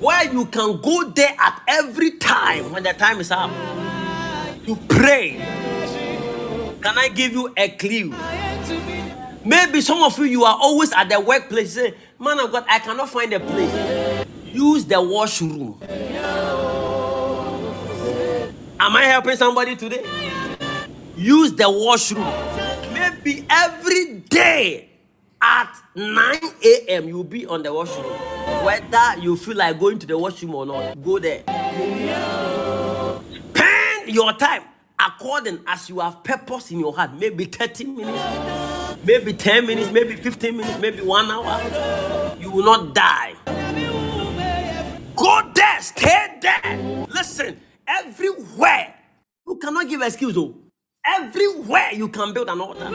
where you can go there at every time when the time is up to pray. Can I give you a clue? Maybe some of you you are always at the workplace. Say, man of God, I cannot find a place. Use the washroom. Am I helping somebody today? Use the washroom. Maybe every day at 9 a.m. you'll be on the washroom. Whether you feel like going to the washroom or not, go there. Spend your time according as you have purpose in your heart. Maybe 30 minutes, maybe 10 minutes, maybe 15 minutes, maybe one hour. You will not die. Go there, stay there. Listen, everywhere. You cannot give excuse. Oh. Everywhere you can build an altar.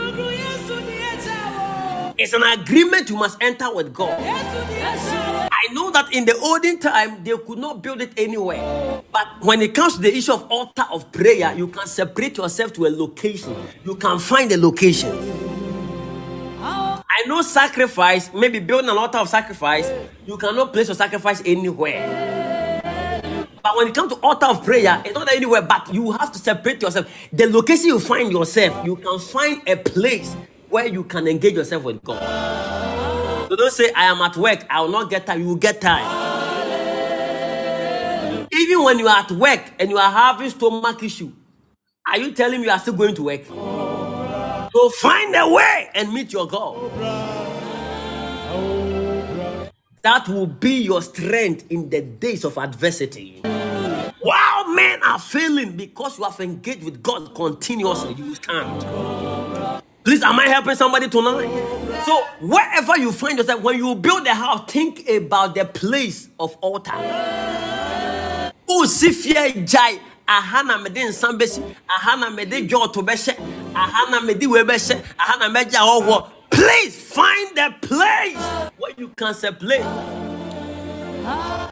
It's an agreement you must enter with God. I know that in the olden time they could not build it anywhere. But when it comes to the issue of altar of prayer, you can separate yourself to a location. You can find a location. I know sacrifice, maybe building an altar of sacrifice, you cannot place your sacrifice anywhere. But when it comes to altar of prayer, it's not anywhere, but you have to separate yourself. The location you find yourself, you can find a place where you can engage yourself with God. So don't say, I am at work, I will not get time. You will get time. Even when you are at work and you are having stomach issue, are you telling me you are still going to work? So find a way and meet your God. That will be your strength in the days of adversity. While men are failing because you have engaged with God continuously, you stand. Please, am I helping somebody tonight? So, wherever you find yourself, when you build a house, think about the place of altar. Usifia jai ahana mede nsa bɛsi ahana mede dwɔɔto bɛhyɛ ahana mede wei bɛhyɛ ɔwɔ please find the place where you can separate.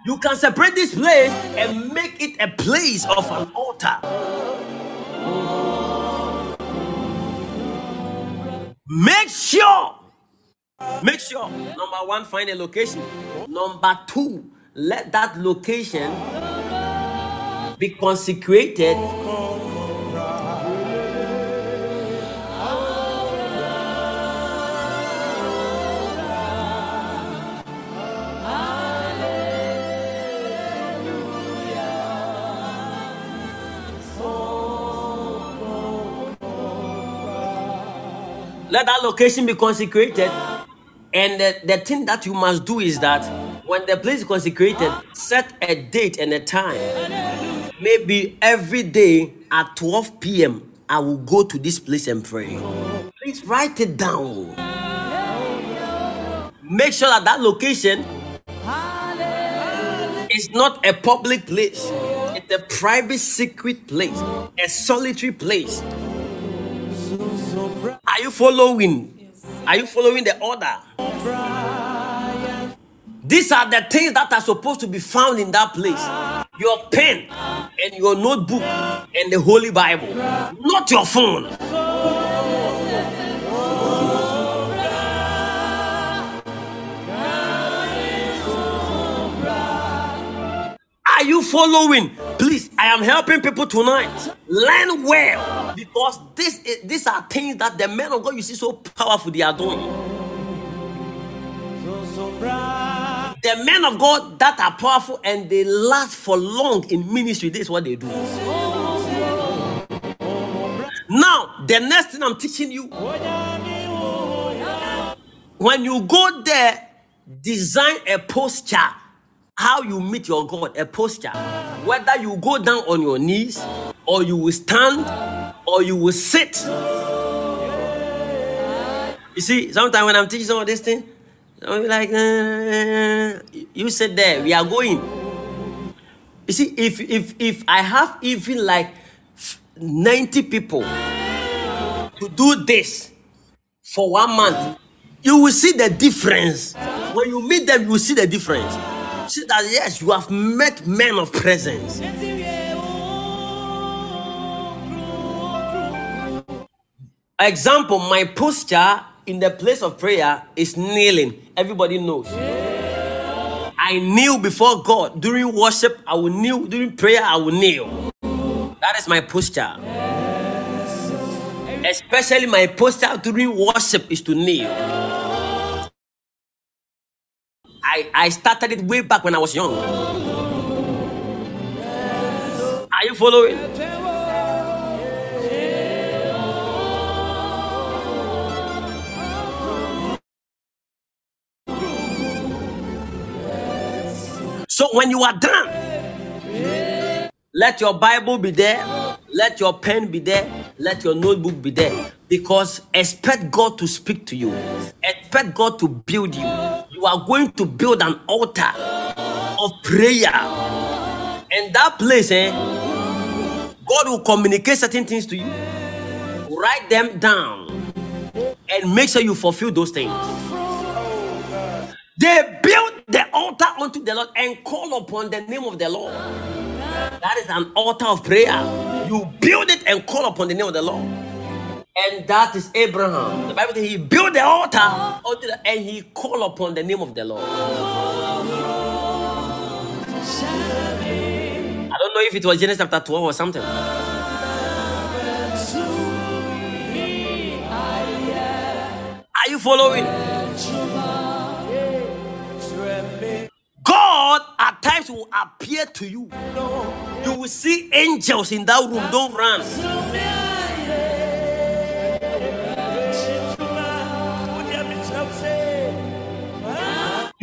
You can separate this place and make it a place of an altar. Make sure make sure number one find a location. Number two let that location be consecrated let that location be consecrated. And the, the thing that you must do is that when the place is consecrated set a date and a time. Maybe every day at 12 p.m i will go to this place and pray. Please write it down. Make sure that that location is not a public place. It's a private secret place a solitary place are you following? Are you following the order? These are the things that are supposed to be found in that place. Your pen and your notebook and the holy bible. Not your phone Are you following? Please, I am helping people tonight. Learn well because this is, these are things that the men of God you see so powerful they are doing. The men of God that are powerful and they last for long in ministry, this is what they do. Now, the next thing I'm teaching you when you go there, design a posture how you meet your God, a posture. Whether you go down on your knees, or you will stand, or you will sit. You see, sometimes when I'm teaching some of this thing, I'm like, "Nah, you sit there, we are going. You see, if if if I have even like 90 people to do this for one month, you will see the difference. When you meet them, you will see the difference. See that yes, you have met men of presence. Example, my posture in the place of prayer is kneeling. Everybody knows. I kneel before God. During worship, I will kneel. During prayer, I will kneel. That is my posture. Especially my posture during worship is to kneel. I, I started it way back when I was young. Are you following? So when you are done, let your Bible be there, let your pen be there, let your notebook be there. Because expect God to speak to you, expect God to build you. You are going to build an altar of prayer. And that place, eh, God will communicate certain things to you. Write them down and make sure you fulfill those things. They built the altar unto the Lord and call upon the name of the Lord. That is an altar of prayer. You build it and call upon the name of the Lord. And that is Abraham. The Bible says he built the altar and he called upon the name of the Lord. I don't know if it was Genesis chapter 12 or something. Are you following? God at times will appear to you. You will see angels in that room. Don't run.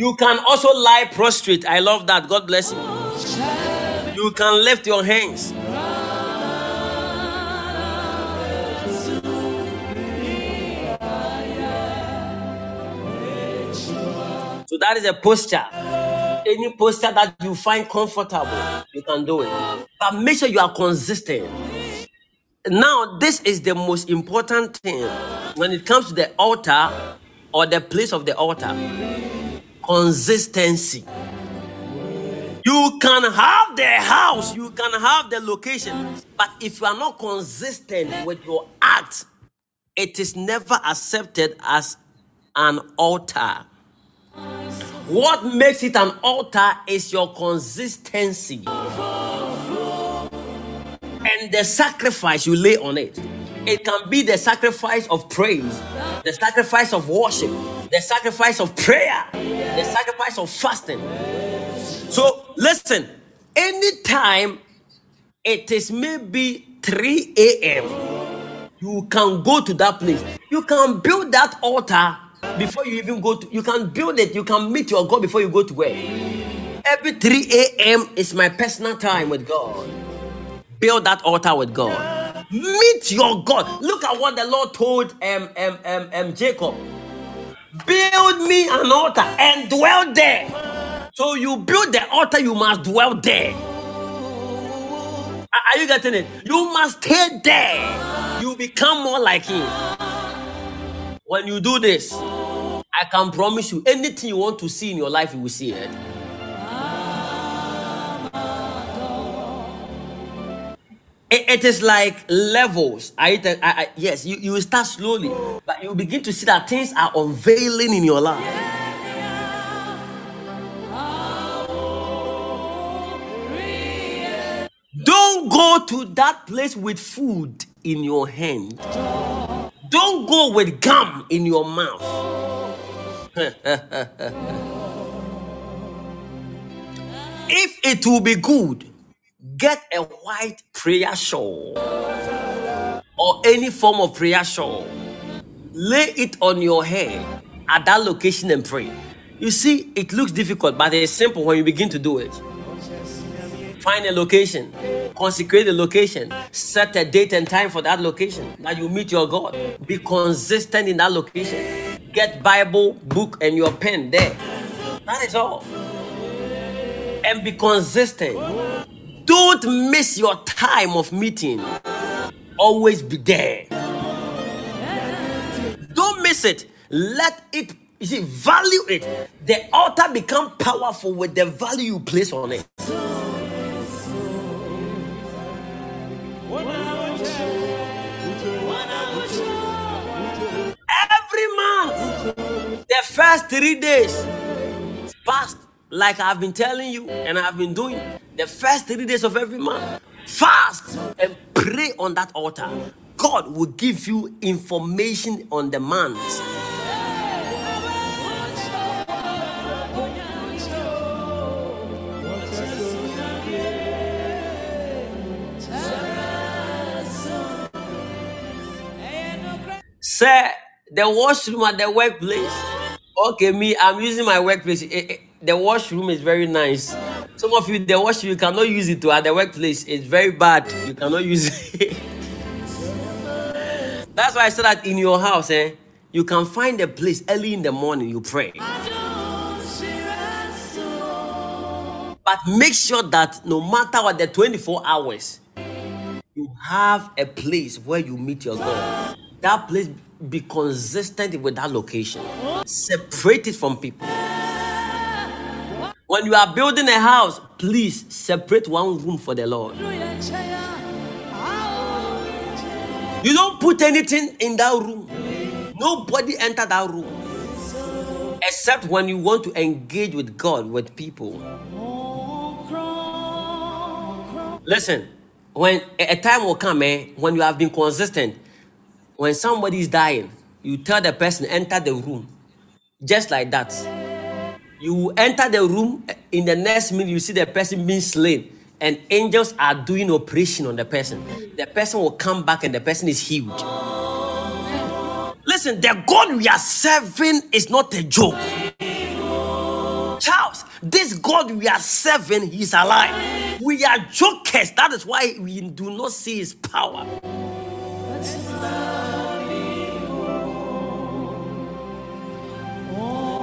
You can also lie prostrate. I love that. God bless you. You can lift your hands. So that is a posture. Any posture that you find comfortable, you can do it. But make sure you are consistent. Now, this is the most important thing when it comes to the altar or the place of the altar consistency. You can have the house, you can have the location, but if you are not consistent with your act, it is never accepted as an altar. What makes it an altar is your consistency and the sacrifice you lay on it. It can be the sacrifice of praise, the sacrifice of worship, the sacrifice of prayer, the sacrifice of fasting. So listen, anytime it is maybe 3 a.m., you can go to that place. You can build that altar before you even go to, you can build it, you can meet your God before you go to work. Every 3 a.m. is my personal time with God. Build that altar with God. Meet your God. Look at what the Lord told um, um, um, um, Jacob. Build me an altar and dwell there. So you build the altar, you must dwell there. Are are you getting it? You must stay there. You become more like Him. When you do this, I can promise you anything you want to see in your life, you will see it. It- it is like levels. I, I, I- yes, you, you will start slowly, but you begin to see that things are unveiling in your life. Don't go to that place with food in your hand. Don't go with gum in your mouth. <laughs> If it will be good, get a white prayer shawl or any form of prayer shawl. Lay it on your head at that location and pray. You see, it looks difficult, but it's simple when you begin to do it. Find a location, consecrate the location, set a date and time for that location that you meet your God. Be consistent in that location. Get Bible, book, and your pen there. That is all. And be consistent. Don't miss your time of meeting. Always be there. Don't miss it. Let it, you see, value it. The altar become powerful with the value you place on it. Every month, the first three days, fast, like I've been telling you, and I've been doing the first three days of every month. Fast and pray on that altar. God will give you information on the month. Sir, the washroom at the workplace. Okay, me, I'm using my workplace. Eh, eh, The washroom is very nice. Some of you, the washroom, you cannot use it to at the workplace. It's very bad. You cannot use it. <laughs> That's why I said that in your house, eh, you can find a place early in the morning, you pray. But make sure that no matter what the 24 hours, you have a place where you meet your God. That place be consistent with that location. Separate it from people. When you are building a house, please separate one room for the Lord. You don't put anything in that room. Nobody enter that room. Except when you want to engage with God, with people. Listen, when a time will come, eh, when you have been consistent, when somebody is dying, you tell the person, enter the room. Just like that. You enter the room, eh, in the next minute, you see the person being slain, and angels are doing operation on the person. The person will come back and the person is healed. Listen, the God we are serving is not a joke. Charles, this God we are serving, He's alive. We are jokers. That is why we do not see His power.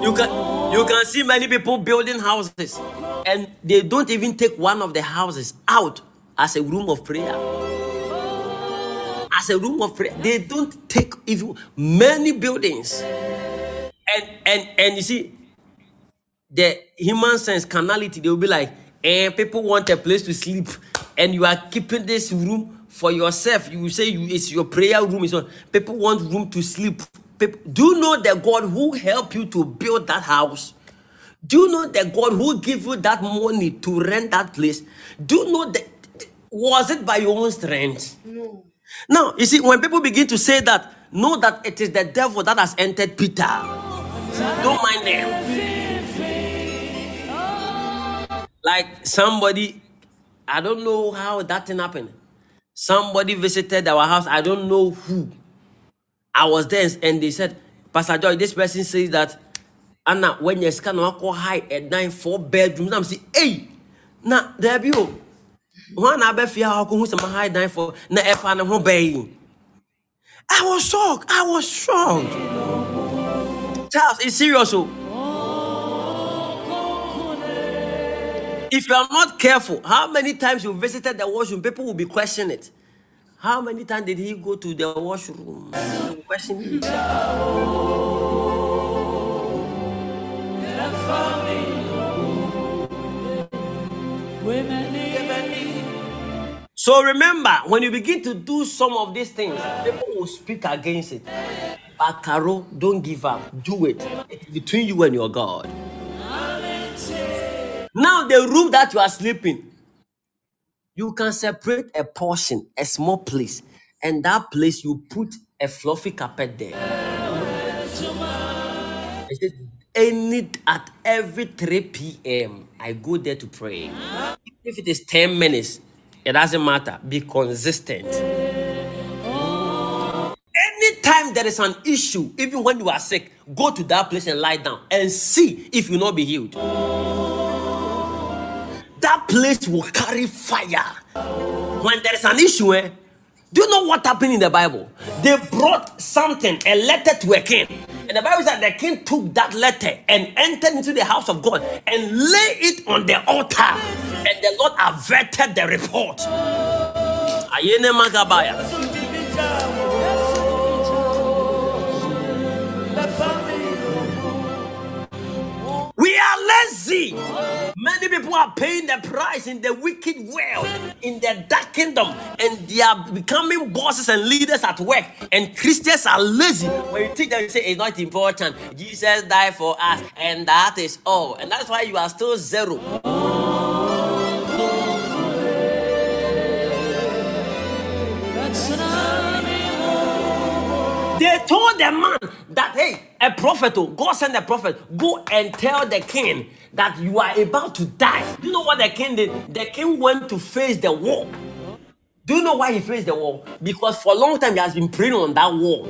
You can you can see many people building houses and they don't even take one of the houses out as a room of prayer. As a room of prayer. They don't take even many buildings. And and and you see the human sense carnality, they will be like, eh, people want a place to sleep, and you are keeping this room for yourself. You will say you, it's your prayer room. It's not. People want room to sleep. Do you know the God who helped you to build that house? Do you know the God who gave you that money to rent that place? Do you know that was it by your own strength? No. Now, you see, when people begin to say that, know that it is the devil that has entered Peter. Don't mind them. Like somebody, I don't know how that thing happened. Somebody visited our house. I don't know who. I was there and they said, Pastor Joy, this person says that Anna, when you scan wako high at nine four bedrooms, I'm saying, hey, na there be oh. One abe fia how who's some high nine four na na ho bay. I was shocked. I was shocked. Charles, it's serious. If you are not careful, how many times you visited the washroom, people will be questioning it. How many times did he go to the washroom? Question. So remember, when you begin to do some of these things, people will speak against it. But Carol, don't give up. Do it. It's between you and your God. Now, the room that you are sleeping, you can separate a portion, a small place, and that place you put a fluffy carpet there. I said, any at every 3 p.m. I go there to pray. If it is 10 minutes, it doesn't matter. Be consistent. Anytime there is an issue, even when you are sick, go to that place and lie down and see if you will not be healed. Place will carry fire. When there is an issue, eh, do you know what happened in the Bible? They brought something, a letter to a king. And the Bible said the king took that letter and entered into the house of God and lay it on the altar. And the Lord averted the report. Free. Many people are paying the price in the wicked world, in the dark kingdom, and they are becoming bosses and leaders at work. And Christians are lazy. When you teach them, you say it's not important. Jesus died for us, and that is all. And that's why you are still zero. They told the man that, hey, a prophet, oh, God send a prophet, go and tell the king that you are about to die. Do you know what the king did? The king went to face the wall. Do you know why he faced the wall? Because for a long time he has been praying on that wall.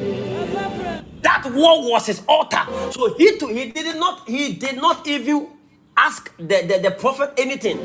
That wall was his altar. So he too, he did not he did not even ask the, the, the prophet anything.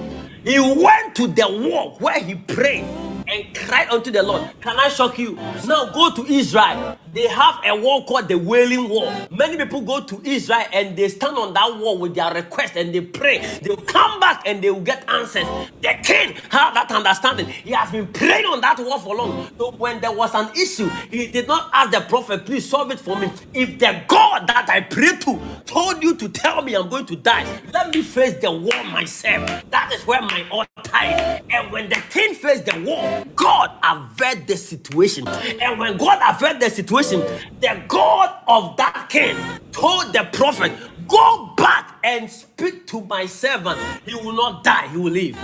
He went to the wall where he prayed and cried unto the Lord. Can I shock you? Now go to Israel. They have a wall called the Wailing Wall. Many people go to Israel and they stand on that wall with their request and they pray. They'll come back and they will get answers. The king had that understanding. He has been praying on that wall for long. So when there was an issue, he did not ask the prophet, please solve it for me. If the God that I pray to told you to tell me I'm going to die, let me face the wall myself. That is where my altar is. And when the king faced the wall, God averted the situation. And when God averted the situation, the God of that king told the prophet, Go back and speak to my servant. He will not die, he will live.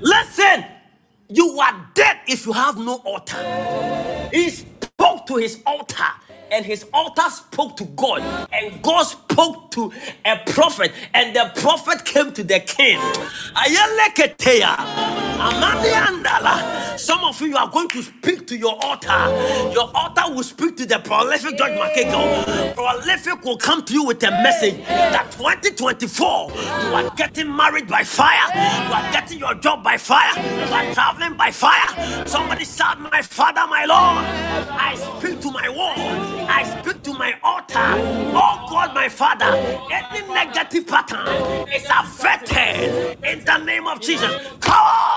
Listen, you are dead if you have no altar. He spoke to his altar, and his altar spoke to God, and God spoke to a prophet, and the prophet came to the king. Some of you are going to speak to your altar. Your altar will speak to the prolific George Mceagle. Prolific will come to you with a message that 2024 you are getting married by fire, you are getting your job by fire, you are traveling by fire. Somebody shout, My Father, my Lord. I speak to my wall, I speak to my altar. Oh God, my Father, any negative pattern is affected in the name of Jesus. Come on!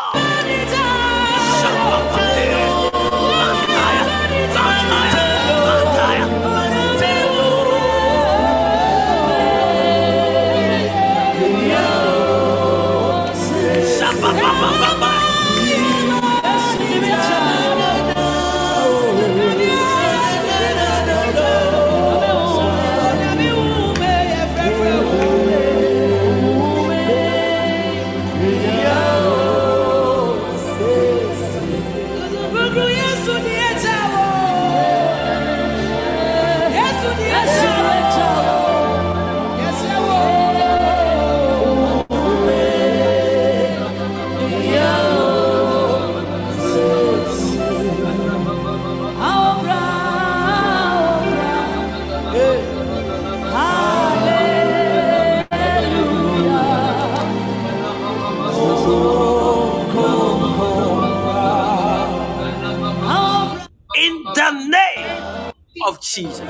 Jesus.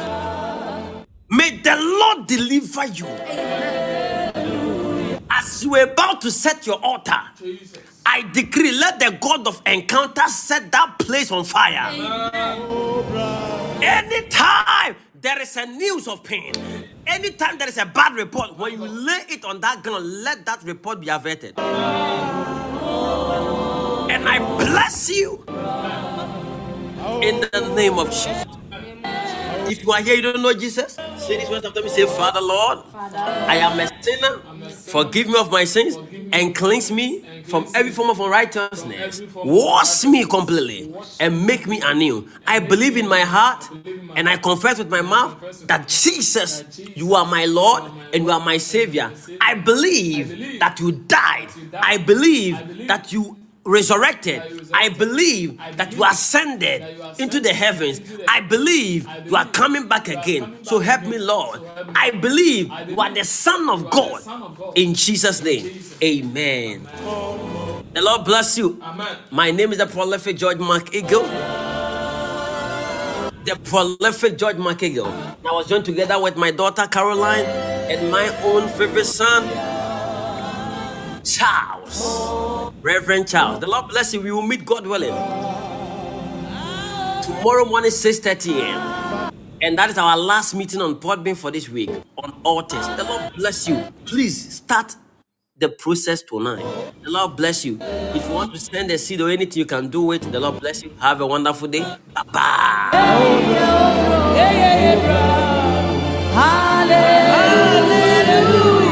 May the Lord deliver you. As you are about to set your altar, I decree, let the God of encounter set that place on fire. Anytime there is a news of pain, anytime there is a bad report, when you lay it on that ground, let that report be averted. And I bless you in the name of Jesus. If you are here, you don't know Jesus, say this words after me. Say, Father, Lord, I am a sinner. Forgive me of my sins and cleanse me from every form of unrighteousness. Wash me completely and make me anew. I believe in my heart and I confess with my mouth that Jesus, you are my Lord and you are my Savior. I believe that you died. I believe that you resurrected. I believe that you ascended into the heavens. I believe you are coming back again. So help me, Lord. I believe you are the Son of God. In Jesus' name, amen. The Lord bless you. My name is the prolific George Mceagle. The prolific George Mceagle. I was joined together with my daughter Caroline and my own favorite son, Reverend Charles. The Lord bless you. We will meet God willing. Tomorrow morning, 6:30 a.m. And that is our last meeting on Podbean for this week on altars. The Lord bless you. Please start the process tonight. The Lord bless you. If you want to send a seed or anything, you can do it. The Lord bless you. Have a wonderful day. Bye bye. Sombra,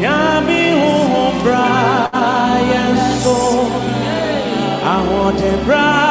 yami umbra, yeso, I want a bra.